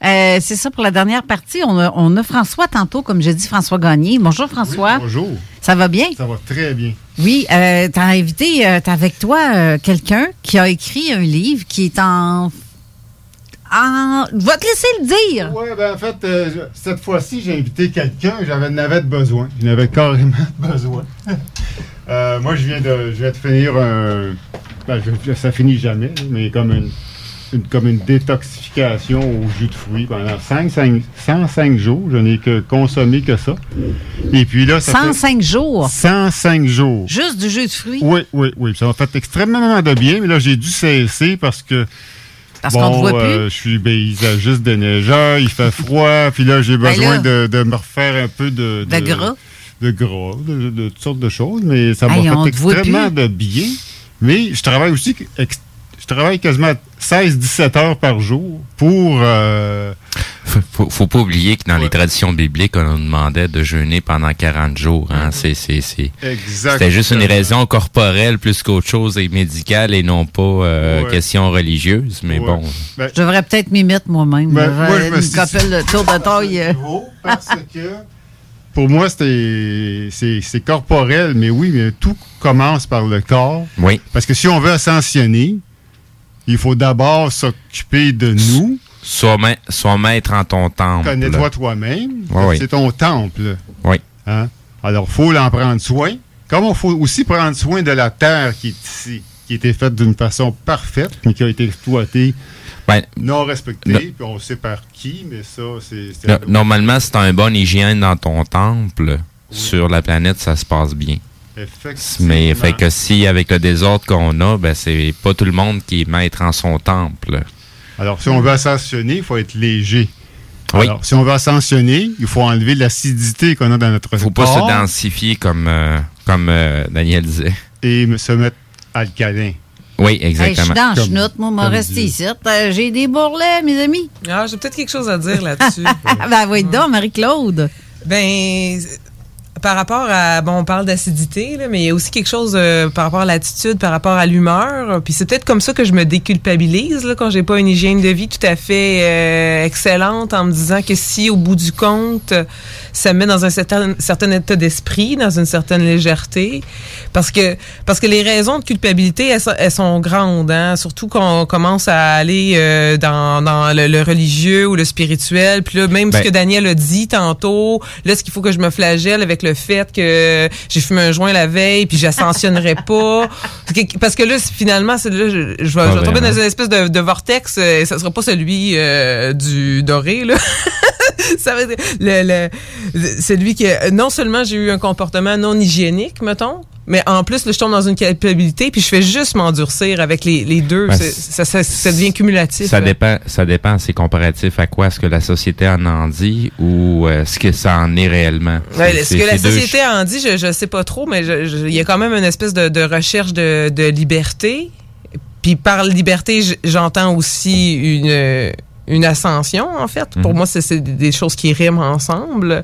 Euh, c'est ça pour la dernière partie. On a, on a François tantôt, comme j'ai dit, François Gagné. Bonjour, François. Bonjour. Ça va bien? Ça va très bien. Oui, euh, t'as invité, euh, t'as avec toi euh, quelqu'un qui a écrit un livre qui est en... en... Je vais te laisser le dire. Oui, ben en fait, euh, cette fois-ci, j'ai invité quelqu'un, j'avais n'avais de besoin. Je n'avais carrément besoin. Euh, moi, je viens de, je viens de finir un. ben, je- ça finit jamais, mais comme une, une- comme une détoxification au jus de fruits pendant 5, 5 105 jours. Je n'ai que consommé que ça. Et puis là, ça fait 105 jours? 105 jours. Juste du jus de fruits? Oui, oui, oui. Ça m'a fait extrêmement de bien, mais là, j'ai dû cesser parce que. Parce bon, qu'on te voit plus? euh, je suis paysagiste de il fait froid, puis là, j'ai Ben besoin là. de, de me refaire un peu de. De gras? De gras, de, de toutes sortes de choses, mais ça m'a Hey, fait extrêmement de bien. Mais je travaille aussi. Je travaille quasiment 16-17 heures par jour pour. euh, Faut, faut, faut pas oublier que dans les traditions bibliques, on nous demandait de jeûner pendant 40 jours. Hein? C'est, c'est. C'était juste une raison corporelle plus qu'autre chose et médicale et non pas euh, Ouais. question religieuse. Mais Ouais. bon. Ben, Je devrais peut-être m'y mettre moi-même. Ben, là. moi, je me suis- de tour de taille. euh. parce que pour moi, c'est corporel, mais oui, mais tout commence par le corps. Oui. Parce que si on veut ascensionner, il faut d'abord s'occuper de nous. Sois, ma- sois maître en ton temple. Connais-toi toi-même. Oui. C'est ton temple. Oui. Hein? Alors, il faut en prendre soin. Comme il faut aussi prendre soin de la terre qui est ici, qui a été faite d'une façon parfaite, mais qui a été exploitée, Ben, non respectée, puis on sait par qui, mais ça, c'est... c'est- no- normalement, si tu as un bon hygiène dans ton temple, sur la planète, ça se passe bien. Effectivement. Mais fait que si avec le désordre qu'on a, ben c'est pas tout le monde qui est maître en son temple. Alors, si on veut ascensionner, il faut être léger. Oui. Alors, si on veut ascensionner, il faut enlever l'acidité qu'on a dans notre Faut pas corps se densifier comme euh, comme euh, Daniel disait. et me- se mettre alcalin. Oui, Hey, je suis exactement. dans chenoute, moi, m'en rester ici. Euh, J'ai des bourrelets, mes amis. Ah, j'ai peut-être quelque chose à dire là-dessus. ben oui, donc, Marie-Claude. Ben, par rapport à, bon, on parle d'acidité, mais il y a aussi quelque chose euh, par rapport à l'attitude, par rapport à l'humeur. Puis c'est peut-être comme ça que je me déculpabilise là, quand j'ai pas une hygiène de vie tout à fait euh, excellente, en me disant que si au bout du compte, ça me met dans un certain, certain état d'esprit, dans une certaine légèreté, parce que parce que les raisons de culpabilité, elles, sont- elles sont grandes, hein, surtout quand on commence à aller euh, dans, dans le, le religieux ou le spirituel. Puis là, même Ben- ce que Daniel a dit tantôt, là, ce qu'il faut que je me flagelle avec le fait que j'ai fumé un joint la veille, puis j'ascensionnerai pas. Parce que là, finalement, c'est là, je, je je vais tomber vraiment. dans une espèce de, de vortex, euh, et ça sera pas celui euh, du doré, là. ça va être le, le- celui que non seulement j'ai eu un comportement non hygiénique, mettons, mais en plus, là, je tombe dans une culpabilité, puis je fais juste m'endurcir avec les, les deux. Ben, ça, ça, ça devient cumulatif. Ça là. dépend, ça dépend, c'est comparatif à quoi? Ce que la société en en dit ou euh, ce que ça en est réellement? Ouais, ce que la deux société en dit, je, je sais pas trop, mais il y a quand même une espèce de, de recherche de, de liberté. Puis par liberté, j'entends aussi une, une ascension, en fait. Pour Mhm. moi, c'est des choses qui riment ensemble.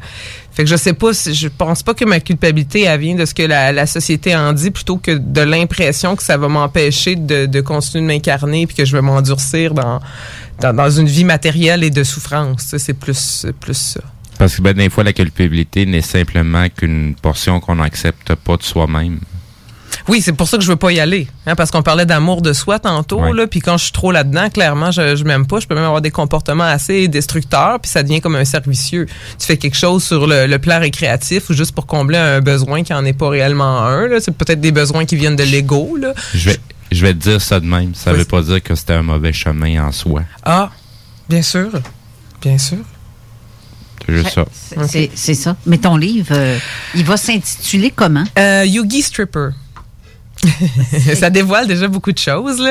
Fait que je sais pas, si- je pense pas que ma culpabilité, elle vient de ce que la, la société en dit, plutôt que de l'impression que ça va m'empêcher de, de continuer de m'incarner puis que je vais m'endurcir dans, dans, dans une vie matérielle et de souffrance. C'est plus, c'est plus ça. Parce que ben, des fois, la culpabilité n'est simplement qu'une portion qu'on n'accepte pas de soi-même. Oui, c'est pour ça que je veux pas y aller. Hein, parce qu'on parlait d'amour de soi tantôt, là, puis quand je suis trop là-dedans, clairement, je, je m'aime pas. Je peux même avoir des comportements assez destructeurs, puis ça devient comme un cercle vicieux. Tu fais quelque chose sur le, le plan récréatif ou juste pour combler un besoin qui en est pas réellement un. là. C'est peut-être des besoins qui viennent de l'ego. là. Je vais, je vais te dire ça de même. Ça Oui. veut pas dire que c'était un mauvais chemin en soi. Ah, bien sûr. Bien sûr. C'est juste ça. C'est ça. Mais ton livre, euh, il va s'intituler comment? Euh, Yugi Stripper. ça dévoile déjà beaucoup de choses.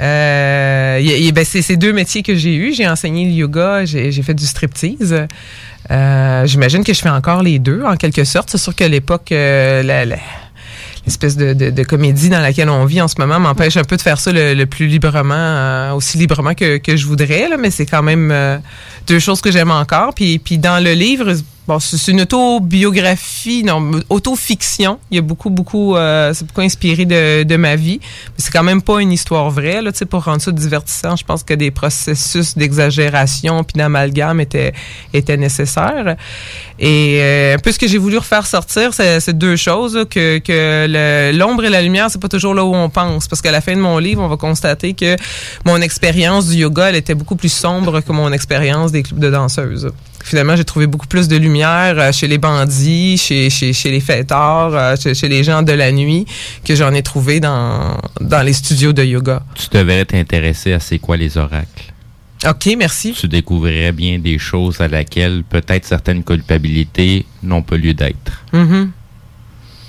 Euh, ben, c'est ces deux métiers que j'ai eus. J'ai enseigné le yoga, j'ai fait du striptease. Euh, J'imagine que je fais encore les deux, en quelque sorte. C'est sûr que l'époque, euh, de, comédie dans laquelle on vit en ce moment m'empêche un peu de faire ça le, plus librement, euh, aussi librement que, que je voudrais. Mais c'est quand même deux choses que j'aime encore. Puis, puis dans le livre, bon, c'est une autobiographie, non, autofiction. Il y a beaucoup, beaucoup, euh, c'est beaucoup inspiré de, de ma vie. Mais c'est quand même pas une histoire vraie. Là, tu sais, pour rendre ça divertissant, je pense que des processus d'exagération puis d'amalgame étaient, étaient nécessaires. Et euh, un peu ce que j'ai voulu refaire sortir, c'est deux choses, que, que l'ombre et la lumière, c'est pas toujours là où on pense. Parce qu'à la fin de mon livre, on va constater que mon expérience du yoga, elle était beaucoup plus sombre que mon expérience des clubs de danseuses. Finalement, j'ai trouvé beaucoup plus de lumière euh, chez les bandits, chez, chez, chez les fêtards, euh, chez, chez les gens de la nuit, que j'en ai trouvé dans, dans les studios de yoga. Tu devrais t'intéresser à c'est quoi les oracles? OK, merci. Tu découvrirais bien des choses à laquelle peut-être certaines culpabilités n'ont pas lieu d'être. Mhm.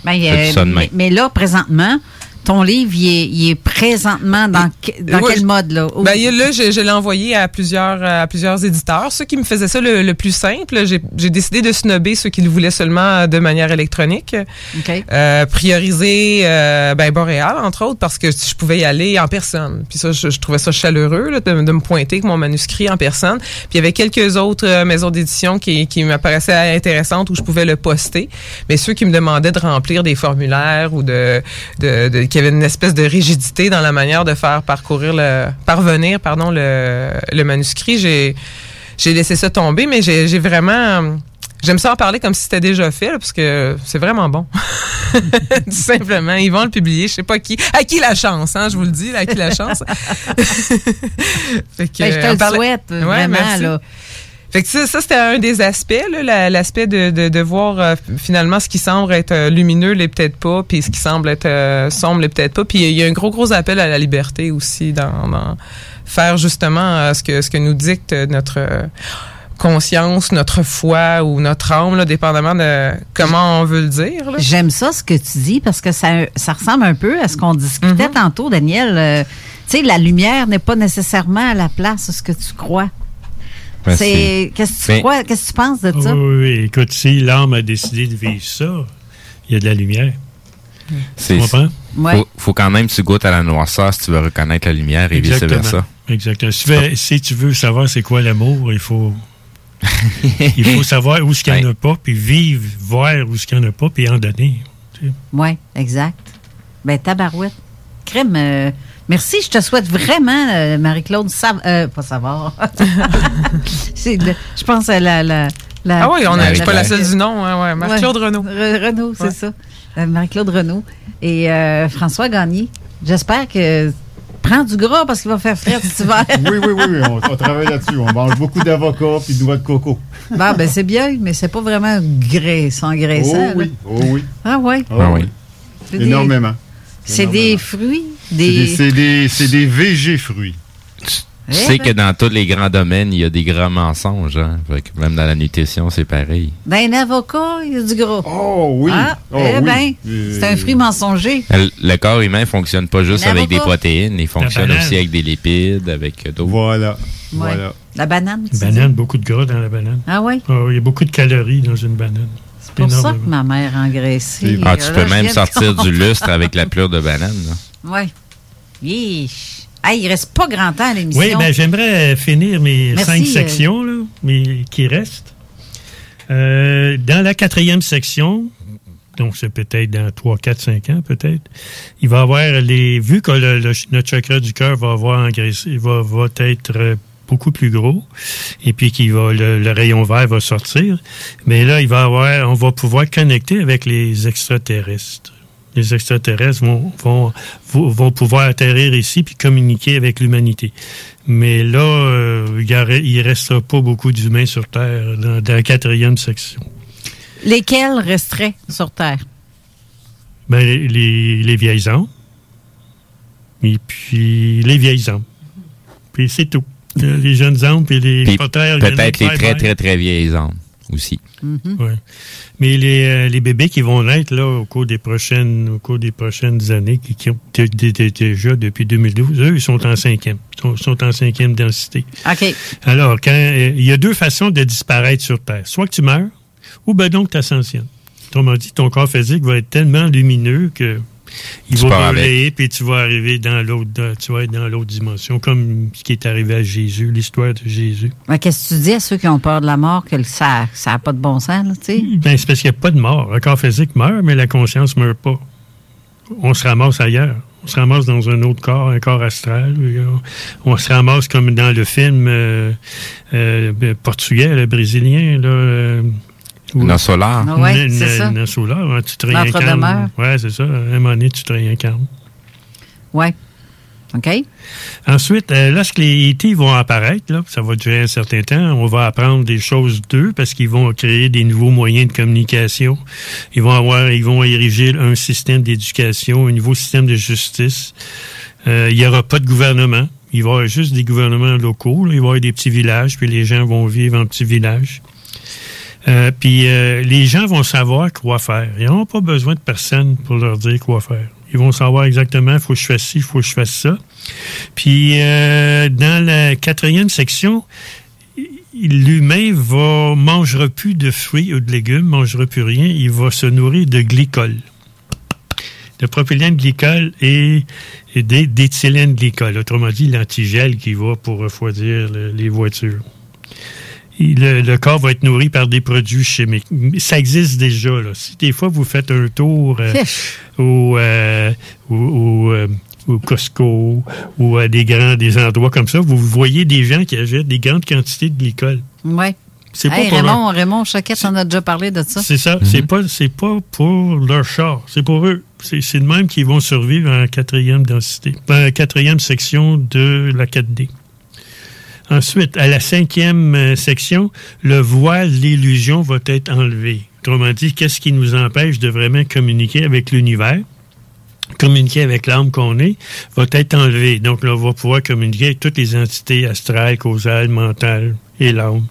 Ben, Fais euh, mais, mais là, présentement, ton livre, il est, il est présentement dans, dans quel mode, là? Ben, il là, je, je l'ai envoyé à plusieurs, à plusieurs éditeurs. Ceux qui me faisaient ça le, le plus simple, j'ai décidé de snobber ceux qui le voulaient seulement de manière électronique. OK. Euh, prioriser euh, ben, Boréal, entre autres, parce que je pouvais y aller en personne. Puis ça, je, je trouvais ça chaleureux là, de, de me pointer avec mon manuscrit en personne. Puis il y avait quelques autres euh, maisons d'édition qui, qui m'apparaissaient intéressantes où je pouvais le poster. Mais ceux qui me demandaient de remplir des formulaires ou de, de, de qu'il y avait une espèce de rigidité dans la manière de faire parcourir le parvenir pardon le, le manuscrit, j'ai j'ai laissé ça tomber, mais j'ai vraiment J'aime ça en parler comme si c'était déjà fait, là, parce que c'est vraiment bon. Tout simplement. Ils vont le publier. Je sais pas qui. À qui la chance, hein, je vous le dis, à qui la chance. Fait que, Ben, je te on le parlait- souhaite, Ouais, vraiment, merci. là. Fait que ça, ça, c'était un des aspects, l'aspect de, de, de voir euh, finalement ce qui semble être euh, lumineux l'est peut-être pas, puis ce qui semble être euh, sombre l'est peut-être pas. Puis il y a un gros gros appel à la liberté aussi dans, dans faire justement euh, ce que ce que nous dicte notre conscience, notre foi ou notre âme, là, dépendamment de comment on veut le dire. J'aime ça, ce que tu dis, parce que ça, ça ressemble un peu à ce qu'on discutait Mhm. tantôt, Daniel. Tu sais, la lumière n'est pas nécessairement à la place de ce que tu crois. Ben, c'est c'est- Qu'est-ce que tu Ben- crois? Qu'est-ce que tu penses de ça? Oui, oui, écoute, si l'âme a décidé de vivre ça, il y a de la lumière. C'est, Tu comprends? faut, faut quand même que tu goûtes à la noirceur si tu veux reconnaître la lumière et vice-versa. Exactement. Si tu, veux, si tu veux savoir c'est quoi l'amour, il faut, il faut savoir où ce qu'il n'y en a pas, puis vivre, voir où ce qu'il n'y en a pas, puis en donner. tu sais. Oui, exact. Ben, tabarouette. Crème, euh, merci. Je te souhaite vraiment, euh, Marie-Claude, Sav euh, pas savoir. Le- je pense à la. la, la Ah oui, on suis la- pas la seule du nom. hein, ouais. Marc-Claude Ouais. Renaud. Re- Renaud, c'est Ouais. ça. Euh, Marie-Claude Renaud. Et euh, François Gagné. J'espère que. Prends du gras parce qu'il va faire frais cet hiver. Oui, oui, oui, oui, on, on travaille là-dessus. On mange beaucoup d'avocats puis de noix de coco. Bon, ben c'est bien, mais c'est pas vraiment graissant, graissant. Oh oui, oh oui. Ah oui. Ah oui. Énormément. C'est des fruits, des. des, c'est des, c'est des VG fruits. Tu sais que dans tous les grands domaines, il y a des grands mensonges. Hein? Fait que même dans la nutrition, c'est pareil. Dans un avocat, il y a du gras. Oh oui. Ah, Oh eh oui. ben, Euh, c'est un fruit mensonger. Le, le corps humain fonctionne pas juste Un avec des protéines, il fonctionne aussi avec des lipides, avec d'autres. Voilà. Ouais. La banane. tu Banane, dis? beaucoup de gras dans la banane. Ah oui? Ah, il y a beaucoup de calories dans une banane. C'est pour ça que ma mère a engraissé. Ah, tu Là, peux même sortir du lustre avec la pleure de banane. Oui. Yeesh. Hey, il reste pas grand temps à l'émission. Oui, ben j'aimerais finir mes Merci, cinq euh, sections là, mais qui restent. Euh, dans la quatrième section, donc c'est peut-être dans 3, 4, 5 ans peut-être, il va y avoir les... Vu que le- le- notre chakra du cœur va avoir engraissé, va, va être euh, beaucoup plus gros, et puis qu'il va le, le rayon vert va sortir, mais là, il va avoir, on va pouvoir connecter avec les extraterrestres. Les extraterrestres vont, vont, vont, vont pouvoir atterrir ici puis communiquer avec l'humanité. Mais là, euh, il ne restera pas beaucoup d'humains sur Terre dans, dans la quatrième section. Lesquels resteraient sur Terre? Ben, les, les, les vieilles âmes. Et puis les vieilles âmes. Puis c'est tout. Les jeunes âmes puis les peut-être les très, très, très vieilles âmes aussi. Ouais. Mais les, euh, les bébés qui vont naître là, au cours des prochaines au cours des prochaines années, qui, qui ont déjà depuis 2012, eux, ils sont en cinquième. Ils sont, sont en cinquième densité. OK. Alors, quand euh, il y a deux façons de disparaître sur Terre. Soit que tu meurs, ou ben donc tu ascensionnes. Autrement dit, ton corps physique va être tellement lumineux que il Tu va pars brûler, puis tu vas arriver dans l'autre, dans- tu vas être dans l'autre dimension, comme ce qui est arrivé à Jésus, l'histoire de Jésus. Mais Qu'est-ce que tu dis à ceux qui ont peur de la mort, que ça n'a pas de bon sens, là, tu sais? Ben, c'est parce qu'il n'y a pas de mort. Le corps physique meurt, mais la conscience ne meurt pas. On se ramasse ailleurs. On se ramasse dans un autre corps, un corps astral. On se ramasse comme dans le film euh, euh, portugais, le brésilien, là, euh, Nos solar. Ah ouais, c'est ça. Nos solar, hein, tu te L'entre-demeure. réincarnes. Oui, c'est ça. À un moment donné, tu te réincarnes. Oui. OK. Ensuite, euh, lorsque les E.T. vont apparaître, là, ça va durer un certain temps, on va apprendre des choses d'eux parce qu'ils vont créer des nouveaux moyens de communication. Ils vont avoir, ils vont ériger un système d'éducation, un nouveau système de justice. Euh, il n'y aura pas de gouvernement. Il va y avoir juste des gouvernements locaux. là. Il va y avoir des petits villages, puis les gens vont vivre en petits villages. Euh, puis euh, les gens vont savoir quoi faire. Ils n'auront pas besoin de personne pour leur dire quoi faire. Ils vont savoir exactement, il faut que je fasse ci, il faut que je fasse ça. Puis euh, dans la quatrième section, l'humain va mangera plus de fruits ou de légumes, mangera plus rien, il va se nourrir de glycol. De propylène glycol et, et d'é- d'éthylène glycol. Autrement dit, l'antigel qui va pour refroidir le- les voitures. Le, le corps va être nourri par des produits chimiques. Ça existe déjà. Là. Si des fois vous faites un tour euh, au, euh, au, au, euh, au Costco ou à des grands des endroits comme ça, vous voyez des gens qui achètent des grandes quantités de glycol. Oui. C'est pas Hey, pour Raymond, Raymond Choquette, on a déjà parlé de ça. C'est ça. C'est pas c'est pas pour leur char. C'est pour eux. C'est c'est de même qu'ils vont survivre en quatrième densité, en quatrième section de la 4D. Ensuite, à la cinquième euh, section, le voile, l'illusion va être enlevé. Autrement dit, qu'est-ce qui nous empêche de vraiment communiquer avec l'univers? communiquer avec l'âme qu'on est, va être enlevé. Donc, là, on va pouvoir communiquer avec toutes les entités astrales, causales, mentales et l'âme.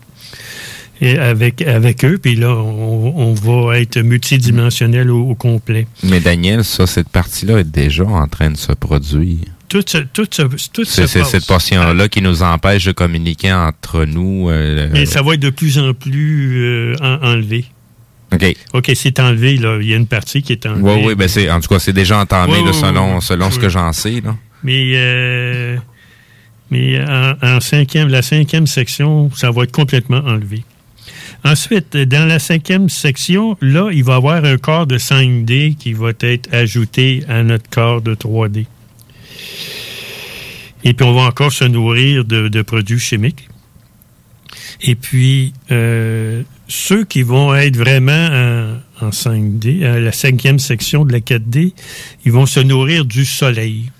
Et avec, avec eux, puis là, on, va être multidimensionnel au, au complet. Mais Daniel, ça, cette partie-là est déjà en train de se produire. Tout tout tout C'est cette portion-là qui nous empêche de communiquer entre nous. euh, Mais ça va être de plus en plus euh, en- enlevé. OK. OK, c'est enlevé, là. Il y a une partie qui est enlevée. Oui, oui, ben c'est, en tout cas, c'est déjà entamé Ouais, là, ouais, selon, selon ce que j'en sais. Là. Mais, euh, mais en, en cinquième, la cinquième section, ça va être complètement enlevé. Ensuite, dans la cinquième section, là, il va y avoir un corps de 5D qui va être ajouté à notre corps de 3D. Et puis, on va encore se nourrir de, produits chimiques. Et puis, euh, ceux qui vont être vraiment en, en 5D, à la cinquième section de la 4D, ils vont se nourrir du soleil.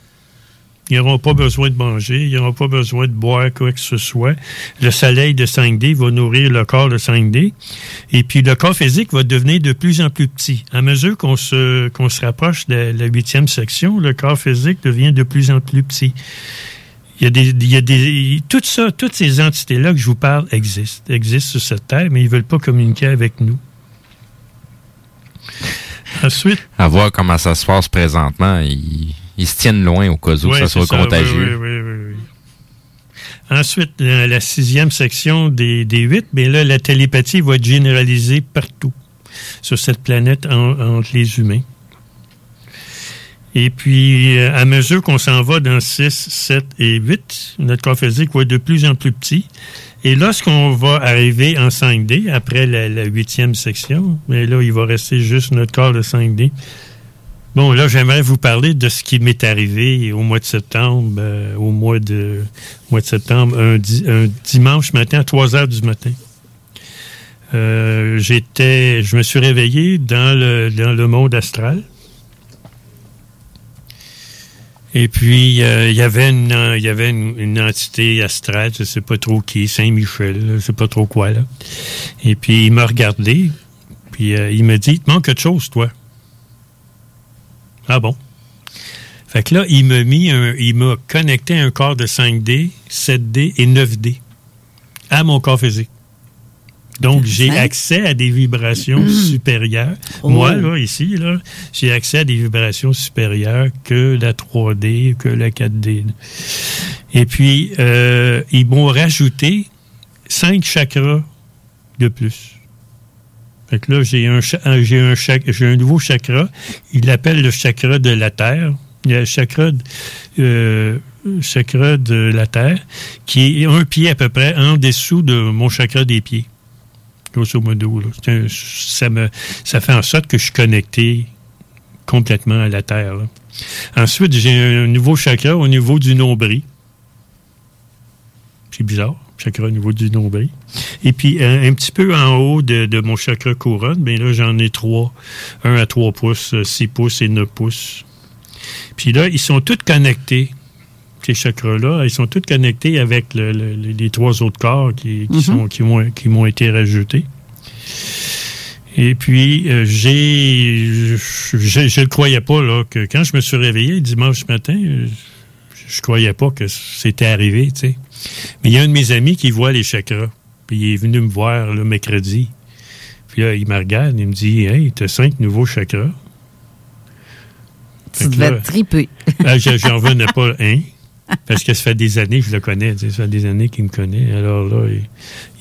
Ils n'auront pas besoin de manger, ils n'auront pas besoin de boire quoi que ce soit. Le soleil de 5D va nourrir le corps de 5D. Et puis le corps physique va devenir de plus en plus petit. À mesure qu'on se, se rapproche de la huitième section, le corps physique devient de plus en plus petit. Il y a des, il y a des, ça, toutes ces entités-là que je vous parle existent, existent sur cette terre, mais ils veulent pas communiquer avec nous. Ensuite, À voir comment ça se passe présentement. Ils se tiennent loin au cas où ça soit ça, contagieux. oui, oui. Ensuite, la sixième section des, des huit, bien là, la télépathie va être généralisée partout sur cette planète en- entre les humains. Et puis, euh, à mesure qu'on s'en va dans 6, 7 et 8, notre corps physique va être de plus en plus petit. Et lorsqu'on va arriver en 5D, après la, la huitième section, mais là, il va rester juste notre corps de 5D. Bon, là, j'aimerais vous parler de ce qui m'est arrivé au mois de septembre, euh, au mois de, mois de septembre, un, di- un dimanche matin à 3 heures du matin. Euh, j'étais, je me suis réveillé dans le, dans le monde astral. Et puis, euh, il y avait une, une, entité astrale, je sais pas trop qui, Saint-Michel, je sais pas trop quoi, là. Et puis, il m'a regardé, puis il me dit, il te manque quelque chose, toi. Ah bon? Fait que là, il m'a mis un, il m'a connecté un corps de 5D, 7D et 9D à mon corps physique. Donc, j'ai accès à des vibrations supérieures. Oh. Moi, là, ici, là, j'ai accès à des vibrations supérieures que la 3D, que la 4D. Et puis, euh, ils m'ont rajouté cinq chakras de plus. Fait que là, j'ai un, un- j'ai un, nouveau chakra. Il l'appelle le chakra de la Terre. Il y a le chakra, euh, chakra de la Terre, qui est un pied à peu près en dessous de mon chakra des pieds. Grosso modo. ça, me, ça fait en sorte que je suis connecté complètement à la Terre. Ensuite, j'ai un nouveau chakra au niveau du nombril. C'est bizarre. Chakra au niveau du nombril. Et puis, un, un petit peu en haut de, de mon chakra couronne, bien là, j'en ai trois. Un à 3 pouces, 6 pouces et 9 pouces. Puis là, ils sont tous connectés, ces chakras-là. Ils sont tous connectés avec le- le- les trois autres corps qui, qui Mhm. sont, qui, m'ont, qui m'ont été rajoutés. Et puis, euh, j'ai, je, ne croyais pas, là, que quand je me suis réveillé le dimanche matin, euh, je ne croyais pas que c'était arrivé, tu sais. Mais il y a un de mes amis qui voit les chakras. Puis il est venu me voir le mercredi. Puis là, il me regarde, il me dit Hey, t'as cinq nouveaux chakras. Tu devais là, triper. ah, je- J'en revenais pas un. Parce que ça fait des années que je le connais. Ça fait des années qu'il me connaît. Alors là, il,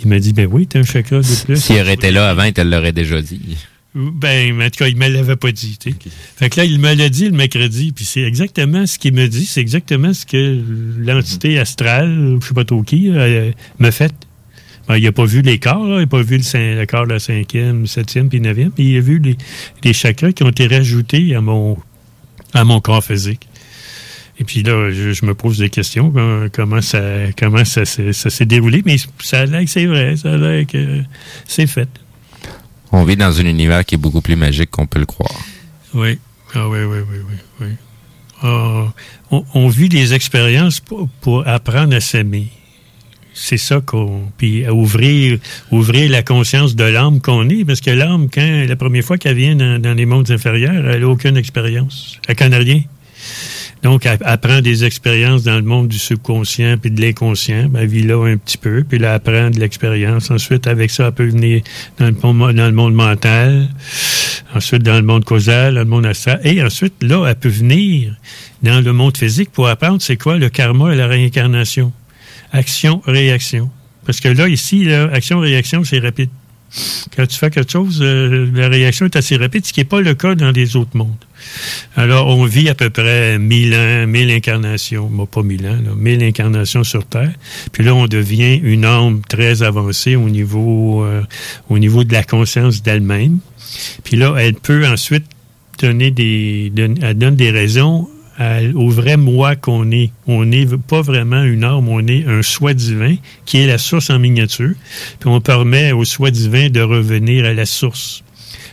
il m'a dit Ben oui, t'as un chakra de plus. S'il aurait été là avant, il te l'aurait déjà dit. Ben, en tout cas, il me l'avait pas dit. Fait que là, il me l'a dit le mercredi, puis c'est exactement ce qu'il me dit, c'est exactement ce que l'entité astrale, je sais pas trop qui, euh, me fait. Ben, il n'a pas vu les corps, là, il n'a pas vu le, cin- le corps de la cinquième, septième, puis neuvième, puis il a vu les, les chakras qui ont été rajoutés à mon, à mon corps physique. Et puis là, je, je me pose des questions, comment, comment ça, comment ça, ça s'est déroulé, mais ça a l'air que c'est vrai, ça a l'air que c'est fait. On vit dans un univers qui est beaucoup plus magique qu'on peut le croire. Oui. Ah oui, oui, oui, oui. Ah, on, vit des expériences pour, apprendre à s'aimer. C'est ça qu'on. Puis ouvrir, ouvrir la conscience de l'âme qu'on est, parce que l'âme, quand la première fois qu'elle vient dans, dans les mondes inférieurs, elle n'a aucune expérience. Elle connaît rien. Donc, elle, elle prend des expériences dans le monde du subconscient puis de l'inconscient. Elle vit là un petit peu, puis là, elle prend de l'expérience. Ensuite, avec ça, elle peut venir dans le, monde- dans le monde mental, ensuite dans le monde causal, dans le monde astral. Et ensuite, là, elle peut venir dans le monde physique pour apprendre c'est quoi le karma et la réincarnation. Action-réaction. Parce que là, ici, là, action-réaction, c'est rapide. Quand tu fais quelque chose, euh, la réaction est assez rapide, ce qui n'est pas le cas dans les autres mondes. Alors, on vit à peu près 1000 ans, 1000 incarnations, pas 1000 ans, là, 1000 incarnations sur Terre. Puis là, on devient une âme très avancée au niveau, euh, de la conscience d'elle-même. Puis là, elle peut ensuite donner des raisons au vrai moi qu'on est. On n'est pas vraiment une âme, on est un soi divin qui est la source en miniature. Puis on permet au soi divin de revenir à la source.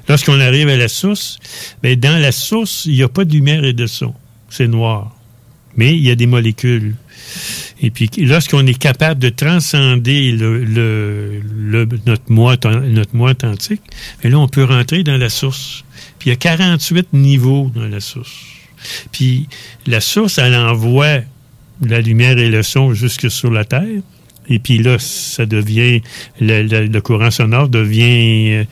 Lorsqu'on arrive à la source, ben dans la source, il n'y a pas de lumière et de son. C'est noir. Mais il y a des molécules. Et puis, lorsqu'on est capable de transcender le, notre, moi, notre moi authentique, ben là, on peut rentrer dans la source. Puis, il y a 48 niveaux dans la source. Puis, la source, elle envoie la lumière et le son jusque sur la Terre. Et puis là, ça devient, le, le- le courant sonore devient, euh,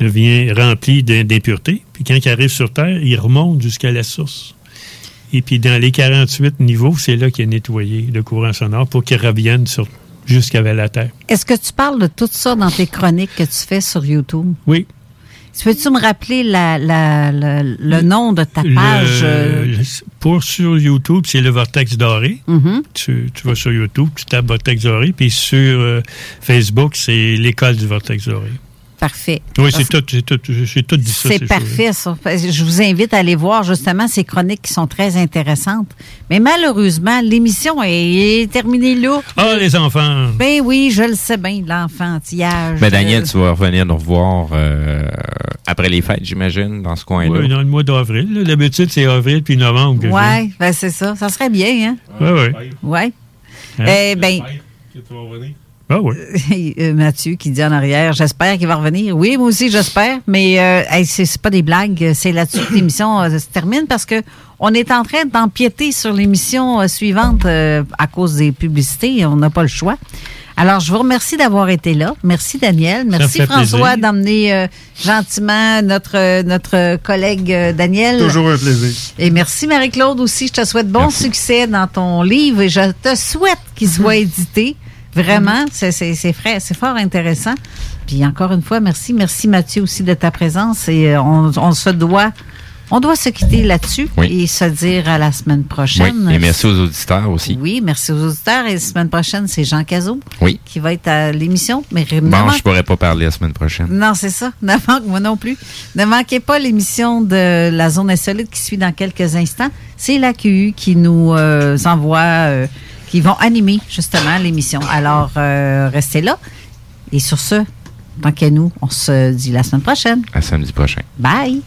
devient rempli d'im- d'impuretés. Puis quand il arrive sur Terre, il remonte jusqu'à la source. Et puis dans les 48 niveaux, c'est là qu'il est nettoyé, le courant sonore, pour qu'il revienne sur, jusqu'à la Terre. Est-ce que tu parles de tout ça dans tes chroniques que tu fais sur YouTube? Oui. Peux-tu me rappeler la, la- la- le nom de ta page? Le- euh, le- pour sur YouTube, c'est le Vortex Doré. Mhm. tu, tu vas sur YouTube, tu tapes Vortex Doré. Puis sur euh, Facebook, c'est l'école du Vortex Doré. Parfait. Oui, c'est tout, c'est tout, j'ai tout dit ça. C'est ces parfait, ça. Je vous invite à aller voir justement ces chroniques qui sont très intéressantes. Mais malheureusement, l'émission est, est terminée là. Ah, les enfants! Ben oui, je le sais bien, l'enfantillage. Ben, Daniel, tu vas revenir nous revoir euh, après les fêtes, j'imagine, dans ce coin-là. Oui, dans le mois d'avril. D'habitude, c'est avril puis novembre. Ouais, ben c'est ça. Ça serait bien, hein? Ouais, ouais. Ouais. Hein? Eh ben, Ah oui. euh, Mathieu qui dit en arrière, j'espère qu'il va revenir. Oui, moi aussi, j'espère. Mais euh, hey, c'est pas des blagues. C'est là-dessus que l'émission euh, se termine parce que on est en train d'empiéter sur l'émission euh, suivante à cause des publicités. On n'a pas le choix. Alors, je vous remercie d'avoir été là. Merci, Daniel. Merci, François, d'emmener gentiment notre, notre collègue Daniel. Toujours un plaisir. Et merci Marie-Claude aussi. Je te souhaite bon succès dans ton livre et je te souhaite qu'il soit édité. Vraiment, c'est- frais, c'est fort intéressant. Puis encore une fois, merci. Merci Mathieu aussi de ta présence. Et euh, on, on se doit, on doit se quitter là-dessus et se dire à la semaine Oui, prochaine. et merci aux auditeurs aussi. Oui, merci aux auditeurs. Et la semaine prochaine, c'est Jean Cazot Oui. qui va être à l'émission. Mais Bon, manque- je pourrais pas parler la semaine prochaine. non, c'est ça. Ne manque, moi non plus. Ne manquez pas l'émission de la zone insolite qui suit dans quelques instants. C'est l'AQU qui nous euh, envoie euh, qui vont animer justement l'émission. Alors, euh, restez là. Et sur ce, tant qu'à nous, on se dit la semaine prochaine. À samedi prochain. Bye.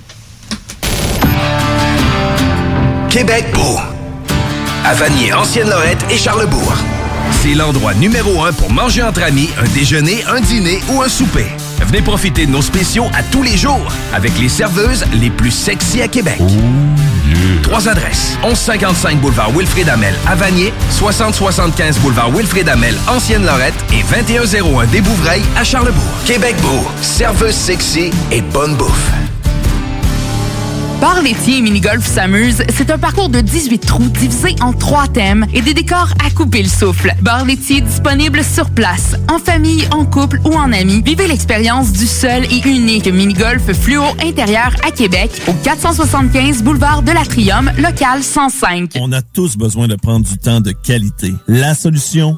Québec beau. À Vanier, Ancienne-Lorette et Charlebourg. C'est l'endroit numéro un pour manger entre amis, un déjeuner, un dîner ou un souper. Venez profiter de nos spéciaux à tous les jours avec les serveuses les plus sexy à Québec. Trois adresses. 1155 boulevard Wilfrid Amel à Vanier, 6075 boulevard Wilfrid Amel, Ancienne-Lorette et 2101 des Bouvrailles à Charlebourg. Québec beau, serveuse sexy et bonne bouffe. Bar laitier et mini-golf s'amuse, c'est un parcours de 18 trous divisé en trois thèmes et des décors à couper le souffle. Bar laitier disponible sur place, en famille, en couple ou en amis. Vivez l'expérience du seul et unique mini-golf fluo intérieur à Québec au 475 boulevard de l'Atrium, local 105. On a tous besoin de prendre du temps de qualité. La solution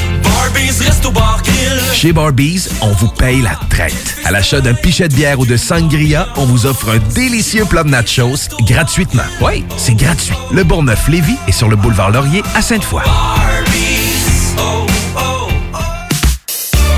Chez Barbies, on vous paye la traite. À l'achat d'un pichet de bière ou de sangria, on vous offre un délicieux plat de nachos gratuitement. Oui, c'est gratuit. Le Bourgneuf-Lévis est sur le boulevard Laurier à Sainte-Foy.